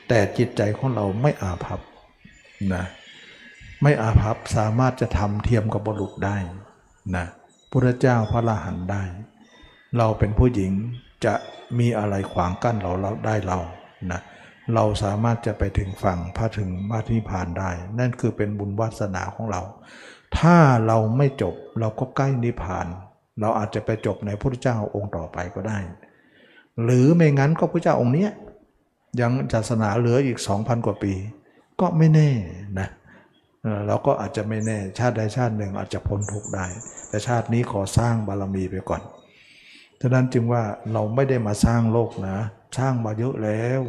แต่จิตใจของเราไม่อาภัพนะไม่อาภัพสามารถจะทำเทียมกับบุรุษได้นะพระเจ้าพระอรหันได้ เราเป็นผู้หญิงจะมีอะไรขวางกั้นเราเราได้เรานะ เราสามารถจะไปถึงฝั่งพระถึงมาที่ผ่านได้ นั่นคือเป็นบุญวาสนาของเรา ถ้าเราไม่จบเราก็ใกล้นิพพาน เราอาจจะไปจบในพระพุทธเจ้าองค์ต่อไปก็ได้ หรือไม่งั้นก็พระเจ้าองค์เนี้ยยังศาสนาเหลืออีก 2,000 กว่าปี ก็ไม่แน่นะเอ่อเราก็อาจจะไม่แน่ชาติใดชาติหนึ่งอาจจะพ้นทุกข์ได้ แต่ชาตินี้ขอสร้างบารมีไปก่อนฉะนั้นจึงว่าเราไม่ได้มาสร้างโลกนะ สร้างมาเยอะแล้ว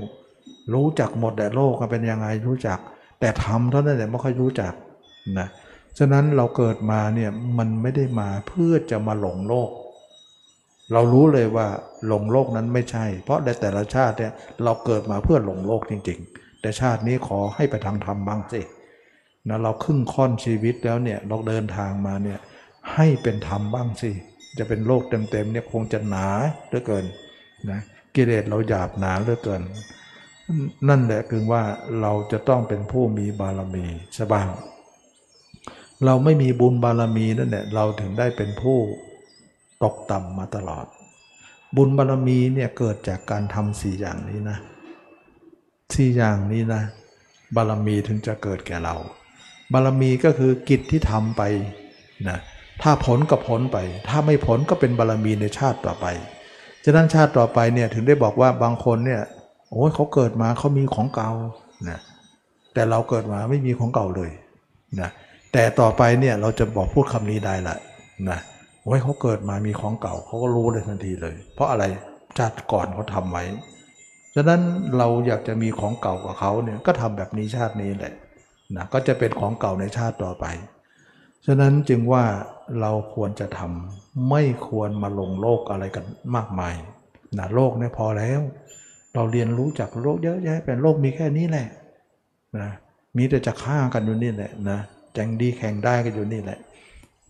รู้จักหมดแต่โลกเป็นยังไงรู้จัก แต่ทำเท่านั้นแหละไม่ค่อยรู้จักนะฉะนั้นเราเกิดมาเนี่ยมันไม่ได้มาเพื่อจะมาหลงโลก เรารู้เลยว่าหลงโลกนั้นไม่ใช่ เพราะในแต่ละชาติเนี่ยเราเกิดมาเพื่อหลงโลกจริง ๆ แต่ชาตินี้ขอให้ไปทางธรรมบ้างสินะเราครึ่งค่อนชีวิตแล้วเนี่ยเราเดินทางมาเนี่ยให้เป็นธรรมบ้างสิจะเป็นโลกเต็มๆเนี่ยคงจะหนาเหลือเกินนะกิเลสเราหยาบหนาเหลือเกิน นั่นแหละคือว่าเราจะต้องเป็นผู้มีบารมีใช่บ้าง เราไม่มีบุญบารมีนั่นแหละเราถึงได้เป็นผู้ตกต่ำมาตลอด บุญบารมีเนี่ยเกิดจากการทำสี่อย่างนี้นะสี่อย่างนี้นะ บารมีถึงจะเกิดแก่เรา บารมีก็คือกิจที่ทำไปนะถ้าผลก็ผลไป ถ้าไม่ผลก็เป็นบารมีในชาติต่อไปฉะนั้นชาติต่อไปเนี่ยถึงได้บอกว่าบางคนเนี่ย โอ้ยเขาเกิดมาเขามีของเก่านะแต่เราเกิดมาไม่มีของเก่าเลยนะแต่ต่อไปเนี่ยเราจะบอกพูดคำนี้ได้ละนะโอ้ยเขาเกิดมามีของเก่าเขาก็รู้เลยทันทีเลย เพราะอะไรชาติก่อนเขาทำไว้ฉะนั้นเราอยากจะมีของเก่ากว่าเขาเนี่ยก็ทำแบบนี้ชาตินี้แหละนะก็จะเป็นของเก่าในชาติต่อไป ฉะนั้นจึงว่าเราควรจะทำไม่ควรมาลงโลกอะไรกันมากมายนะโลกเนี่ยพอแล้ว เราเรียนรู้จากโลกเยอะแยะเป็นโลกมีแค่นี้แหละนะมีแต่จะฆ่ากันอยู่นี่แหละนะแจงดีแข่งได้กันอยู่นี่แหละ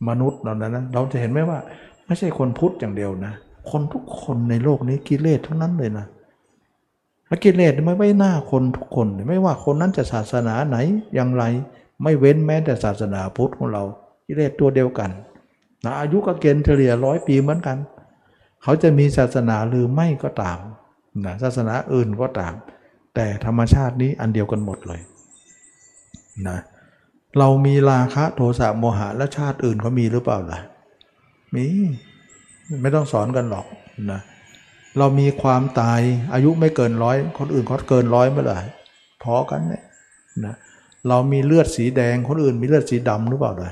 มนุษย์เรานั้นนะเราจะเห็นไหมว่า ไม่ใช่คนพุทธอย่างเดียวนะ คนทุกคนในโลกนี้กิเลสทั้งนั้นเลยนะและกิเลสไม่ไว้หน้าคนทุกคน ไม่ว่าคนนั้นจะศาสนาไหนอย่างไร ไม่เว้นแม้แต่ศาสนาพุทธของเรากิเลสตัวเดียวกันนะอายุก็เกณฑ์เฉลี่ยร้อยปีเหมือนกัน เขาจะมีศาสนาหรือไม่ก็ตาม นะศาสนาอื่นก็ตาม แต่ธรรมชาตินี้อันเดียวกันหมดเลยนะเรามีราคะโทสะโมหะและชาติอื่นเขามีหรือเปล่าล่ะมีไม่ต้องสอนกันหรอกนะเรามีความตายอายุไม่เกินร้อยคนอื่นเขาเกินร้อยเมื่อไหร่พอกันเนี่ยนะเรามีเลือดสีแดงคนอื่นมีเลือดสีดำหรือเปล่าล่ะ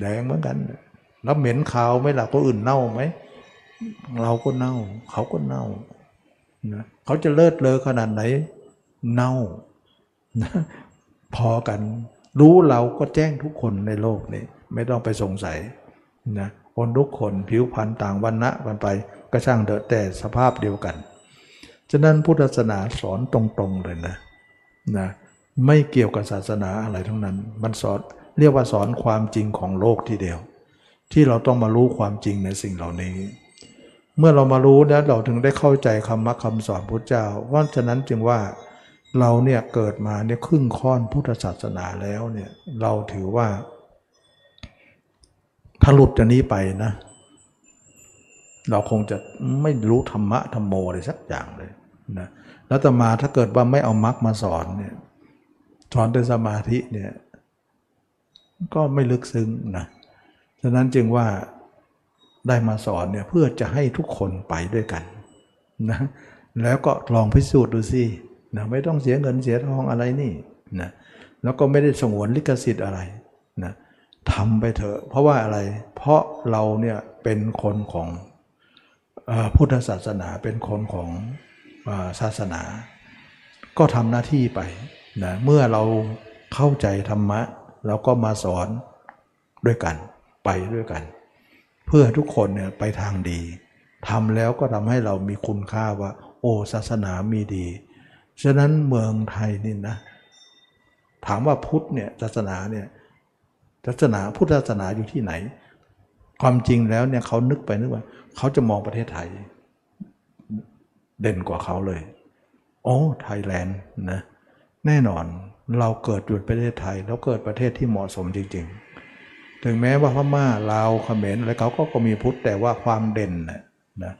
แดงเหมือนกัน แล้วเหม็นขาวไหมล่ะคนอื่นเน่าไหมเราก็เน่า เขาก็เน่า นะเขาจะเลิศเลอขนาดไหน เน่านะพอกัน รู้เราก็แจ้งทุกคนในโลกนี้ ไม่ต้องไปสงสัยนะคนทุกคนผิวพรรณต่างวันณะกันไปก็ช่างเถอะแต่สภาพเดียวกัน ฉะนั้นพุทธศาสนาสอนตรงๆเลยนะนะไม่เกี่ยวกับศาสนาอะไรทั้งนั้น มันสอนเรียกว่าสอนความจริงของโลกทีเดียว ที่เราต้องมารู้ความจริงในสิ่งเหล่านี้ เมื่อเรามารู้แล้วเราถึงได้เข้าใจคำมรรคำสอนพุทธเจ้า ว่าฉะนั้นจึงว่าเราเนี่ยเกิดมาเนี่ยครึ่งค่อนพุทธศาสนาแล้วเนี่ยเราถือว่า ถ้าหลุดจากนี้ไปนะ เราคงจะไม่รู้ธรรมะธรรมโมอะไรสักอย่างเลยนะแล้วต่อมาถ้าเกิดว่าไม่เอามรรคมาสอนเนี่ยสอนแต่สมาธิเนี่ยก็ไม่ลึกซึ้งนะฉะนั้นจึงว่า ได้มาสอนเนี่ยเพื่อจะให้ทุกคนไปด้วยกันนะแล้วก็ลองพิสูจน์ดูสินะไม่ต้องเสียเงินเสียทองอะไรนี่นะแล้วก็ไม่ได้สงวนลิขสิทธิ์อะไรนะทำไปเถอะ เพราะว่าอะไร เพราะเราเนี่ยเป็นคนของพุทธศาสนาเป็นคนของศาสนา ก็ทำหน้าที่ไปนะเมื่อเราเข้าใจธรรมะ เราก็มาสอนด้วยกันไปด้วยกัน เพื่อทุกคนเนี่ยไปทางดีทำแล้วก็ทำให้เรามีคุณค่าว่า โอ้ศาสนามีดี ฉะนั้นเมืองไทยนี่นะ ถามว่าพุทธเนี่ยศาสนาเนี่ยศาสนาพุทธศาสนาอยู่ที่ไหน ความจริงแล้วเนี่ยเขานึกไปนึกว่าเขาจะมองประเทศไทย เด่นกว่าเขาเลย โอ้ไทยแลนด์นะแน่นอนเราเกิดอยู่ประเทศไทย แล้วเกิดประเทศที่เหมาะสมจริง ๆ ถึงแม้ว่าพม่าลาวเขมรอะไรเขาก็มีพุทธแต่ว่าความเด่นนะนะ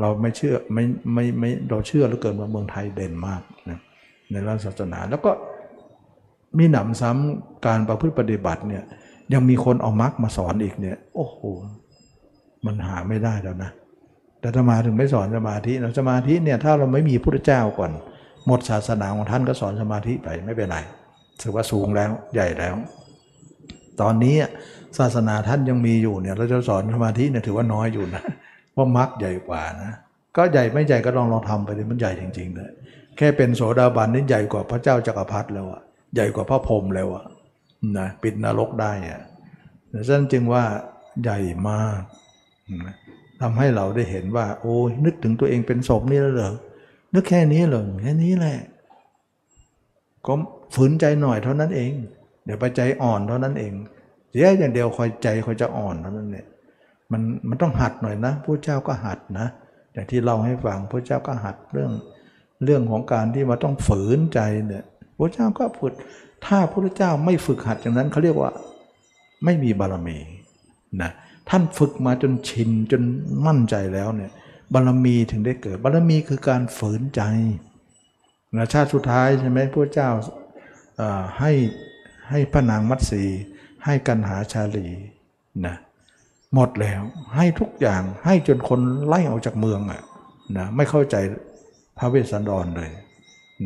เราไม่เชื่อไม่ไม่ไม่เราเชื่อเหลือเกินว่าเมืองไทยเด่นมากนะในเรื่องศาสนา แล้วก็มีหนำซ้ำการประพฤติปฏิบัติเนี่ยยังมีคนเอามรรคมาสอนอีกเนี่ย โอ้โห มันหาไม่ได้แล้วนะ แต่ธรรมาถึงไม่สอนสมาธินะสมาธิเนี่ยถ้าเราไม่มีพุทธเจ้าก่อน หมดศาสนาของท่านก็สอนสมาธิไปไม่เป็นไรถือว่าสูงแล้วใหญ่แล้ว ตอนนี้ศาสนาท่านยังมีอยู่เนี่ยเราจะสอนสมาธิเนี่ยถือว่าน้อยอยู่นะเพราะมรรคใหญ่กว่านะก็ใหญ่ไม่ใหญ่ก็ลองลองทำไปเลยมันใหญ่จริงๆเลยแค่เป็นโสดาบันนี่ใหญ่กว่าพระเจ้าจักรพรรดิแล้วอะใหญ่กว่าพระพรหมแล้วอะนะปิดนรกได้อะดังนั้นจึงว่าใหญ่มากทำให้เราได้เห็นว่า โอ้ยนึกถึงตัวเองเป็นศพนี่แล้วเหรอนึกแค่นี้เหรอแค่นี้แหละก็ฝืนใจหน่อยเท่านั้นเอง เดี๋ยวไปใจอ่อนเท่านั้นเอง เสียอย่างเดียวคอยใจคอยจะอ่อนเท่านั้นเนี่ยมันมันต้องหัดหน่อยนะพระเจ้าก็หัดนะอย่างที่เราให้ฟังพระเจ้าก็หัดเรื่องเรื่องของการที่มาต้องฝืนใจเนี่ยพระเจ้าก็ฝึกถ้าพระเจ้าไม่ฝึกหัดอย่างนั้นเขาเรียกว่าไม่มีบารมีนะท่านฝึกมาจนชินจนมั่นใจแล้วเนี่ยบารมีถึงได้เกิด บารมีคือการฝืนใจนะชาติสุดท้ายใช่ไหมพระเจ้าให้ ให้พระนางมัตสี ให้กันหาชาลีนะหมดแล้วให้ทุกอย่างให้จนคนไล่ออกจากเมืองอะนะไม่เข้าใจพระเวสสันดรเลย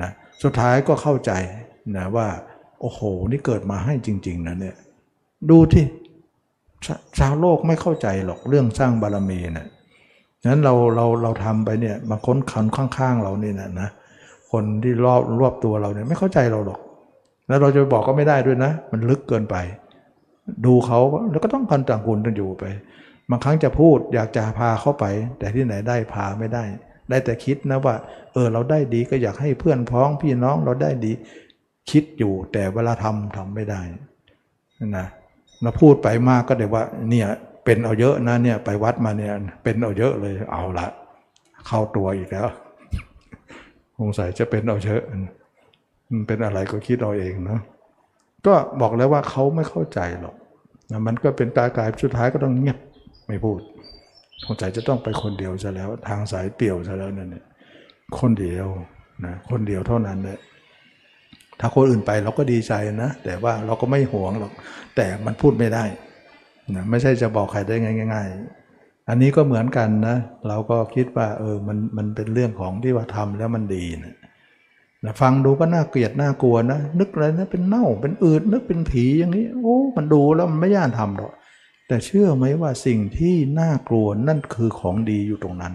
นะสุดท้ายก็เข้าใจนะว่า โอ้โห นี่เกิดมาให้จริง ๆนะเนี่ยดูที่ชาวโลกไม่เข้าใจหรอกเรื่องสร้างบารมีนะฉะนั้นเราเราเราทำไปเนี่ยมาค้นคันข้างๆเรานี่นะนะคนที่รอบรอบตัวเราเนี่ยไม่เข้าใจเราหรอก แล้วเราจะบอกก็ไม่ได้ด้วยนะ มันลึกเกินไป ดูเขาแล้วก็ต้องพันต่างคุณต้องอยู่ไป บางครั้งจะพูดอยากจะพาเข้าไป แต่ที่ไหนได้พาไม่ได้ ได้แต่คิดนะว่า เออเราได้ดีก็อยากให้เพื่อนพ้องพี่น้องเราได้ดีคิดอยู่ แต่เวลาทำทำไม่ได้นะเราพูดไปมากก็เดี๋ยวว่าเนี่ยเป็นเอาเยอะนะเนี่ยไปวัดมาเนี่ยเป็นเอาเยอะเลยเอาละเข้าตัวอีกแล้วสงสัยจะเป็นเอาเยอะ มันเป็นอะไรก็คิดเอาเองเนาะก็บอกแล้วว่าเขาไม่เข้าใจหรอกนะมันก็เป็นตากายสุดท้ายก็ต้องเงียบไม่พูดสงสัยจะต้องไปคนเดียวซะแล้วทางสายเปี่ยวซะแล้วนั่นเนี่ยคนเดียวนะคนเดียวเท่านั้นเลยถ้าคนอื่นไปเราก็ดีใจนะ แต่ว่าเราก็ไม่หวงหรอก แต่มันพูดไม่ได้นะไม่ใช่จะบอกใครได้ง่าย ๆ อันนี้ก็เหมือนกันนะ เราก็คิดว่าเออมันมันเป็นเรื่องของที่ว่าทำแล้วมันดีนะ นะฟังดูก็น่าเกลียดน่ากลัวนะนึกอะไรนะเป็นเน่าเป็นอืดนึกเป็นผีอย่างนี้โอ้มันดูแล้วมันไม่ย่านทำหรอกแต่เชื่อไหมว่าสิ่งที่น่ากลัวนั่นคือของดีอยู่ตรงนั้น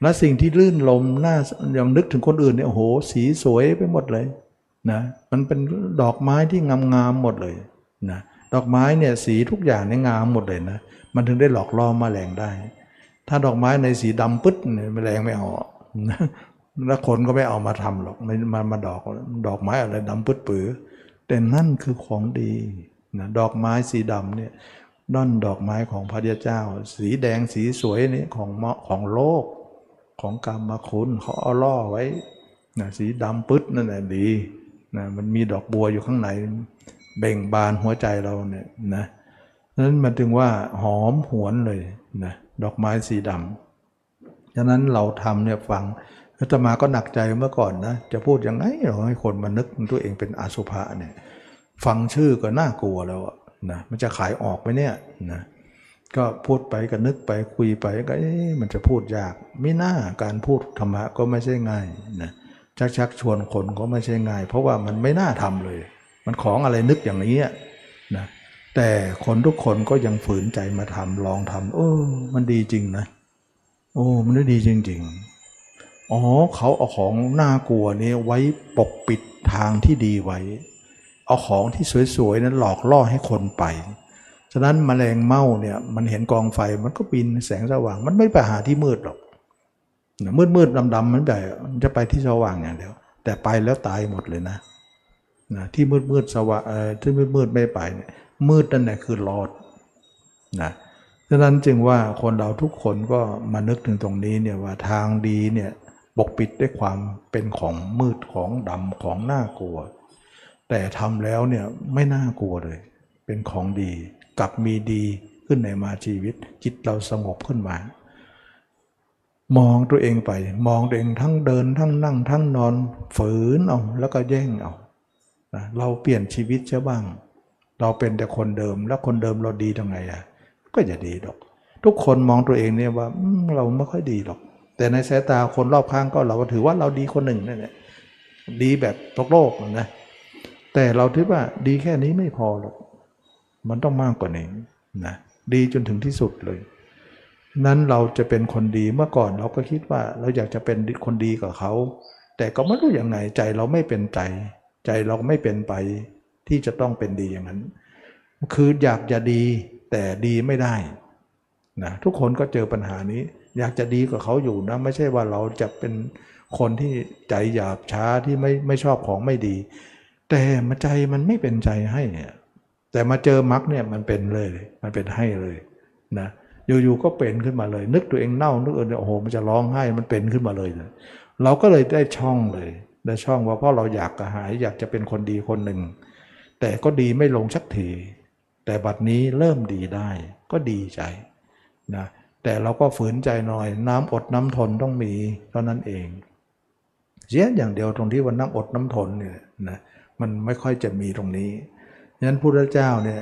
และสิ่งที่ลื่นลมน่าอย่างนึกถึงคนอื่นเนี่ยโอ้โห สีสวยไปหมดเลยนะมันเป็นดอกไม้ที่งามๆหมดเลยนะดอกไม้เนี่ยสีทุกอย่างเนี่ยงามหมดเลยนะมันถึงได้หลอกล่อมแมลงได้ ถ้าดอกไม้ในสีดำปึ๊ดเนี่ยแมลงไม่เอา แล้วคนก็ไม่เอามาทำหรอกไม่มามาดอกดอกไม้อะไรดำปึ๊ดปือแต่นั่นคือของดีนะดอกไม้สีดำเนี่ยด้อนดอกไม้ของพระเจ้า สีแดงสีสวยนี่ของเมาะของโลก ของกรรมคุณเขาเอาล่อไว้นะสีดำปึ๊ดนั่นแหละดีนะมันมีดอกบัวอยู่ข้างในเบ่งบานหัวใจเราเนี่ยนะนั้นมันถึงว่าหอมหวนเลยนะดอกไม้สีดำฉะนั้นเราทำเนี่ยฟัง อาตมาก็หนักใจเมื่อก่อนนะจะพูดยังไงเราให้คนมานึกตัวเองเป็นอสุภะเนี่ยฟังชื่อก็น่ากลัวแล้วนะมันจะขายออกไหมเนี่ยนะก็พูดไปก็นึกไปคุยไปก็มันจะพูดยากไม่น่าการพูดธรรมะก็ไม่ใช่ง่ายนะชักชักชวนคนก็ไม่ใช่ง่าย เพราะว่ามันไม่น่าทำเลย มันของอะไรนึกอย่างนี้นะแต่คนทุกคนก็ยังฝืนใจมาทำลองทำโอ้ มันดีจริงนะ โอ้ มันได้ดีจริง ๆ อ๋อเขาเอาของน่ากลัวนี้ไว้ปกปิดทางที่ดีไว้ เอาของที่สวยๆนั้นหลอกล่อให้คนไป ฉะนั้นมแมลงเม่าเนี่ยมันเห็นกองไฟมันก็บินแสงสว่าง มันไม่ไปหาที่มืดหรอกมืดมืดดำดำมันไปมันจะไปที่สว่างอย่างเดียว แต่ไปแล้วตายหมดเลยนะนะที่มืดมืดสว่างที่มืดมืดไม่ไปเนี่ยมืดนั่นแหละคือรอดนะฉะนั้นจึงว่าคนเราทุกคนก็มานึกถึงตรงนี้เนี่ยว่าทางดีเนี่ย ปกปิดด้วยความเป็นของมืดของดำของน่ากลัว แต่ทำแล้วเนี่ยไม่น่ากลัวเลย เป็นของดีกลับมีดีขึ้นในมาชีวิต จิตเราสงบขึ้นมา มองตัวเองไป มองตัวเองทั้งเดินทั้งนั่ง ทั้งนอนฝืนเอาแล้วก็แย่งเอาเราเปลี่ยนชีวิตเช่บ้าง เราเป็นแต่คนเดิมแล้วคนเดิมเราดีทำไงอะก็จะดีหรอก ทุกคนมองตัวเองเนี่ยว่าเราไม่ค่อยดีหรอก แต่ในสายตาคนรอบข้างก็เราก็ถือว่าเราดีคนหนึ่งนั่นแหละดีแบบโลกโลกนะแต่เราคิดว่าดีแค่นี้ไม่พอหรอกมันต้องมากกว่านี้นะดีจนถึงที่สุดเลย นั้นเราจะเป็นคนดีเมื่อก่อนเราก็คิดว่าเราอยากจะเป็นคนดีกับเขา แต่ก็ไม่รู้อย่างไงใจเราไม่เป็นใจ ใจเราไม่เป็นไปที่จะต้องเป็นดีอย่างนั้น คืออยากจะดีแต่ดีไม่ได้นะทุกคนก็เจอปัญหานี้ อยากจะดีกว่าเขาอยู่นะ ไม่ใช่ว่าเราจะเป็นคนที่ใจหยาบช้าที่ไม่ไม่ชอบของไม่ดี แต่มาใจมันไม่เป็นใจให้แต่มาเจอมรรคเนี่ยมันเป็นเลย มันเป็นให้เลยนะอยู่ๆก็เป็นขึ้นมาเลย นึกตัวเองเน่านึกเออโอ้โหมันจะร้องไห้มันเป็นขึ้นมาเลยเราก็เลยได้ช่องเลย ได้ช่องว่าเพราะเราอยากกระหายอยากจะเป็นคนดีคนหนึ่ง แต่ก็ดีไม่ลงสักทีแต่บัดนี้เริ่มดีได้ก็ดีใจนะ แต่เราก็ฝืนใจหน่อย น้ำอดน้ำทนต้องมีเท่านั้นเองเสียอย่างเดียวตรงที่ว่าน้ำอดน้ำทนเนี่ยนะมันไม่ค่อยจะมีตรงนี้ฉะนั้นพระเจ้าเนี่ย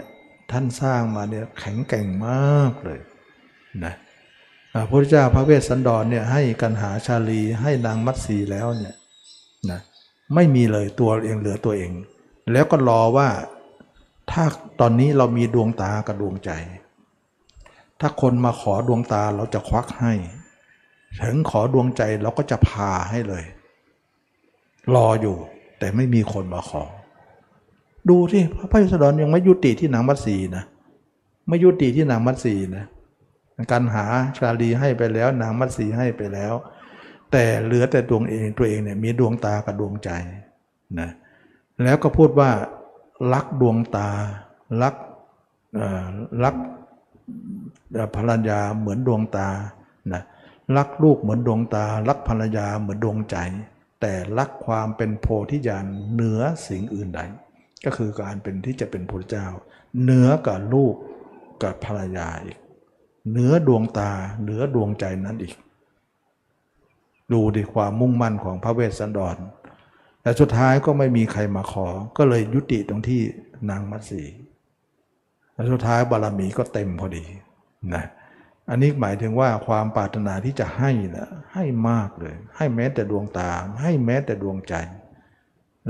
ท่านสร้างมาเนี่ยแข็งแกร่งมากเลยนะพระพุทธเจ้าพระเวสสันดรเนี่ยให้กันหาชาลีให้นางมัตสีแล้วเนี่ยนะไม่มีเลยตัวเองเหลือตัวเอง แล้วก็รอว่าถ้าตอนนี้เรามีดวงตากับดวงใจ ถ้าคนมาขอดวงตาเราจะควักให้ ถึงขอดวงใจเราก็จะพาให้เลย รออยู่ แต่ไม่มีคนมาขอ ดูที่พระพุทธสดรยังไม่ยุติที่นางมัตสีนะไม่ยุติที่นางมัตสีนะการหาชาลีให้ไปแล้ว นางมัตสีให้ไปแล้ว แต่เหลือแต่ดวงเองตัวเองเนี่ยมีดวงตากับดวงใจนะแล้วก็พูดว่ารักดวงตารักรัก ภรรยาเหมือนดวงตานะรักลูกเหมือนดวงตา รักภรรยาเหมือนดวงใจ แต่รักความเป็นโพธิญาณเหนือสิ่งอื่นใด ก็คือการเป็นที่จะเป็นพระเจ้า เหนือกับลูกกับภรรยาอีก เหนือดวงตาเหนือดวงใจนั้นอีก ดูดิความมุ่งมั่นของพระเวสสันดรแต่สุดท้ายก็ไม่มีใครมาขอ ก็เลยยุติตรงที่นางมัตสีแล้วสุดท้ายบารมีก็เต็มพอดี นะอันนี้หมายถึงว่าความปรารถนาที่จะให้นะให้มากเลย ให้แม้แต่ดวงตา ให้แม้แต่ดวงใจ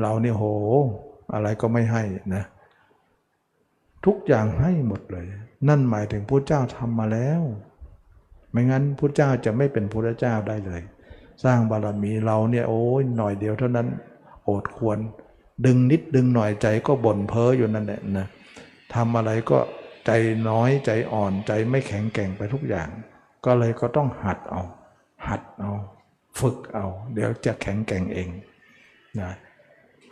เราเนี่ยโห อะไรก็ไม่ให้นะทุกอย่างให้หมดเลย นั่นหมายถึงพระเจ้าทำมาแล้ว ไม่งั้นพระเจ้าจะไม่เป็นพระเจ้าได้เลย สร้างบารมีเราเนี่ยโอ้ยหน่อยเดียวเท่านั้นโอดควร ดึงนิดดึงหน่อยใจก็บ่นเพ้ออยู่นั่นแหละนะทำอะไรก็ ใจน้อยใจอ่อนใจไม่แข็งแกร่งไปทุกอย่าง ก็เลยก็ต้องหัดเอา หัดเอา ฝึกเอา เดี๋ยวจะแข็งแกร่งเองนะ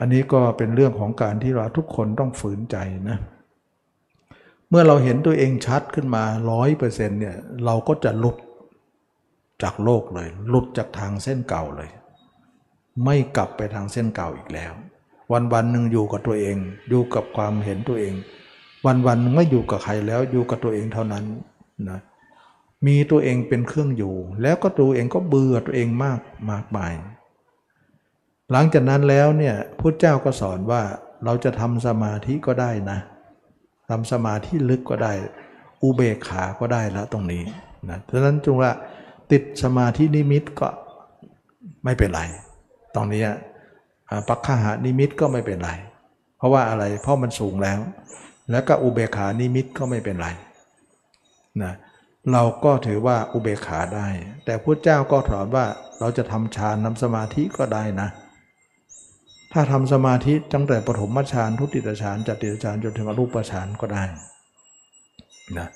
อันนี้ก็เป็นเรื่องของการที่เราทุกคนต้องฝืนใจนะเมื่อเราเห็นตัวเองชัดขึ้นมาร้อยเปอร์เซ็นต์เนี่ยเราก็จะหลุดจากโลกเลย หลุดจากทางเส้นเก่าเลย ไม่กลับไปทางเส้นเก่าอีกแล้ว วันวันหนึ่งอยู่กับตัวเอง อยู่กับความเห็นตัวเอง วันวันไม่อยู่กับใครแล้วอยู่กับตัวเองเท่านั้นนะมีตัวเองเป็นเครื่องอยู่ แล้วก็ตัวเองก็เบื่อตัวเองมากมากมาย หลังจากนั้นแล้วเนี่ยพุทธเจ้าก็สอนว่าเราจะทำสมาธิก็ได้นะทำสมาธิลึกก็ได้ อุเบกขาก็ได้แล้วตรงนี้นะฉะนั้นจุงว่าติดสมาธินิมิตก็ไม่เป็นไร ตรงนี้ปักขหานิมิตก็ไม่เป็นไร เพราะว่าอะไร เพราะมันสูงแล้ว แล้วก็อุเบกขานิมิตก็ไม่เป็นไรนะเราก็ถือว่าอุเบกขาได้ แต่พระเจ้าก็ถามว่าเราจะทำฌานนำสมาธิก็ได้นะ ถ้าทำสมาธิตั้งแต่ปฐมฌานทุติยฌานจติยฌานจนถึงอรูปฌานก็ได้นะ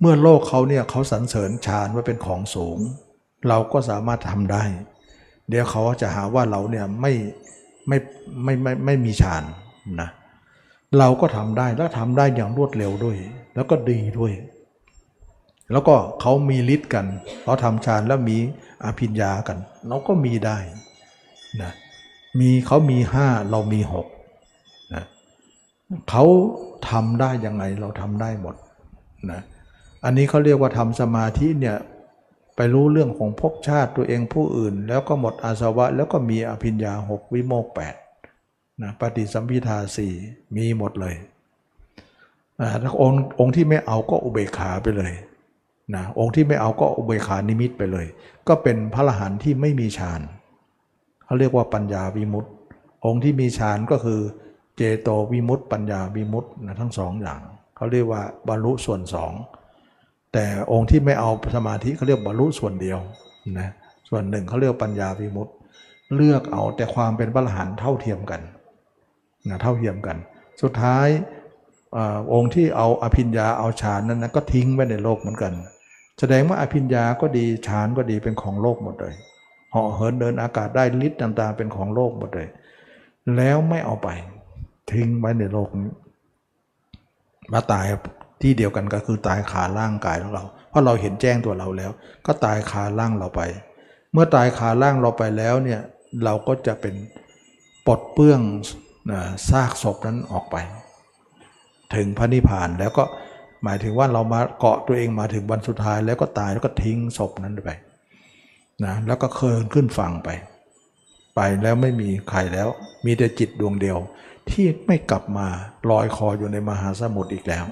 เมื่อโลกเขาเนี่ยเขาสรรเสริญฌานว่าเป็นของสูง เราก็สามารถทำได้ เดี๋ยวเขาจะหาว่าเราเนี่ยไม่ไม่ไม่ไม่ไม่มีฌานนะเเราก็ทำได้แล้วทำได้อย่างรวดเร็วด้วย แล้วก็ดีด้วย แล้วก็เขามีฤทธิ์กันเขาทำฌานแล้วมีอภิญญากัน เราก็มีได้นะมีเขามีห้าเรามีหกนะเขาทำได้ยังไงเราทำได้หมดนะอันนี้เขาเรียกว่าทำสมาธิเนี่ยไปรู้เรื่องของภพชาติตัวเองผู้อื่น แล้วก็หมดอาสวะ แล้วก็มีอภิญญาหกวิโมกแปด นะปฏิสัมพิทาสี่มีหมดเลยถ้าองค์องค์ที่ไม่เอาก็อุเบกขาไปเลยนะองค์ที่ไม่เอาก็อุเบกขานิมิตไปเลย ก็เป็นพระอรหันต์ที่ไม่มีฌานเขาเรียกว่าปัญญาวิมุตต์องค์ที่มีฌานก็คือเจโตวิมุตต์ปัญญาวิมุตต์นะทั้งสองอย่างเขาเรียกว่าบรรลุส่วนสองแต่องค์ที่ไม่เอาสมาธิเขาเรียกบรรลุส่วนเดียวนะส่วนหนึ่งเขาเรียกปัญญาวิมุตต์เลือกเอาแต่ความเป็นพระอรหันต์เท่าเทียมกัน นะเท่าเทียมกัน สุดท้ายอองค์ที่เอาอภิญญาเอาฌานนั้นนะก็ทิ้งไว้ในโลกเหมือนกัน แสดงว่าอภิญญาก็ดีฌานก็ดีเป็นของโลกหมดเลยเหาะเหินเดินอากาศได้ฤทธิ์ต่างๆเป็นของโลกหมดเลย แล้วไม่เอาไป ทิ้งไว้ในโลกนี้มาตายที่เดียวกันก็คือตายขาร่างกายของเรา เพราะเราเห็นแจ้งตัวเราแล้ว ก็ตายขาร่างเราไป เมื่อตายขาร่างเราไปแล้วเนี่ยเราก็จะเป็นปลดเปื้อง ซากศพนั้นออกไป ถึงพระนิพพานแล้วก็หมายถึงว่าเรามาเกาะตัวเองมาถึงวันสุดท้าย แล้วก็ตายแล้วก็ทิ้งศพนั้นไปนะแล้วก็เคลื่อนขึ้นฝั่งไป ไปแล้วไม่มีใครแล้ว มีแต่จิตดวงเดียว ที่ไม่กลับมาลอยคออยู่ในมหาสมุทรอีกแล้ว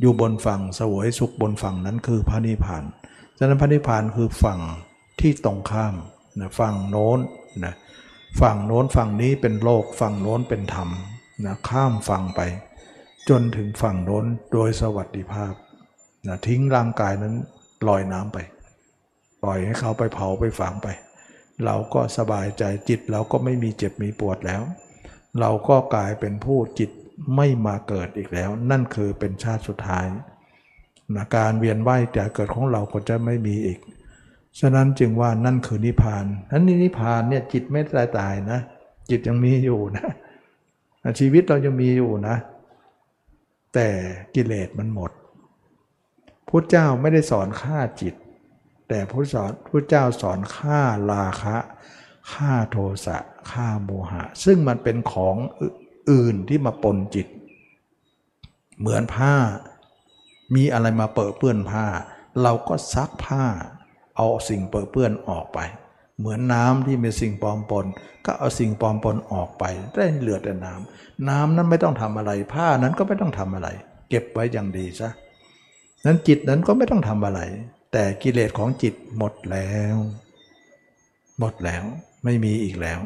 อยู่บนฝั่งสวยสุขบนฝั่งนั้นคือพระนิพพานฉะนั้นพระนิพพานคือฝั่งที่ตรงข้ามนะฝั่งโน้นนะ ฝั่งโน้นฝั่งนี้เป็นโลกฝั่งโน้นเป็นธรรมนะข้ามฝั่งไป จนถึงฝั่งโน้นโดยสวัสดิภาพนะทิ้งร่างกายนั้นลอยน้ำไป ปล่อยให้เขาไปเผาไปฝังไป เราก็สบายใจจิตเราก็ไม่มีเจ็บมีปวดแล้ว เราก็กลายเป็นผู้จิตไม่มาเกิดอีกแล้ว นั่นคือเป็นชาติสุดท้ายนะการเวียนว่ายแต่เกิดของเราก็จะไม่มีอีก ฉะนั้นจึงว่านั่นคือนิพพานนั้นนิพพานเนี่ยจิตไม่ตายตายนะ จิตยังมีอยู่นะ ชีวิตเรายังมีอยู่นะ แต่กิเลสมันหมดพุทธเจ้าไม่ได้สอนฆ่าจิต แต่พระสอนพระเจ้าสอนฆ่าราคะฆ่าโทสะฆ่าโมหะ ซึ่งมันเป็นของอื่นที่มาปนจิต เหมือนผ้า มีอะไรมาเปื้อเปื้อนผ้า เราก็ซักผ้า เอาสิ่งเปื้อเปื้อนออกไป เหมือนน้ำที่มีสิ่งปลอมปน ก็เอาสิ่งปลอมปนออกไป ได้เหลือแต่น้ำน้ำนั้นไม่ต้องทำอะไร ผ้านั้นก็ไม่ต้องทำอะไร เก็บไว้อย่างดีซะนั้นจิตนั้นก็ไม่ต้องทำอะไร แต่กิเลสของจิตหมดแล้ว หมดแล้วไม่มีอีกแล้ว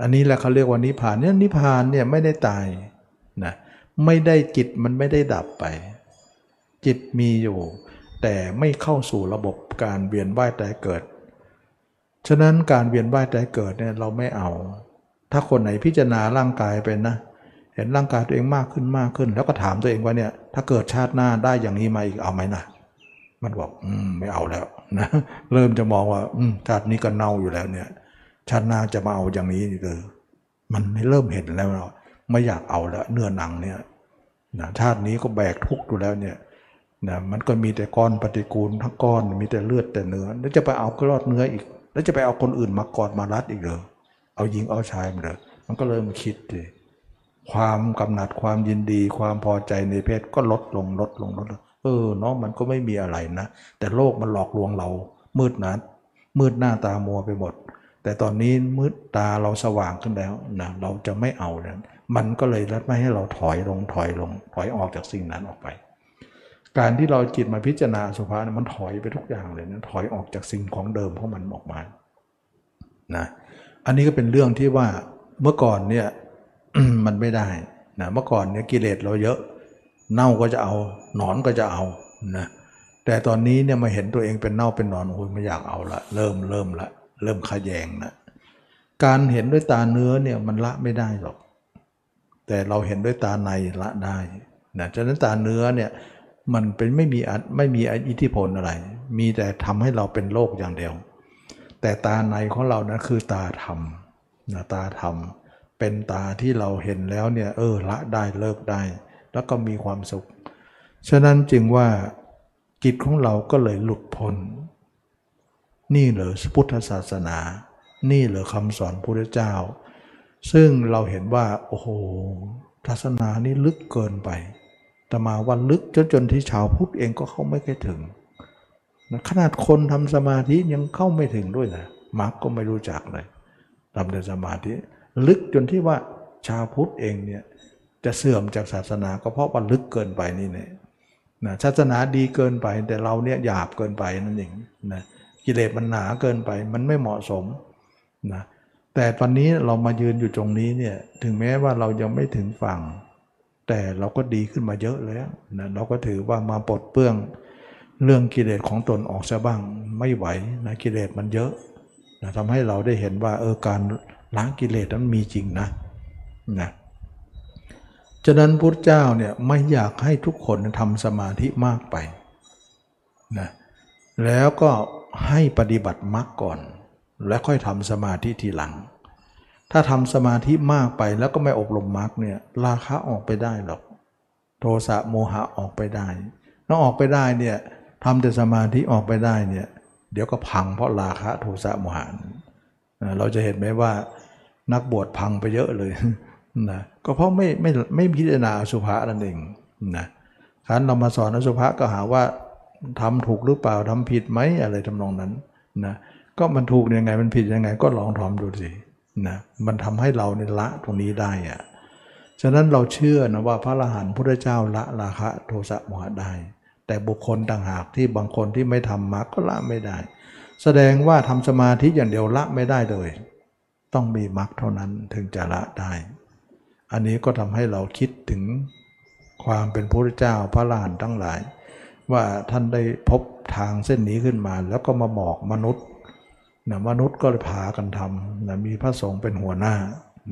อันนี้แหละเขาเรียกว่านิพพานเนี่ยนิพพานเนี่ยไม่ได้ตายนะไม่ได้จิตมันไม่ได้ดับไป จิตมีอยู่ แต่ไม่เข้าสู่ระบบการเวียนว่ายตายเกิด ฉะนั้นการเวียนว่ายตายเกิดเนี่ยเราไม่เอา ถ้าคนไหนพิจารณาร่างกายเป็นนะ เห็นร่างกายตัวเองมากขึ้นมากขึ้น แล้วก็ถามตัวเองว่าเนี่ยถ้าเกิดชาติหน้าได้อย่างนี้มาอีกเอาไหมนะมันบอกอืมไม่เอาแล้วนะเริ่มจะมองว่าอืมชาตินี้ก็เน่าอยู่แล้วเนี่ยชาติหน้าจะมาเอาอย่างนี้เลยมันไม่เริ่มเห็นแล้วเราไม่อยากเอาแล้วเนื้อหนังเนี่ยนะชาตินี้ก็แบกทุกข์อยู่แล้วเนี่ย นะมันก็มีแต่ก้อนปฏิกูลทั้งก้อนมีแต่เลือดแต่เนื้อ แล้วจะไปเอากรอดเนื้ออีก แล้วจะไปเอาคนอื่นมากอดมารัดอีกเหรอเอายิงเอาชายมาเลยมันก็เริ่มคิดดิความกำหนัดความยินดี ความพอใจในเพศก็ลดลงลดลงลดลงเออเนาะมันก็ไม่มีอะไรนะ แต่โลกมันหลอกลวงเรา มืดนัดมืดหน้าตามัวไปหมด แต่ตอนนี้มืดตาเราสว่างขึ้นแล้วนะเราจะไม่เอาแล้วมันก็เลยรัดไม่ให้เราถอยลงถอยลงถอยออกจากสิ่งนั้นออกไป การที่เราจิตมาพิจารณาสุภาเนี่ยมันถอยไปทุกอย่างเลยนะถอยออกจากสิ่งของเดิมของมันออกมานะอันนี้ก็เป็นเรื่องที่ว่าเมื่อก่อนเนี่ยมันไม่ได้นะเมื่อก่อนเนี่ยกิเลสเราเยอะเน่าก็จะเอาหนอนก็จะเอานะแต่ตอนนี้เนี่ยมาเห็นตัวเองเป็นเน่าเป็นหนอนโอ้ยไม่อยากเอาละเริ่มเริ่มละเริ่มขยแยงนะการเห็นด้วยตาเนื้อเนี่ยมันละไม่ได้หรอก แต่เราเห็นด้วยตาในละได้นะฉะนั้นตาเนื้อเนี่ย มันเป็นไม่มีไม่มีอิทธิพลอะไร มีแต่ทำให้เราเป็นโรคอย่างเดียว แต่ตาในของเรานะคือตาธรรมนะตาธรรม เป็นตาที่เราเห็นแล้วเนี่ยเออละได้เลิกได้ แล้วก็มีความสุข ฉะนั้นจึงว่าจิตของเราก็เลยหลุดพ้น นี่เหรอพุทธศาสนา นี่เหรอคำสอนพระเจ้า ซึ่งเราเห็นว่าโอ้โหศาสนานี่ลึกเกินไป แต่มาวันลึกจนจนที่ชาวพุทธเองก็เข้าไม่เคยถึงนะขนาดคนทำสมาธิยังเข้าไม่ถึงด้วยนะมรรคก็ไม่รู้จักเลยทำแต่สมาธิลึกจนที่ว่าชาวพุทธเองเนี่ยจะเสื่อมจากศาสนาก็เพราะว่าลึกเกินไปนี่เนี่ยนะศาสนาดีเกินไปแต่เราเนี่ยหยาบเกินไปนั่นเองนะกิเลสมันหนาเกินไปมันไม่เหมาะสมนะแต่ตอนนี้เรามายืนอยู่ตรงนี้เนี่ยถึงแม้ว่าเรายังไม่ถึงฝั่ง แต่เราก็ดีขึ้นมาเยอะแล้วนะเราก็ถือว่ามาปลดเปื้องเรื่องกิเลสของตนออกซะบ้างไม่ไหวนะกิเลสมันเยอะนะทำให้เราได้เห็นว่าเออการล้างกิเลสนั้นมีจริงนะนะฉะนั้นพุทธเจ้าเนี่ยไม่อยากให้ทุกคนทำสมาธิมากไปนะแล้วก็ให้ปฏิบัติมรรคก่อน แล้วค่อยทำสมาธิทีหลัง ถ้าทำสมาธิมากไปแล้วก็ไม่อบรมมรรคเนี่ยราคะออกไปได้หรอก โทสะโมหะออกไปได้ถ้าออกไปได้เนี่ยทำแต่สมาธิออกไปได้เนี่ยเดี๋ยวก็พังเพราะราคะโทสะโมหะเราจะเห็นไหมว่านักบวชพังไปเยอะเลยนะก็เพราะไม่ไม่ไม่พิจารณาอสุภะนั่นเองนะครั้นเรามาสอนอสุภะก็หาว่าทำถูกหรือเปล่าทำผิดไหมอะไรทำนองนั้นนะก็มันถูกยังไงมันผิดยังไงก็ลองทำดูสิ นะมันทำให้เราเนี่ยละตรงนี้ได้อะฉะนั้นเราเชื่อนะว่าพระอรหันต์พระเจ้าละราคะโทสะโมหะได้ แต่บุคคลต่างหากที่บางคนที่ไม่ทำมรรคก็ละไม่ได้ แสดงว่าทำสมาธิอย่างเดียวละไม่ได้เลย ต้องมีมรรคเท่านั้นถึงจะละได้ อันนี้ก็ทำให้เราคิดถึงความเป็นพระเจ้าพระลานทั้งหลาย ว่าท่านได้พบทางเส้นนี้ขึ้นมา แล้วก็มาบอกมนุษย์ นะมนุษย์ก็เลยพากันทำนะมีพระสงฆ์เป็นหัวหน้า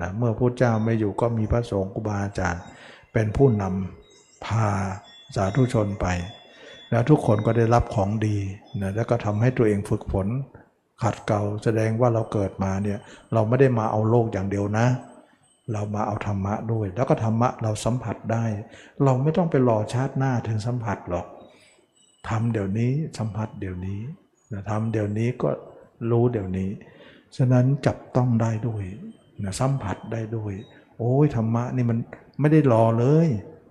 นะเมื่อพระเจ้าไม่อยู่ก็มีพระสงฆ์ครูบาอาจารย์ เป็นผู้นำพาสาธุชนไป แล้วทุกคนก็ได้รับของดีนะแล้วก็ทำให้ตัวเองฝึกฝนขัดเกลาแสดงว่าเราเกิดมาเนี่ยเราไม่ได้มาเอาโลกอย่างเดียวนะ เรามาเอาธรรมะด้วย แล้วก็ธรรมะเราสัมผัสได้ เราไม่ต้องไปรอชาติหน้าถึงสัมผัสหรอกทำเดี๋ยวนี้สัมผัสเดี๋ยวนี้ทำเดี๋ยวนี้ก็ รู้เดี๋ยวนี้ ฉะนั้นจับต้องได้ด้วยนะสัมผัสได้ด้วย โอ้ยธรรมะนี่มันไม่ได้รอเลย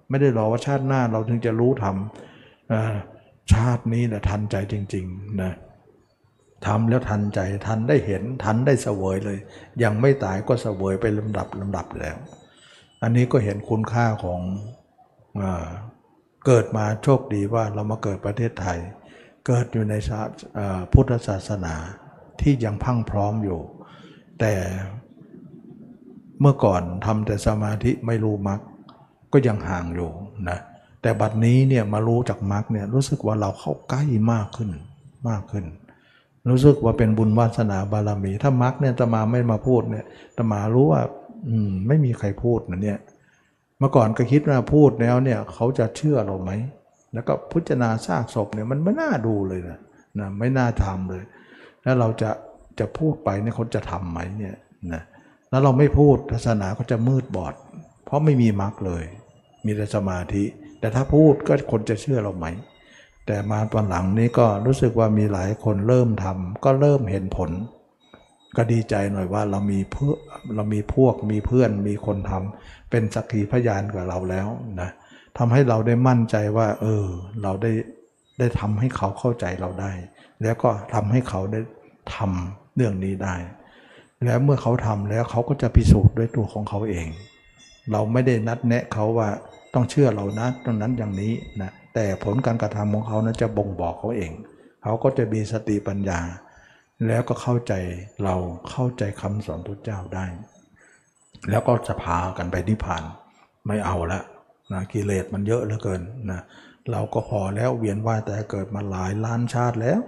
ไม่ได้รอว่าชาติหน้าเราถึงจะรู้ทำชาตินี้แหละทันใจจริงๆนะทำแล้วทันใจทันได้เห็นทันได้เสวยเลย ยังไม่ตายก็เสวยไปลำดับลำดับแล้ว อันนี้ก็เห็นคุณค่าของอเกิดมาโชคดีว่าเรามาเกิดประเทศไทย เกิดอยู่ในศาสพุทธศาสนา ที่ยังพังพร้อมอยู่ แต่เมื่อก่อนทำแต่สมาธิไม่รู้มรรคก็ยังห่างอยู่นะแต่บัดนี้เนี่ยมารู้จากมรรคเนี่ยรู้สึกว่าเราเข้าใกล้มากขึ้นมากขึ้น รู้สึกว่าเป็นบุญวาสนาบารมี ถ้ามรรคเนี่ยจะมาไม่มาพูดเนี่ยจะมารู้ว่าอืมไม่มีใครพูดนะเนี่ยเมื่อก่อนก็คิดว่าพูดแล้วเนี่ยเขาจะเชื่อเราไหมแล้วก็พุจนาซากศพเนี่ยมันไม่น่าดูเลยนะนะไม่น่าทำเลย แล้วเราจะจะพูดไปเนี่ยเขาจะทำไหมเนี่ยนะแล้วเราไม่พูดศาสนาก็จะมืดบอด เพราะไม่มีมรรคเลย มีแต่สมาธิ แต่ถ้าพูดก็คนจะเชื่อเราไหม แต่มาตอนหลังนี้ก็รู้สึกว่ามีหลายคนเริ่มทำก็เริ่มเห็นผล ก็ดีใจหน่อยว่าเรามีเพื่อเรามีพวกมีเพื่อนมีคนทำเป็นสักขีพยานกับเราแล้วนะทำให้เราได้มั่นใจว่า เออ เราได้ได้ทำให้เขาเข้าใจเราได้ แล้วก็ทำให้เขาได้ทำเรื่องนี้ได้ แล้วเมื่อเขาทำแล้วเขาก็จะพิสูจน์ด้วยตัวของเขาเอง เราไม่ได้นัดแนะเขาว่าต้องเชื่อเรานะตรงนั้นอย่างนี้นะแต่ผลการกระทำของเขานะจะบ่งบอกเขาเอง เขาก็จะมีสติปัญญา แล้วก็เข้าใจเราเข้าใจคำสอนทุตเจ้าได้ แล้วก็จะพากันไปนิพพานไม่เอาละนะกิเลสมันเยอะเหลือเกินนะเราก็พอแล้วเวียนว่ายแต่เกิดมาหลายล้านชาติแล้ว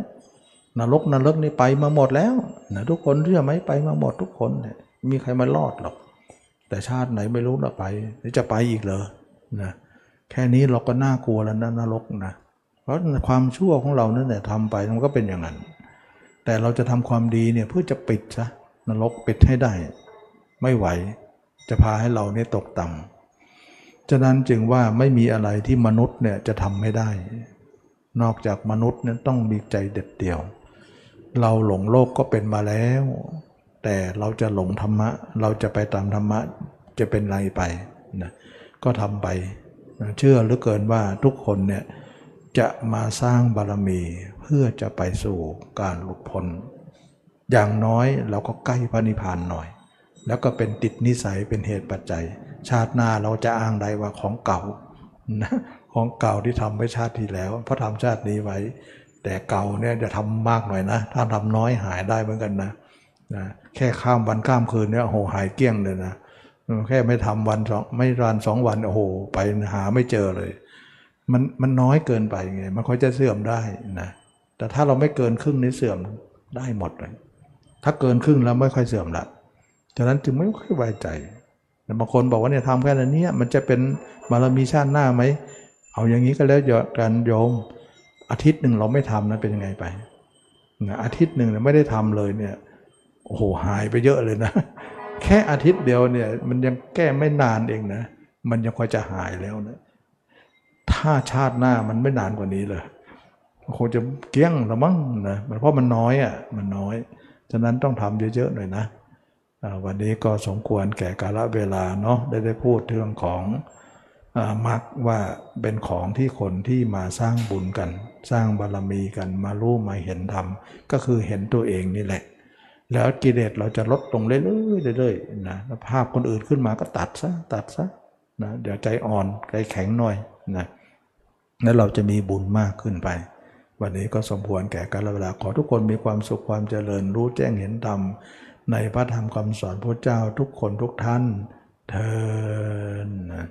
นรกนรกนี่ไปมาหมดแล้วนะทุกคนเชื่อไหมไปมาหมดทุกคนเนี่ยมีใครมารอดหรอก แต่ชาติไหนไม่รู้เราไปหรือจะไปอีกเหรอนะแค่นี้เราก็น่ากลัวแล้วนะนรกนะเพราะความชั่วของเรานั่นแหละทำไปมันก็เป็นอย่างนั้น แต่เราจะทำความดีเนี่ยเพื่อจะปิดซะนรกปิดให้ได้ ไม่ไหวจะพาให้เราเนี่ยตกต่ำฉะนั้นจึงว่าไม่มีอะไรที่มนุษย์เนี่ยจะทำไม่ได้ นอกจากมนุษย์เนี่ยต้องมีใจเด็ดเดี่ยว เราหลงโลกก็เป็นมาแล้ว แต่เราจะหลงธรรมะ เราจะไปตามธรรมะจะเป็นไรไปนะก็ทำไปนะเชื่อเหลือเกินว่าทุกคนเนี่ยจะมาสร้างบารมีเพื่อจะไปสู่การหลุดพ้นอย่างน้อยเราก็ใกล้พระนิพพานหน่อย แล้วก็เป็นติดนิสัยเป็นเหตุปัจจัย ชาติหน้าเราจะอ้างได้ว่าของเก่านะของเก่าที่ทำไว้ชาติที่แล้วเพราะทำชาตินี้ไว้ แต่เก่าเนี่ยจะทำมากหน่อยนะ ถ้าทำน้อยหายได้เหมือนกันนะนะแค่ข้ามวันข้ามคืนเนี่ยโอ้โหหายเกลี้ยงเลยนะแค่ไม่ทำวันสองไม่รันสองวันโอ้โหไปหาไม่เจอเลย มันมันน้อยเกินไปไงมันค่อยจะเสื่อมได้นะแต่ถ้าเราไม่เกินครึ่งนี้เสื่อมได้หมดเลย ถ้าเกินครึ่งแล้วไม่ค่อยเสื่อมละฉะนั้นจึงไม่ค่อยไว้ใจบางคนบอกว่าเนี่ยทำแค่นั้เนี่ยมันจะเป็นบารมีชาติหน้าไหมเอาอย่างนี้ก็แล้วกันโยม อาทิตย์หนึ่งเราไม่ทำนะเป็นยังไงไปนะอาทิตย์หนึ่งเนี่ยไม่ได้ทำเลยเนี่ยโอ้โหหายไปเยอะเลยนะ แค่อาทิตย์เดียวเนี่ยมันยังแก้ไม่นานเองนะ มันยังค่อยจะหายแล้วนะถ้าชาติหน้ามันไม่นานกว่านี้เลยคงจะเกี้ยงละมั้งนะเพราะมันน้อยอะมันน้อย ฉะนั้นต้องทำเยอะๆหน่อยนะวันนี้ก็สมควรแก่กาลเวลาเนาะได้ได้พูดเรื่องของอมักว่าเป็นของที่คนที่มาสร้างบุญกัน สร้างบารมีกันมารู้มาเห็นธรรมก็คือเห็นตัวเองนี่แหละ แล้วกิเลสเราจะลดลงเรื่อยๆเรื่อยๆนะภาพคนอื่นขึ้นมาก็ตัดซะตัดซะนะเดี๋ยวใจอ่อนใจแข็งหน่อยนะแล้วเราจะมีบุญมากขึ้นไป วันนี้ก็สมควรแก่กาลเวลาขอทุกคนมีความสุขความเจริญรู้แจ้งเห็นธรรมในพระธรรมคำสอนพระเจ้าทุกคนทุกท่านเทินนะ